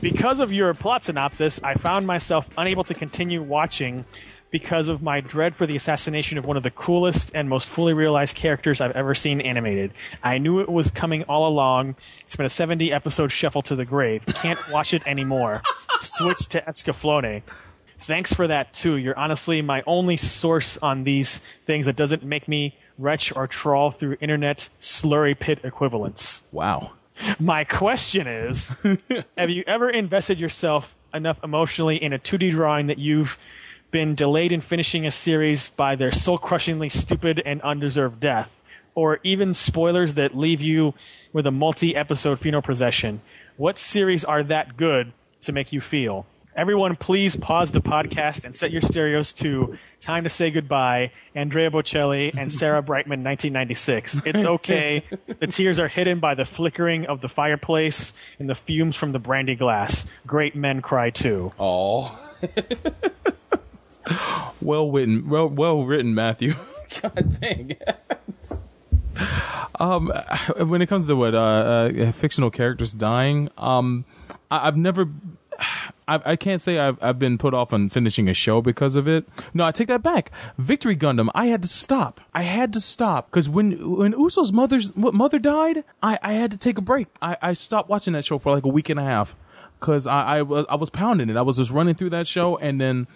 because of your plot synopsis, I found myself unable to continue watching because of my dread for the assassination of one of the coolest and most fully realized characters I've ever seen animated. I knew it was coming all along. It's been a 70 episode shuffle to the grave. Can't watch it anymore. Switch to Escaflowne. Thanks for that too. You're honestly my only source on these things that doesn't make me retch or trawl through internet slurry pit equivalents. Wow. My question is Have you ever invested yourself enough emotionally in a 2D drawing that you've been delayed in finishing a series by their soul crushingly stupid and undeserved death? Or even spoilers that leave you with a multi episode funeral procession? What series are that good to make you feel? Everyone, please pause the podcast and set your stereos to Time to Say Goodbye, Andrea Bocelli, and Sarah Brightman, 1996. It's okay. the tears are hidden by the flickering of the fireplace and the fumes from the brandy glass. Great men cry too. Oh. well written, well well written, Matthew. God dang it. Um, when it comes to what uh, uh fictional characters dying, um, I, I've never. I, I can't say I've I've been put off on finishing a show because of it. No, I take that back. Victory Gundam, I had to stop. I had to stop because when when Uso's mother's mother died, I, I had to take a break. I, I stopped watching that show for like a week and a half because I, I was I was pounding it. I was just running through that show, and then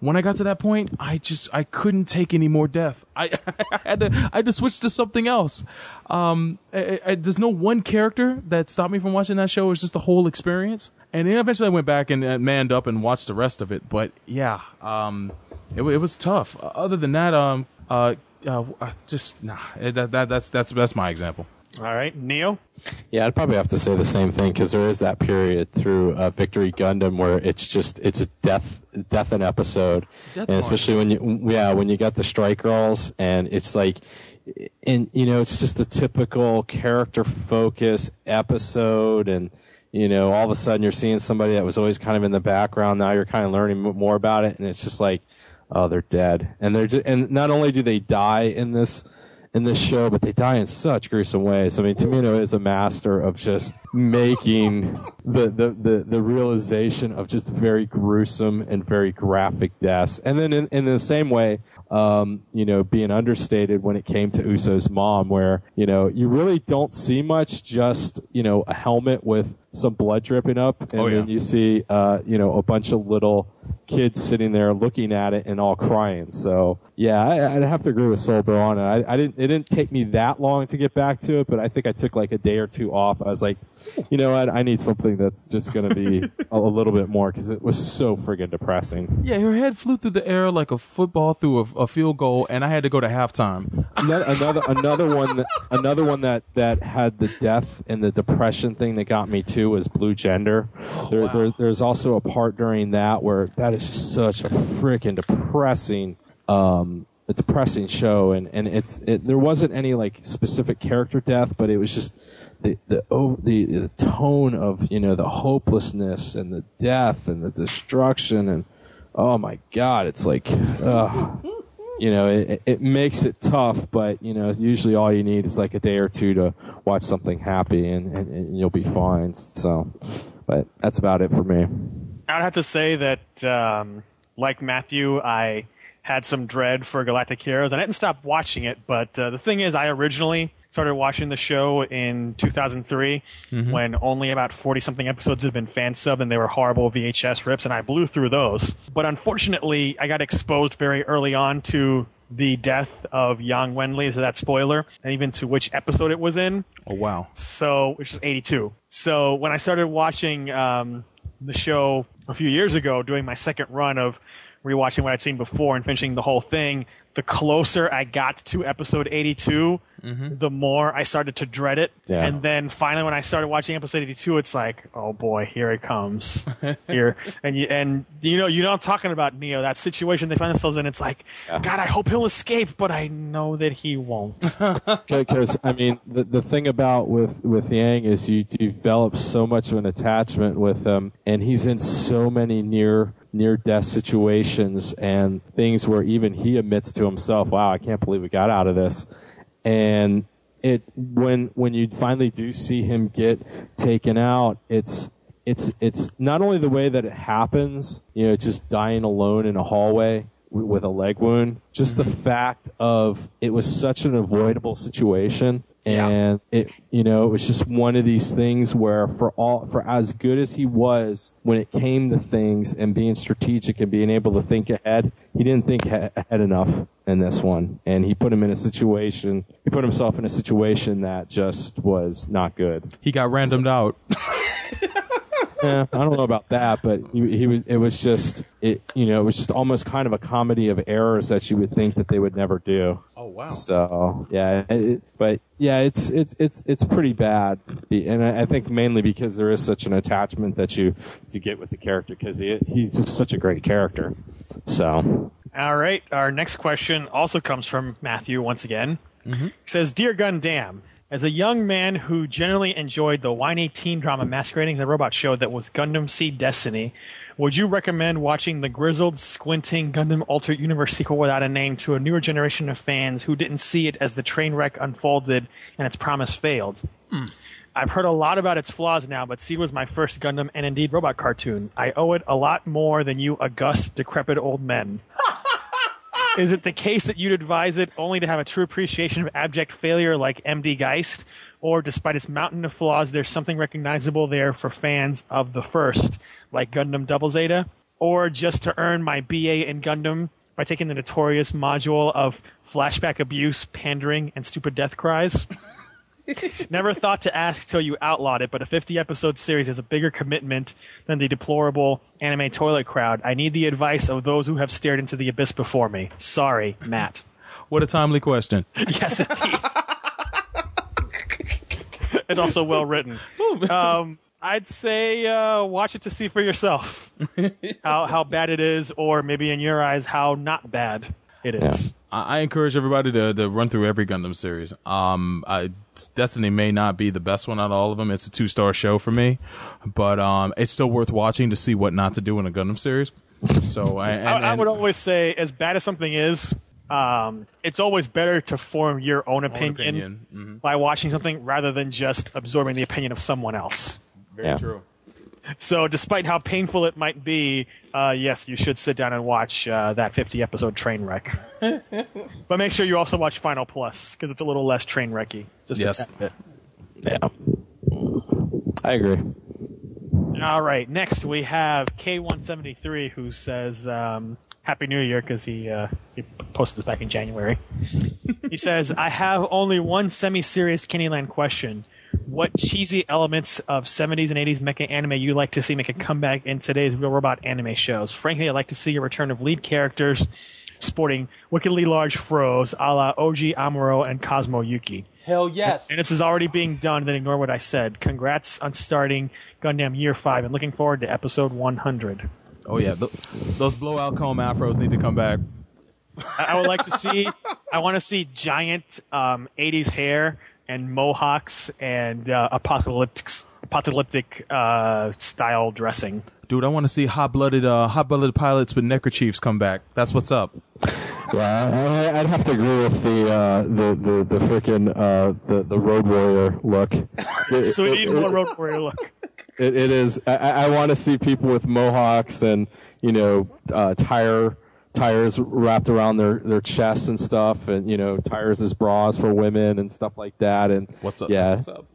when I got to that point, I just I couldn't take any more death. I, I had to I had to switch to something else. Um, I, I, there's no one character that stopped me from watching that show. It was just the whole experience. And then eventually I went back and uh, manned up and watched the rest of it. But yeah, um, it, it was tough. Other than that, um, uh, uh, uh, just nah. eh, That, that that's that's that's my example. All right, Neo. Yeah, I'd probably have to say the same thing because there is that period through uh, Victory Gundam where it's just it's a death death an episode, Death and especially when you yeah when you got the Shrike girls and it's like, and you know it's just the typical character focus episode and. You know, all of a sudden you're seeing somebody that was always kind of in the background. Now you're kind of learning more about it, and it's just like, oh, they're dead. And they're just, and not only do they die in this in this show, but they die in such gruesome ways. I mean, Tomino is a master of just making the, the, the, the realization of just very gruesome and very graphic deaths. And then in, in the same way, um, you know, being understated when it came to Uso's mom, where, you know, you really don't see much, just, you know, a helmet with some blood dripping up. And Oh, yeah. then you see, uh, you know, a bunch of little kids sitting there looking at it and all crying. So yeah, I, I'd have to agree with Soul Bro on it. I, I didn't. It didn't take me that long to get back to it, but I think I took like a day or two off. I was like, you know what? I need something that's just going to be a, a little bit more because it was so friggin' depressing. Yeah, her head flew through the air like a football through a, a field goal, and I had to go to halftime. Another another, one that another one that that had the death and the depression thing that got me too was Blue Gender. there, there, there's also a part during that where that is just such a freaking depressing. Um, a depressing show, and and it's it, there wasn't any like specific character death, but it was just the the oh, the the tone of you know the hopelessness and the death and the destruction and oh my god, it's like, ugh. You know, it, it makes it tough. But you know, usually all you need is like a day or two to watch something happy, and, and, and you'll be fine. So, but that's about it for me. I'd have to say that, um, like Matthew, I had some dread for Galactic Heroes. And I didn't stop watching it, but uh, the thing is, I originally started watching the show in 2003 Mhm. when only about 40 something episodes had been fan sub and they were horrible VHS rips, and I blew through those. But unfortunately, I got exposed very early on to the death of Yang Wenli, so that spoiler, and even to which episode it was in. Oh wow. So, which is 82. So when I started watching um, the show a few years ago, doing my second run of rewatching what I'd seen before and finishing the whole thing, the closer I got to episode 82, mm-hmm. the more I started to dread it. Yeah. And then finally, when I started watching episode 82, it's like, oh boy, here it comes. here. And you, and you know, you know, I'm talking about Neo, that situation they find themselves in. It's like, God, I hope he'll escape, but I know that he won't. because I mean the the thing about with with Yang is you develop so much of an attachment with him, and he's in so many near near death situations and things where even he admits to himself, "Wow, I can't believe we got out of this," and it when when you finally do see him get taken out, it's it's it's not only the way that it happens, you know, just dying alone in a hallway with a leg wound, just the mm-hmm. fact of it was such an avoidable situation. And it, you know, it was just one of these things where, for all, for as good as he was when it came to things and being strategic and being able to think ahead, he didn't think ha- ahead enough in this one, and he put him in a situation. He put himself in a situation that just was not good. He got randomed out. yeah, I don't know about that, but he, he was. It was just it. You know, it was just almost kind of a comedy of errors that you would think that they would never do. Oh wow. So yeah, it, but yeah, it's it's it's it's pretty bad, and I, I think mainly because there is such an attachment that you to get with the character because he he's just such a great character. So All right. Our next question also comes from Matthew once again. Mm-hmm. He says, Dear Gundam, as a young man who generally enjoyed the whiny teen drama masquerading as a robot show that was Gundam Seed Destiny, would you recommend watching the grizzled, squinting Gundam Altered Universe sequel without a name to a newer generation of fans who didn't see it as the train wreck unfolded and its promise failed? Hmm. I've heard a lot about its flaws now, but Seed was my first Gundam and indeed robot cartoon. I owe it a lot more than you august, decrepit old men. Is it the case that you'd advise it only to have a true appreciation of abject failure like MD Geist? Or despite its mountain of flaws, there's something recognizable there for fans of the first, like Gundam Double Zeta? Or just to earn my BA in Gundam by taking the notorious module of flashback abuse, pandering, and stupid death cries? Never thought to ask till you outlawed it, but a 50 episode series is a bigger commitment than the deplorable anime toilet crowd. I need the advice of those who have stared into the abyss before me. Sorry, Matt. What a timely question. yes, indeed. and also well written. Um, I'd say uh, watch it to see for yourself how how bad it is, or maybe in your eyes how not bad it is. I, I encourage everybody to, to run through every Gundam series. Um, I, Destiny may not be the best one out of all of them. It's a two star show for me, but um, it's still worth watching to see what not to do in a Gundam series. So I, and, I, I would always say, as bad as something is, um, it's always better to form your own opinion, opinion, mhm. by watching something rather than just absorbing the opinion of someone else. Very true. So, despite how painful it might be, uh, yes, you should sit down and watch uh, that 50 episode train wreck. but make sure you also watch Final Plus because it's a little less train wrecky. Just Yes. a bit. yeah, I agree. All right. Next, we have K173 who says um, Happy New Year because he, uh, he posted this back in January. he says, I have only one semi serious Kennyland question. What cheesy elements of 70s and 80s mecha anime you like to see make a comeback in today's real robot anime shows? Frankly, I'd like to see a return of lead characters sporting wickedly large froze a la OG Amuro and Cosmo Yuki. Hell yes. And this is already being done, then ignore what I said. Congrats on starting Gundam Year 5 and looking forward to episode 100. Oh yeah, th- those blowout comb afros need to come back. I I would like to see, I want to see giant um, 80s hair and mohawks and uh, apocalyptic, apocalyptic uh, style dressing. Dude, I want to see hot-blooded, uh, hot-blooded pilots with neckerchiefs come back. That's what's up. Yeah, I, I'd have to agree with the uh, the the the freaking uh, the the road warrior look. It- so we it- need it- more road warrior look. It, it is. I, I want to see people with mohawks and you know uh, tire tires wrapped around their their chests and stuff, and you know tires as bras for women and stuff like that. And What's up? Yeah, what's up.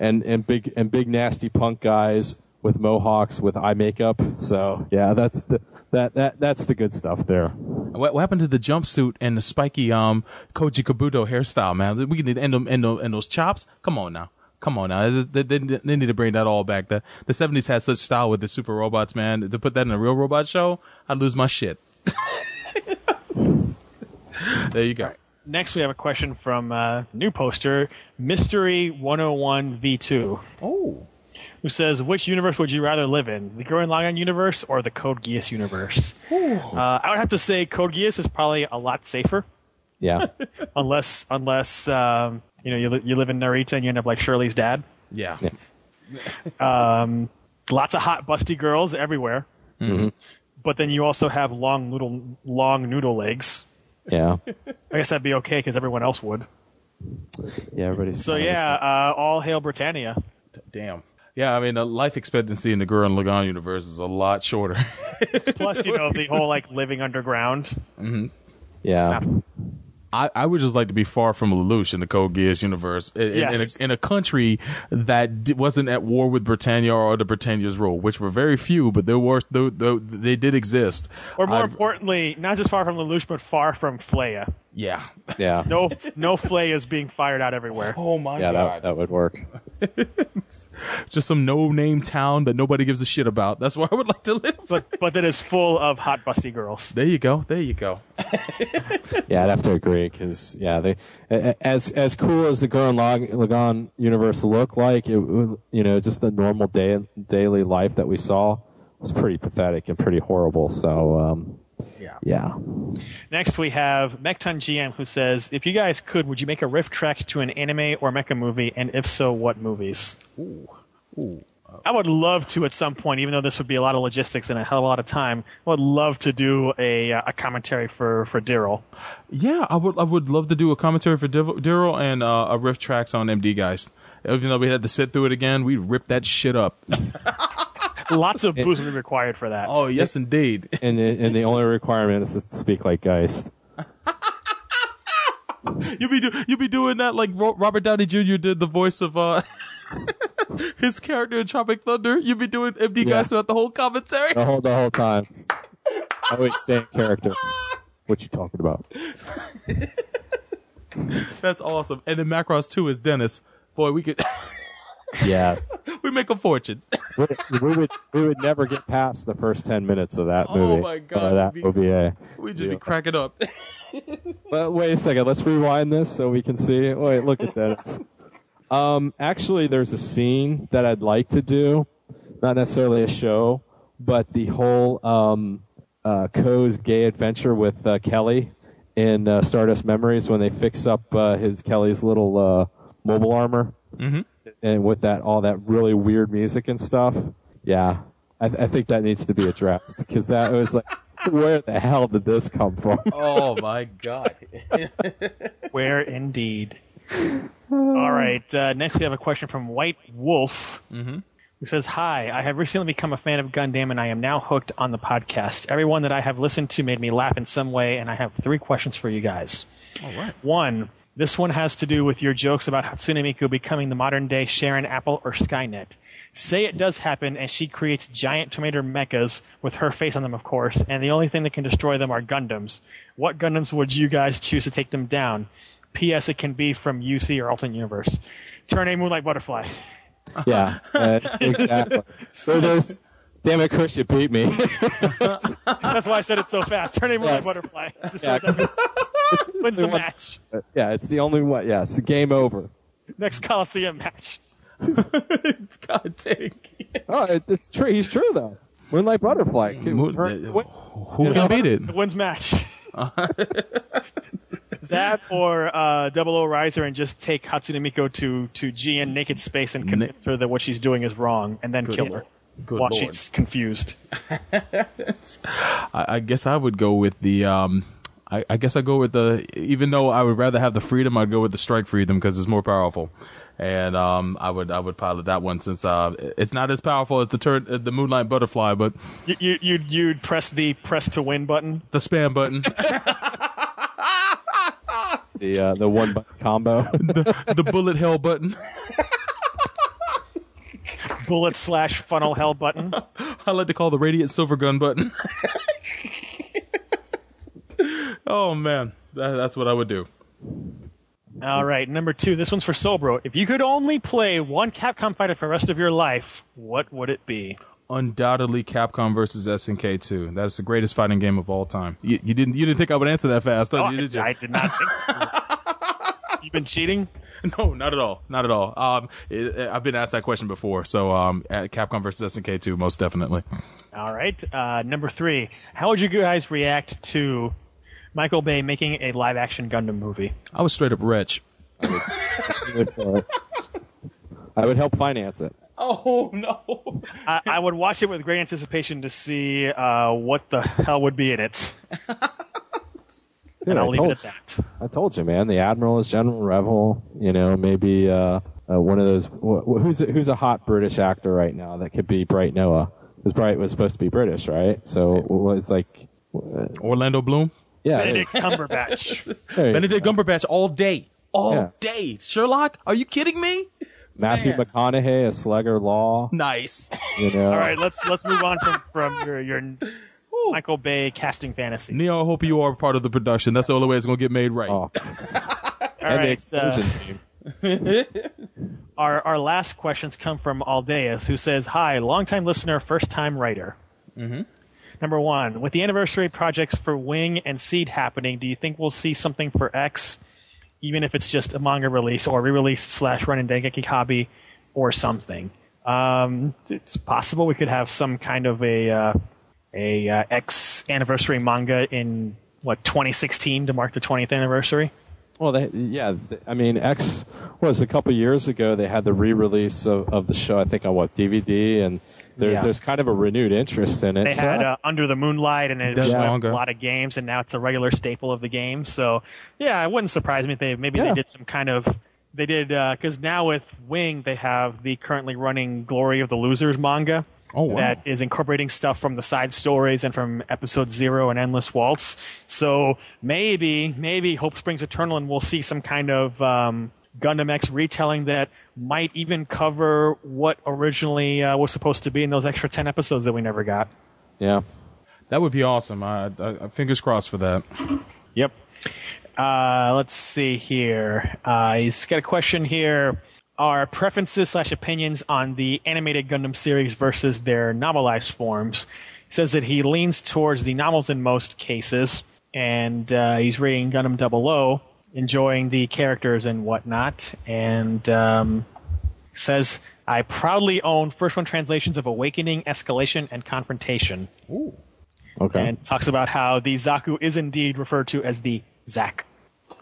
and and big and big nasty punk guys with mohawks with eye makeup. So yeah, that's the that that that's the good stuff there. What, what happened to the jumpsuit and the spiky um Koji Kabuto hairstyle, man? We need to end them and, those- and those chops. Come on now. Come on now. They, they, they need to bring that all back. The the seventies had such style with the super robots, man. To put that in a real robot show, I'd lose my shit. there you go. Next, we have a question from uh, new poster Mystery 101 V2. Oh. Who says, which universe would you rather live in? The Gurren Lagann universe or the Code Geass universe? Uh, I would have to say Code Geass is probably a lot safer. Yeah. unless, unless um, you know, you, li- you live in Narita and you end up like Shirley's dad. Yeah. Um, lots of hot, busty girls everywhere. Mhm. But then you also have long noodle, long noodle legs. Yeah. I guess that'd be okay because everyone else would. Yeah, everybody's. So yeah, uh, all hail Britannia. Damn. Yeah, I mean, the life expectancy in the Gurren Lagann universe is a lot shorter. Plus, you know, the whole like living underground. hmm Yeah. I, I would just like to be far from Lelouch in the Code Geass universe, in, Yes. in, a, in a country that d- wasn't at war with Britannia or the Britannia's rule, which were very few, but there were though they did exist. Or more I- importantly, not just far from Lelouch, but far from Flea. Yeah, Yeah. No, no Flea is being fired out everywhere. Oh my God. yeah, that that would work. just some no-name town that nobody gives a shit about. That's where I would like to live. But but that is full of hot busty girls. There you go. There you go. Yeah, I'd have to agree because yeah, they a- a- as as cool as the Gurren Lag- Lagann universe looked like, it you know, just the normal day daily life that we saw was pretty pathetic and pretty horrible. So um, Yeah. yeah, Next, we have Mechton GM who says, "If you guys could, would you make a riff track to an anime or mecha movie, and if so, what movies?" Ooh. Ooh. I would love to at some point, even though this would be a lot of logistics and a hell of a lot of time. I would love to do a uh, a commentary for for Daryl. Yeah, I would. I would love to do a commentary for Daryl and uh, a riff tracks on MD Geist. Even though we had to sit through it again, we ripped that shit up. Lots of booze would be required for that. Oh yes, indeed. and the- and the only requirement is to speak like Geist. you be do- you be doing that like Ro- Robert Downey Jr. did the voice of uh his character in Tropic Thunder. You be doing MD Yeah. Geist throughout the whole commentary. The whole the whole time, I always stay in character. What you talking about? That's awesome. And then Macross Two is Dennis. Boy, we could Yes. we make a fortune. we, we would we would never get past the first ten minutes of that movie. Oh movie. my God, that we'd be- OVA. We just Yeah. be cracking up. But wait a second, let's rewind this so we can see. Wait, look at that. Um, actually, there's a scene that I'd like to do, not necessarily a show, but the whole um, uh, Kou's gay adventure with uh, Kelly in uh, Stardust Memories when they fix up uh, his Kelly's little uh, mobile armor, Mhm. And with that all that really weird music and stuff. Yeah, I, I think that needs to be addressed because that was like, where the hell did this come from? oh my god. Where indeed. All right. Uh, next, we have a question from White Wolf, Mm-hmm. who says, "Hi, I have recently become a fan of Gundam, and I am now hooked on the podcast. Everyone that I have listened to made me laugh in some way, and I have three questions for you guys. All right. One." This one has to do with your jokes about Hatsune Miku becoming the modern day Sharon Apple or Skynet. Say it does happen and she creates giant tomato mechas with her face on them, of course, and the only thing that can destroy them are Gundams. What Gundams would you guys choose to take them down? P.S. It can be from UC or alternate universe. Turn a Moonlight Butterfly. Yeah, uh, exactly. So there's, damn it, Chris, you beat me. That's why I said it so fast. Turn a Yes. Butterfly. Destroy Yeah, 'cause them. it's- Wins the match. yeah, it's the only one. Yes, game over. Next Coliseum match. God dang. It. Oh, it, it's true. He's true though. Moonlight Butterfly. Can Moon- turn- uh, what- Who can beat it? Wins match. that or uh, Double O Raiser and just take Hatsune Miku to to G in naked space and convince her that what she's doing is wrong, and then Good- kill her Good while Lord. she's confused. I, I guess I would go with the. Um, I, I guess I go with the. Even though I would rather have the freedom, I'd go with the strike freedom because it's more powerful. And um, I would I would pilot that one since uh, it's not as powerful as the tur- uh, the Moonlight Butterfly, but You, you you'd you'd press the press to win button. the spam button, The uh, the one button combo. the, the bullet hell button. Bullet slash funnel hell button. I like to call the Radiant Silvergun button. oh man, that, that's what I would do. All right, number two. This one's for Soul Bro. If you could only play one Capcom fighter for the rest of your life, what would it be? Undoubtedly, Capcom versus SNK 2. That is the greatest fighting game of all time. You, you didn't you didn't think I would answer that fast, Oh, you? Did you? I did not think so. You've been cheating? No, not at all. Not at all. Um, it, I've been asked that question before. So, um, at Capcom versus SNK 2, most definitely. All right. Uh, number three. How would you guys react to Michael Bay making a live action Gundam movie? I was straight up rich. I would help finance it. Oh no! I, I would watch it with great anticipation to see uh, what the hell would be in it. Dude, and I'll I leave told it at that. I told you, man. The admiral is General Revil. You know, maybe uh, uh, one of those. Wh- wh- who's a, who's a hot British actor right now that could be Bright Noah? Because Bright was supposed to be British, right? So it was like, uh, Orlando Bloom? yeah, Benedict Cumberbatch. there you Benedict Cumberbatch all day. All Yeah. day. Sherlock? Are you kidding me? Matthew Man. McConaughey a Sleggar Law. Nice. You know, All right, let's let's move on from from your your Michael Bay casting fantasy. Neo, I hope you are part of the production. That's the only way it's going to get made right. All Oh. and the explosion uh, team. our our last questions come from Aldeus, who says, "Hi, longtime listener, first time writer." Mhm. Number one, with the anniversary projects for Wing and Seed happening, do you think we'll see something for X, even if it's just a manga release or re-release slash run in Dengeki Hobby or something? Um, it's possible we could have some kind of a uh, a uh, X anniversary manga in what 2016 to mark the 20th anniversary. Well, they, yeah, I mean, X was a couple years ago. They had the re-release of, of the show. I think on what DVD, and there, Yeah. there's kind of a renewed interest in it. They So had I- uh, Under the Moonlight, and it That's was a lot of games, and now it's a regular staple of the game. So, yeah, it wouldn't surprise me if they maybe they did some kind of they did because now with Wing they have the currently running Glory of the Losers manga. Oh, wow. That is incorporating stuff from the side stories and from episode zero and Endless Waltz. So maybe, maybe Hope Springs Eternal, and we'll see some kind of um, Gundam X retelling that might even cover what originally uh, was supposed to be in those extra ten episodes that we never got. yeah. That would be awesome. I, I, I- fingers crossed for that. Yep. Uh, let's see here. Uh, he's got a question here. Our preferences slash opinions on the animated Gundam series versus their novelized forms. He says that he leans towards the novels in most cases, and uh, he's reading Gundam Double O, enjoying the characters and whatnot, and um, says, I proudly own first one translations of Awakening, Escalation, and Confrontation. Ooh. Okay. And talks about how the Zaku is indeed referred to as the Zack.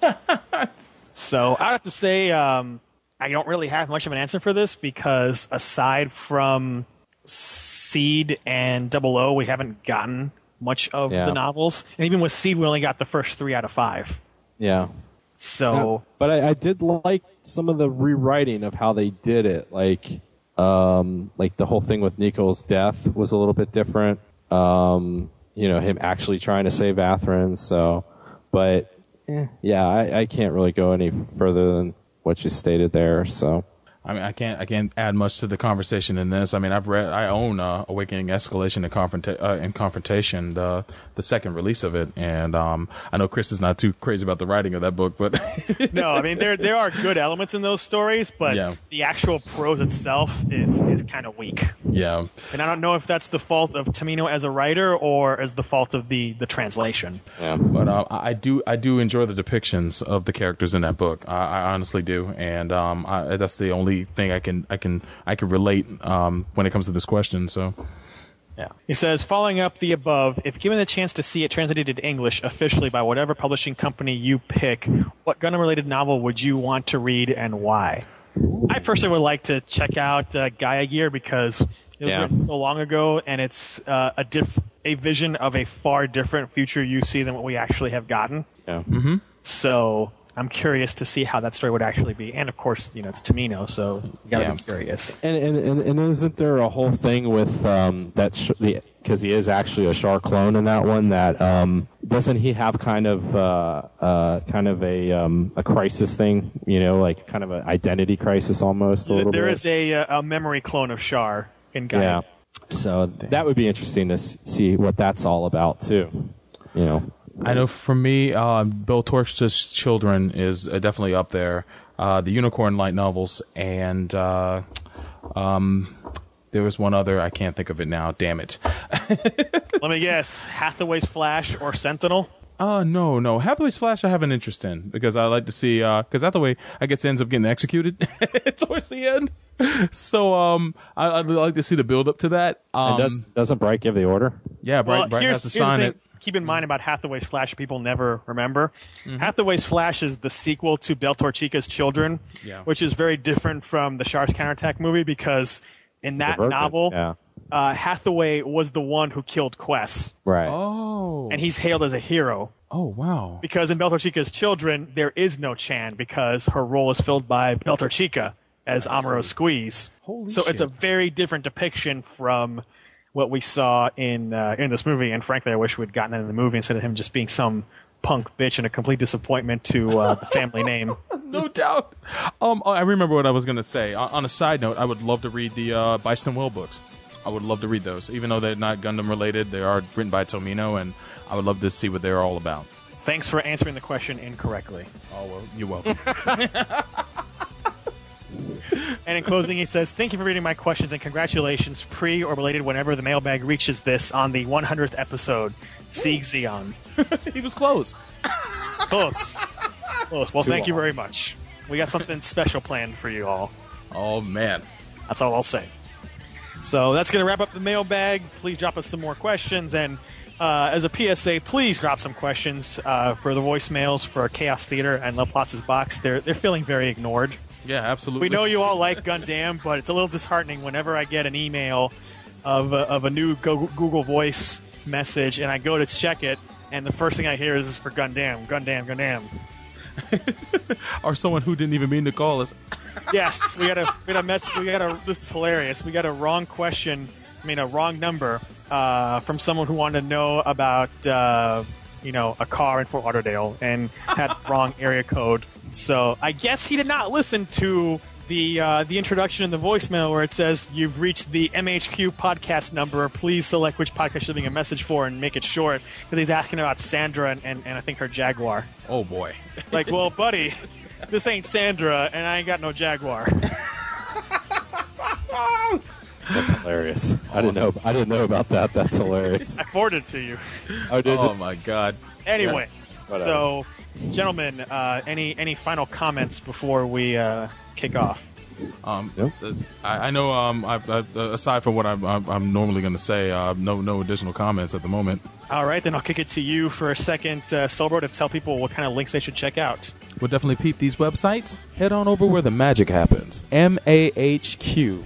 so I have to say, um, I don't really have much of an answer for this because aside from Seed and Double O, we haven't gotten much of Yeah. the novels. And even with Seed, we only got the first three out of five. Yeah. So but I, I did like some of the rewriting of how they did it. Like, um, like the whole thing with Nicol's death was a little bit different. Um, you know, him actually trying to save Athrun. So, but eh, yeah, I, I can't really go any further than what you stated there. So, I mean, I can't, I can't add much to the conversation in this. I mean, I've read, I own uh, Awakening, Escalation, and, Confronta- uh, and Confrontation, the the second release of it, and um, I know Chris is not too crazy about the writing of that book, but no, I mean there there are good elements in those stories, but Yeah. the actual prose itself is is kind of weak. yeah, And I don't know if that's the fault of Tomino as a writer or as the fault of the the translation. yeah. but uh, I I do, I do enjoy the depictions of the characters in that book. I, I honestly do, and um, I, that's the only thing I can, I can, I can relate um, when it comes to this question. So, Yeah. He says, following up the above, if given the chance to see it translated into English officially by whatever publishing company you pick, what Gundam related novel would you want to read and why? I personally would like to check out uh, Gaia Gear because it was Yeah. written so long ago and it's uh, a diff- a vision of a far different future you see than what we actually have gotten. Yeah. Mm-hmm. So I'm curious to see how that story would actually be. And of course, you know, it's Tomino, so you gotta Yeah. be curious. And, and, and, and isn't there a whole thing with um, that? Sh- the because he is actually a Char clone in that one. That um, doesn't he have kind of uh, uh, kind of a um, a crisis thing? You know, like kind of an identity crisis almost a little There bit. is a, uh, a memory clone of Char in Gaia. yeah. So that would be interesting to see what that's all about too. You know. I know for me, uh, Beltorchika's Children is uh, definitely up there. Uh, the Unicorn light novels and uh, um, there was one other I can't think of it now. Damn it. Let me guess: Hathaway's Flash or Sentinel? Uh no, no. Hathaway's Flash I have an interest in because I like to see because Hathaway I guess ends up getting executed towards the end. So um, I, I'd like to see the build up to that. Um, and does doesn't Bright give the order? yeah, Bright, well, Bright has to here's the sign thing. it. Keep in mind about Hathaway's Flash. People never remember. Mm-hmm. Hathaway's Flash is the sequel to Beltorchika's Children, Yeah. which is very different from the Char's counterattack movie because in that novel, yeah. uh, Hathaway was the one who killed Quess, Right. Oh. and he's hailed as a hero. Oh wow. Because in Beltorchika's Children, there is no Chan because her role is filled by Beltorchika as Amuro Squeeze. Holy so it's a very different depiction from what we saw in uh, in this movie. And frankly, I wish we'd gotten that in the movie instead of him just being some punk bitch and a complete disappointment to uh, the family name. no doubt. Um, I remember what I was gonna say. On, on a side note, I would love to read the uh, Byston Well books. I would love to read those, even though they're not Gundam related. They are written by Tomino, and I would love to see what they're all about. Thanks for answering the question incorrectly. Oh well, you're welcome. And in closing, he says, Thank you for reading my questions and congratulations, pre or related, whenever the mailbag reaches this on the 100th episode. Sieg Zion. he was close. Close. Close. Well, Too thank you very much. We got something special planned for you all. Oh man. That's all I'll say. So that's going to wrap up the mailbag. Please drop us some more questions. And uh, as a PSA, please drop some questions uh, for the voicemails for Chaos Theater and Laplace's Box. They're, they're feeling very ignored. Yeah, absolutely. We know you all like Gundam, but it's a little disheartening whenever I get an email of a, of a new Go- Google Voice message and I go to check it, and the first thing I hear is for Gundam, Gundam, Gundam. or someone who didn't even mean to call us. Yes, we got a we got a mess. We got a. This is hilarious. We got a wrong question. I mean, a wrong number uh, from someone who wanted to know about uh, you know a car in Fort Lauderdale and had wrong area code. So I guess he did not listen to the uh, the introduction in the voicemail where it says you've reached the MHQ podcast number. Please select which podcast you're leaving a message for and make it short because he's asking about Sandra and, and, and I think her Jaguar. Oh boy. Like, well, buddy, this ain't Sandra, and I ain't got no Jaguar. That's hilarious. I didn't know. I didn't know about that. That's hilarious. I forwarded it to you. Oh, did oh you? my god. Anyway, Whatever. so, gentlemen, uh, any any final comments before we uh, kick off? Um, uh, I, I know. Um, I, I, aside from what I'm, I'm, I'm normally going to say, uh, no, no additional comments at the moment. All right, then I'll kick it to you for a second, uh, Soul Bro, to tell people what kind of links they should check out. We'll definitely peep these websites. Head on over where the magic happens. MAHQ.net.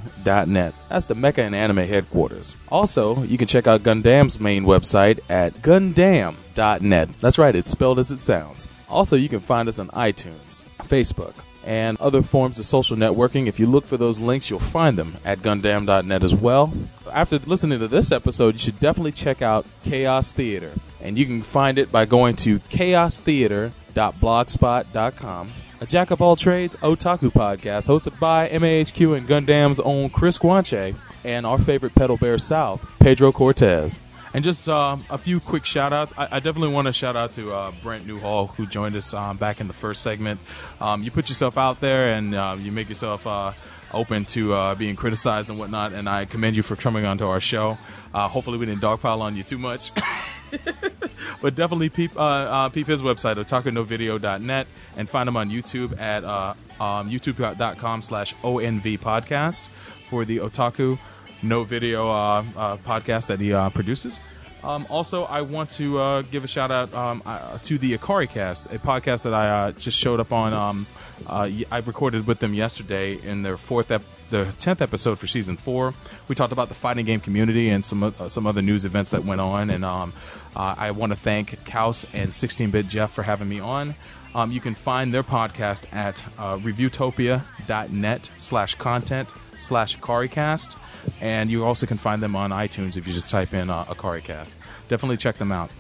That's the Mecha and Anime headquarters. Also, you can check out Gundam's main website at Gundam.net. That's right, it's spelled as it sounds. Also, you can find us on iTunes, Facebook, and other forms of social networking. If you look for those links, you'll find them at Gundam.net as well. After listening to this episode, you should definitely check out Chaos Theater. And you can find it by going to chaostheater.blogspot.com. A jack of all trades otaku podcast hosted by MAHQ and Gundam's own Chris Guanche and our favorite pedal bear south, Pedro Cortez. And just um, a few quick shout outs. I, I definitely want to shout out to uh, Brent Newhall, who joined us um, back in the first segment. Um, you put yourself out there and uh, you make yourself uh, open to uh, being criticized and whatnot, and I commend you for coming onto our show. Uh, hopefully, we didn't dogpile on you too much. but definitely peep, uh, peep his website, otakunovideo.net, and find him on YouTube at um, youtube.com slash ONV podcast for the Otaku no video uh, uh, podcast that he uh, produces. Um, also, I want to uh, give a shout out um, uh, to the Akari Cast, a podcast that I uh, just showed up on. Um, I recorded with them yesterday in their fourth, ep- the tenth episode for season four. We talked about the fighting game community and some some other news events that went on, and um, I want to thank Kaus and 16-bit Jeff for having me on. Um, you can find their podcast at reviewtopia.net slash content slash AkariCast. And you also can find them on iTunes if you just type in uh, AkariCast. Definitely check them out.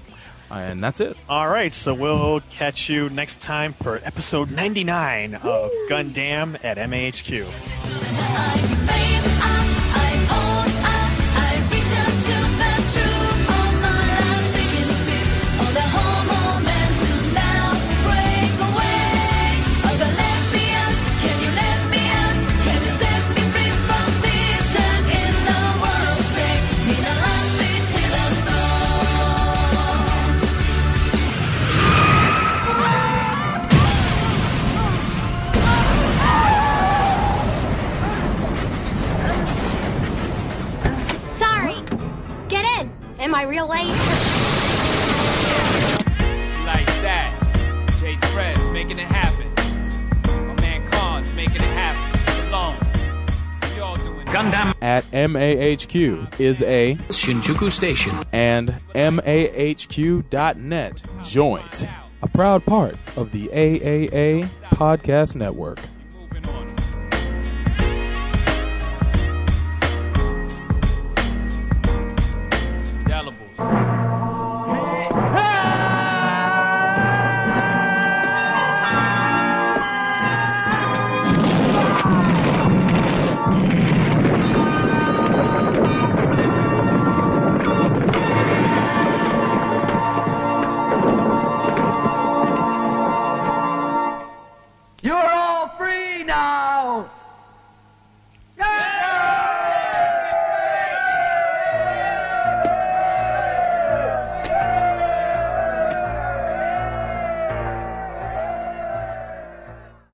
And that's it. All right, so we'll catch you next time for episode 99 of Gundam at MAHQ. Am I real late? Like that. Jay Trez making it happen. My man Khan's making it happen. Shalom. We all doing Gundam at MAHQ is a Shinjuku station and MAHQ.net joint, a proud part of the AAA Podcast Network. Thank you.